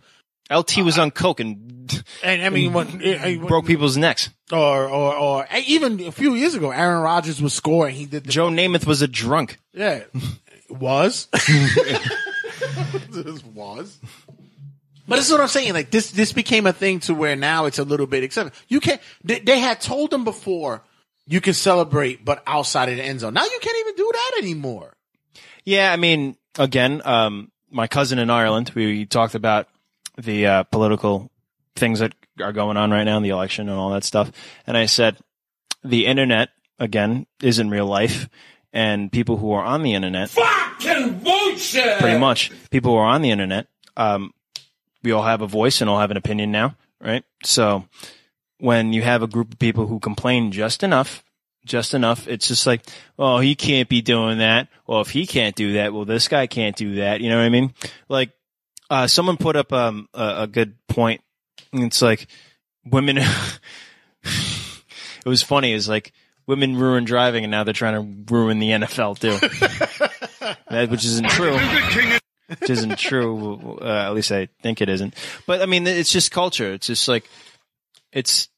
LT was on coke and, and I mean, when, broke people's necks. or or or even a few years ago, Aaron Rodgers was scoring. He did the, Joe Namath was a drunk. yeah, was this was. But this is what I'm saying. Like this, this became a thing to where now it's a little bit accepted. You can't. They, they had told them before you can celebrate, but outside of the end zone. Now you can't even do that anymore. Yeah, I mean, again, um, my cousin in Ireland, we talked about the uh, political things that are going on right now in the election and all that stuff. And I said, the internet, again, isn't real life. And people who are on the internet, Fucking bullshit! pretty much, people who are on the internet, um, we all have a voice and all have an opinion now, right? So when you have a group of people who complain just enough, just enough, it's just like, oh, he can't be doing that. Well, if he can't do that, well, this guy can't do that. You know what I mean? Like, uh, someone put up, um, a, a good point. It's like women, it was funny. It's like women ruin driving and now they're trying to ruin the NFL too. that, which isn't true which isn't true. Uh, at least I think it isn't. But I mean, it's just culture. It's just like it's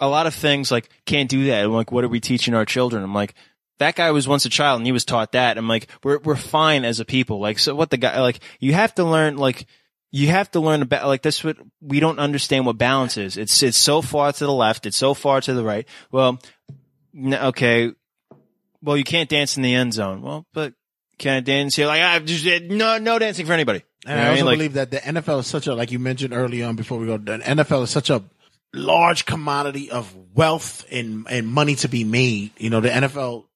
a lot of things like can't do that. I'm like, what are we teaching our children? I'm like, that guy was once a child and he was taught that. I'm like, we're we're fine as a people. Like, so what the guy like? You have to learn like. You have to learn about like that's what we don't understand what balance is. It's it's so far to the left, it's so far to the right. Well, okay, well you can't dance in the end zone. Well, but can I dance here? Like I just eh, no no dancing for anybody. You I also? Like, believe that the NFL is such a, like you mentioned early on before we go, the NFL is such a large commodity of wealth and, and money to be made. You know, the NFL,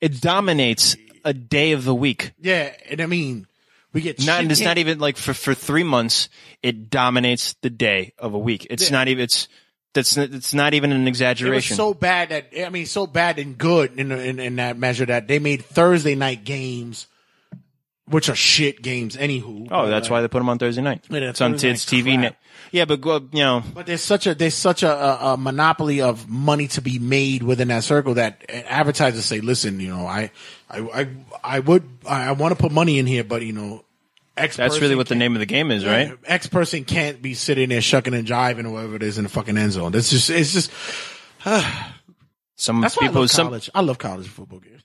it dominates a day of the week. yeah, and I mean, we get Not it's not even like for for three months. It dominates the day of a week. It's Yeah. not even. It's That's it's not even an exaggeration. so bad that I mean, so bad and good in, in in that measure that they made Thursday night games, which are shit games. Anywho, oh, that's why they put them on Thursday night. Yeah, it's on Thursday it's night TV. crap. Net. Yeah, but go- you know, But there's such a there's such a, a, a monopoly of money to be made within that circle that advertisers say, listen, you know, I I I, I would I, I want to put money in here, but you know, X that's really what the name of the game is, right? X person can't be sitting there shucking and jiving or whatever it is in the fucking end zone. That's just it's just Some that's why I people, love some college. I love college football games.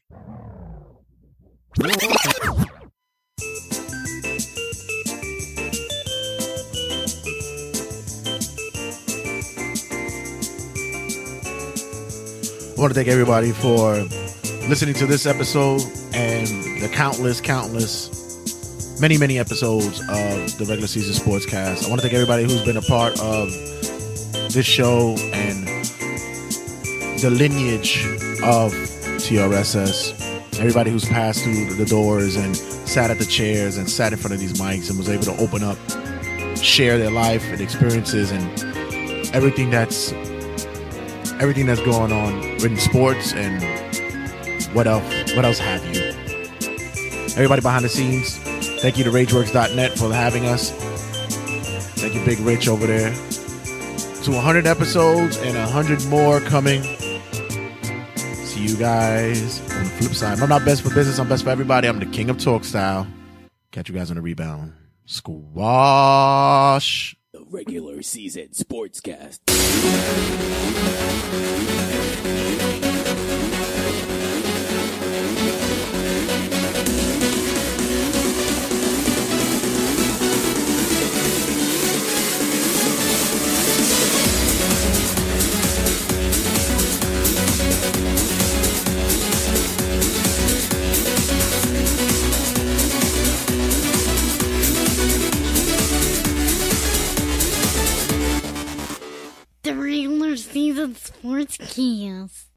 I want to thank everybody for listening to this episode and the countless, countless, many, many episodes of the regular season sportscast. I want to thank everybody who's been a part of this show and the lineage of TRSS. Everybody who's passed through the doors and sat at the chairs and sat in front of these mics and was able to open up, share their life and experiences and everything that's everything that's going on in sports and what else what else have you. Everybody behind the scenes, thank you to RageWorks.net for having us. Thank you, Big Rich over there. To 100 episodes and 100 more coming. See you guys on the flip side. I'm not best for business, I'm best for everybody. I'm the king of talk style. Catch you guys on the rebound. Squash. The regular season sportscast. Season sports cast.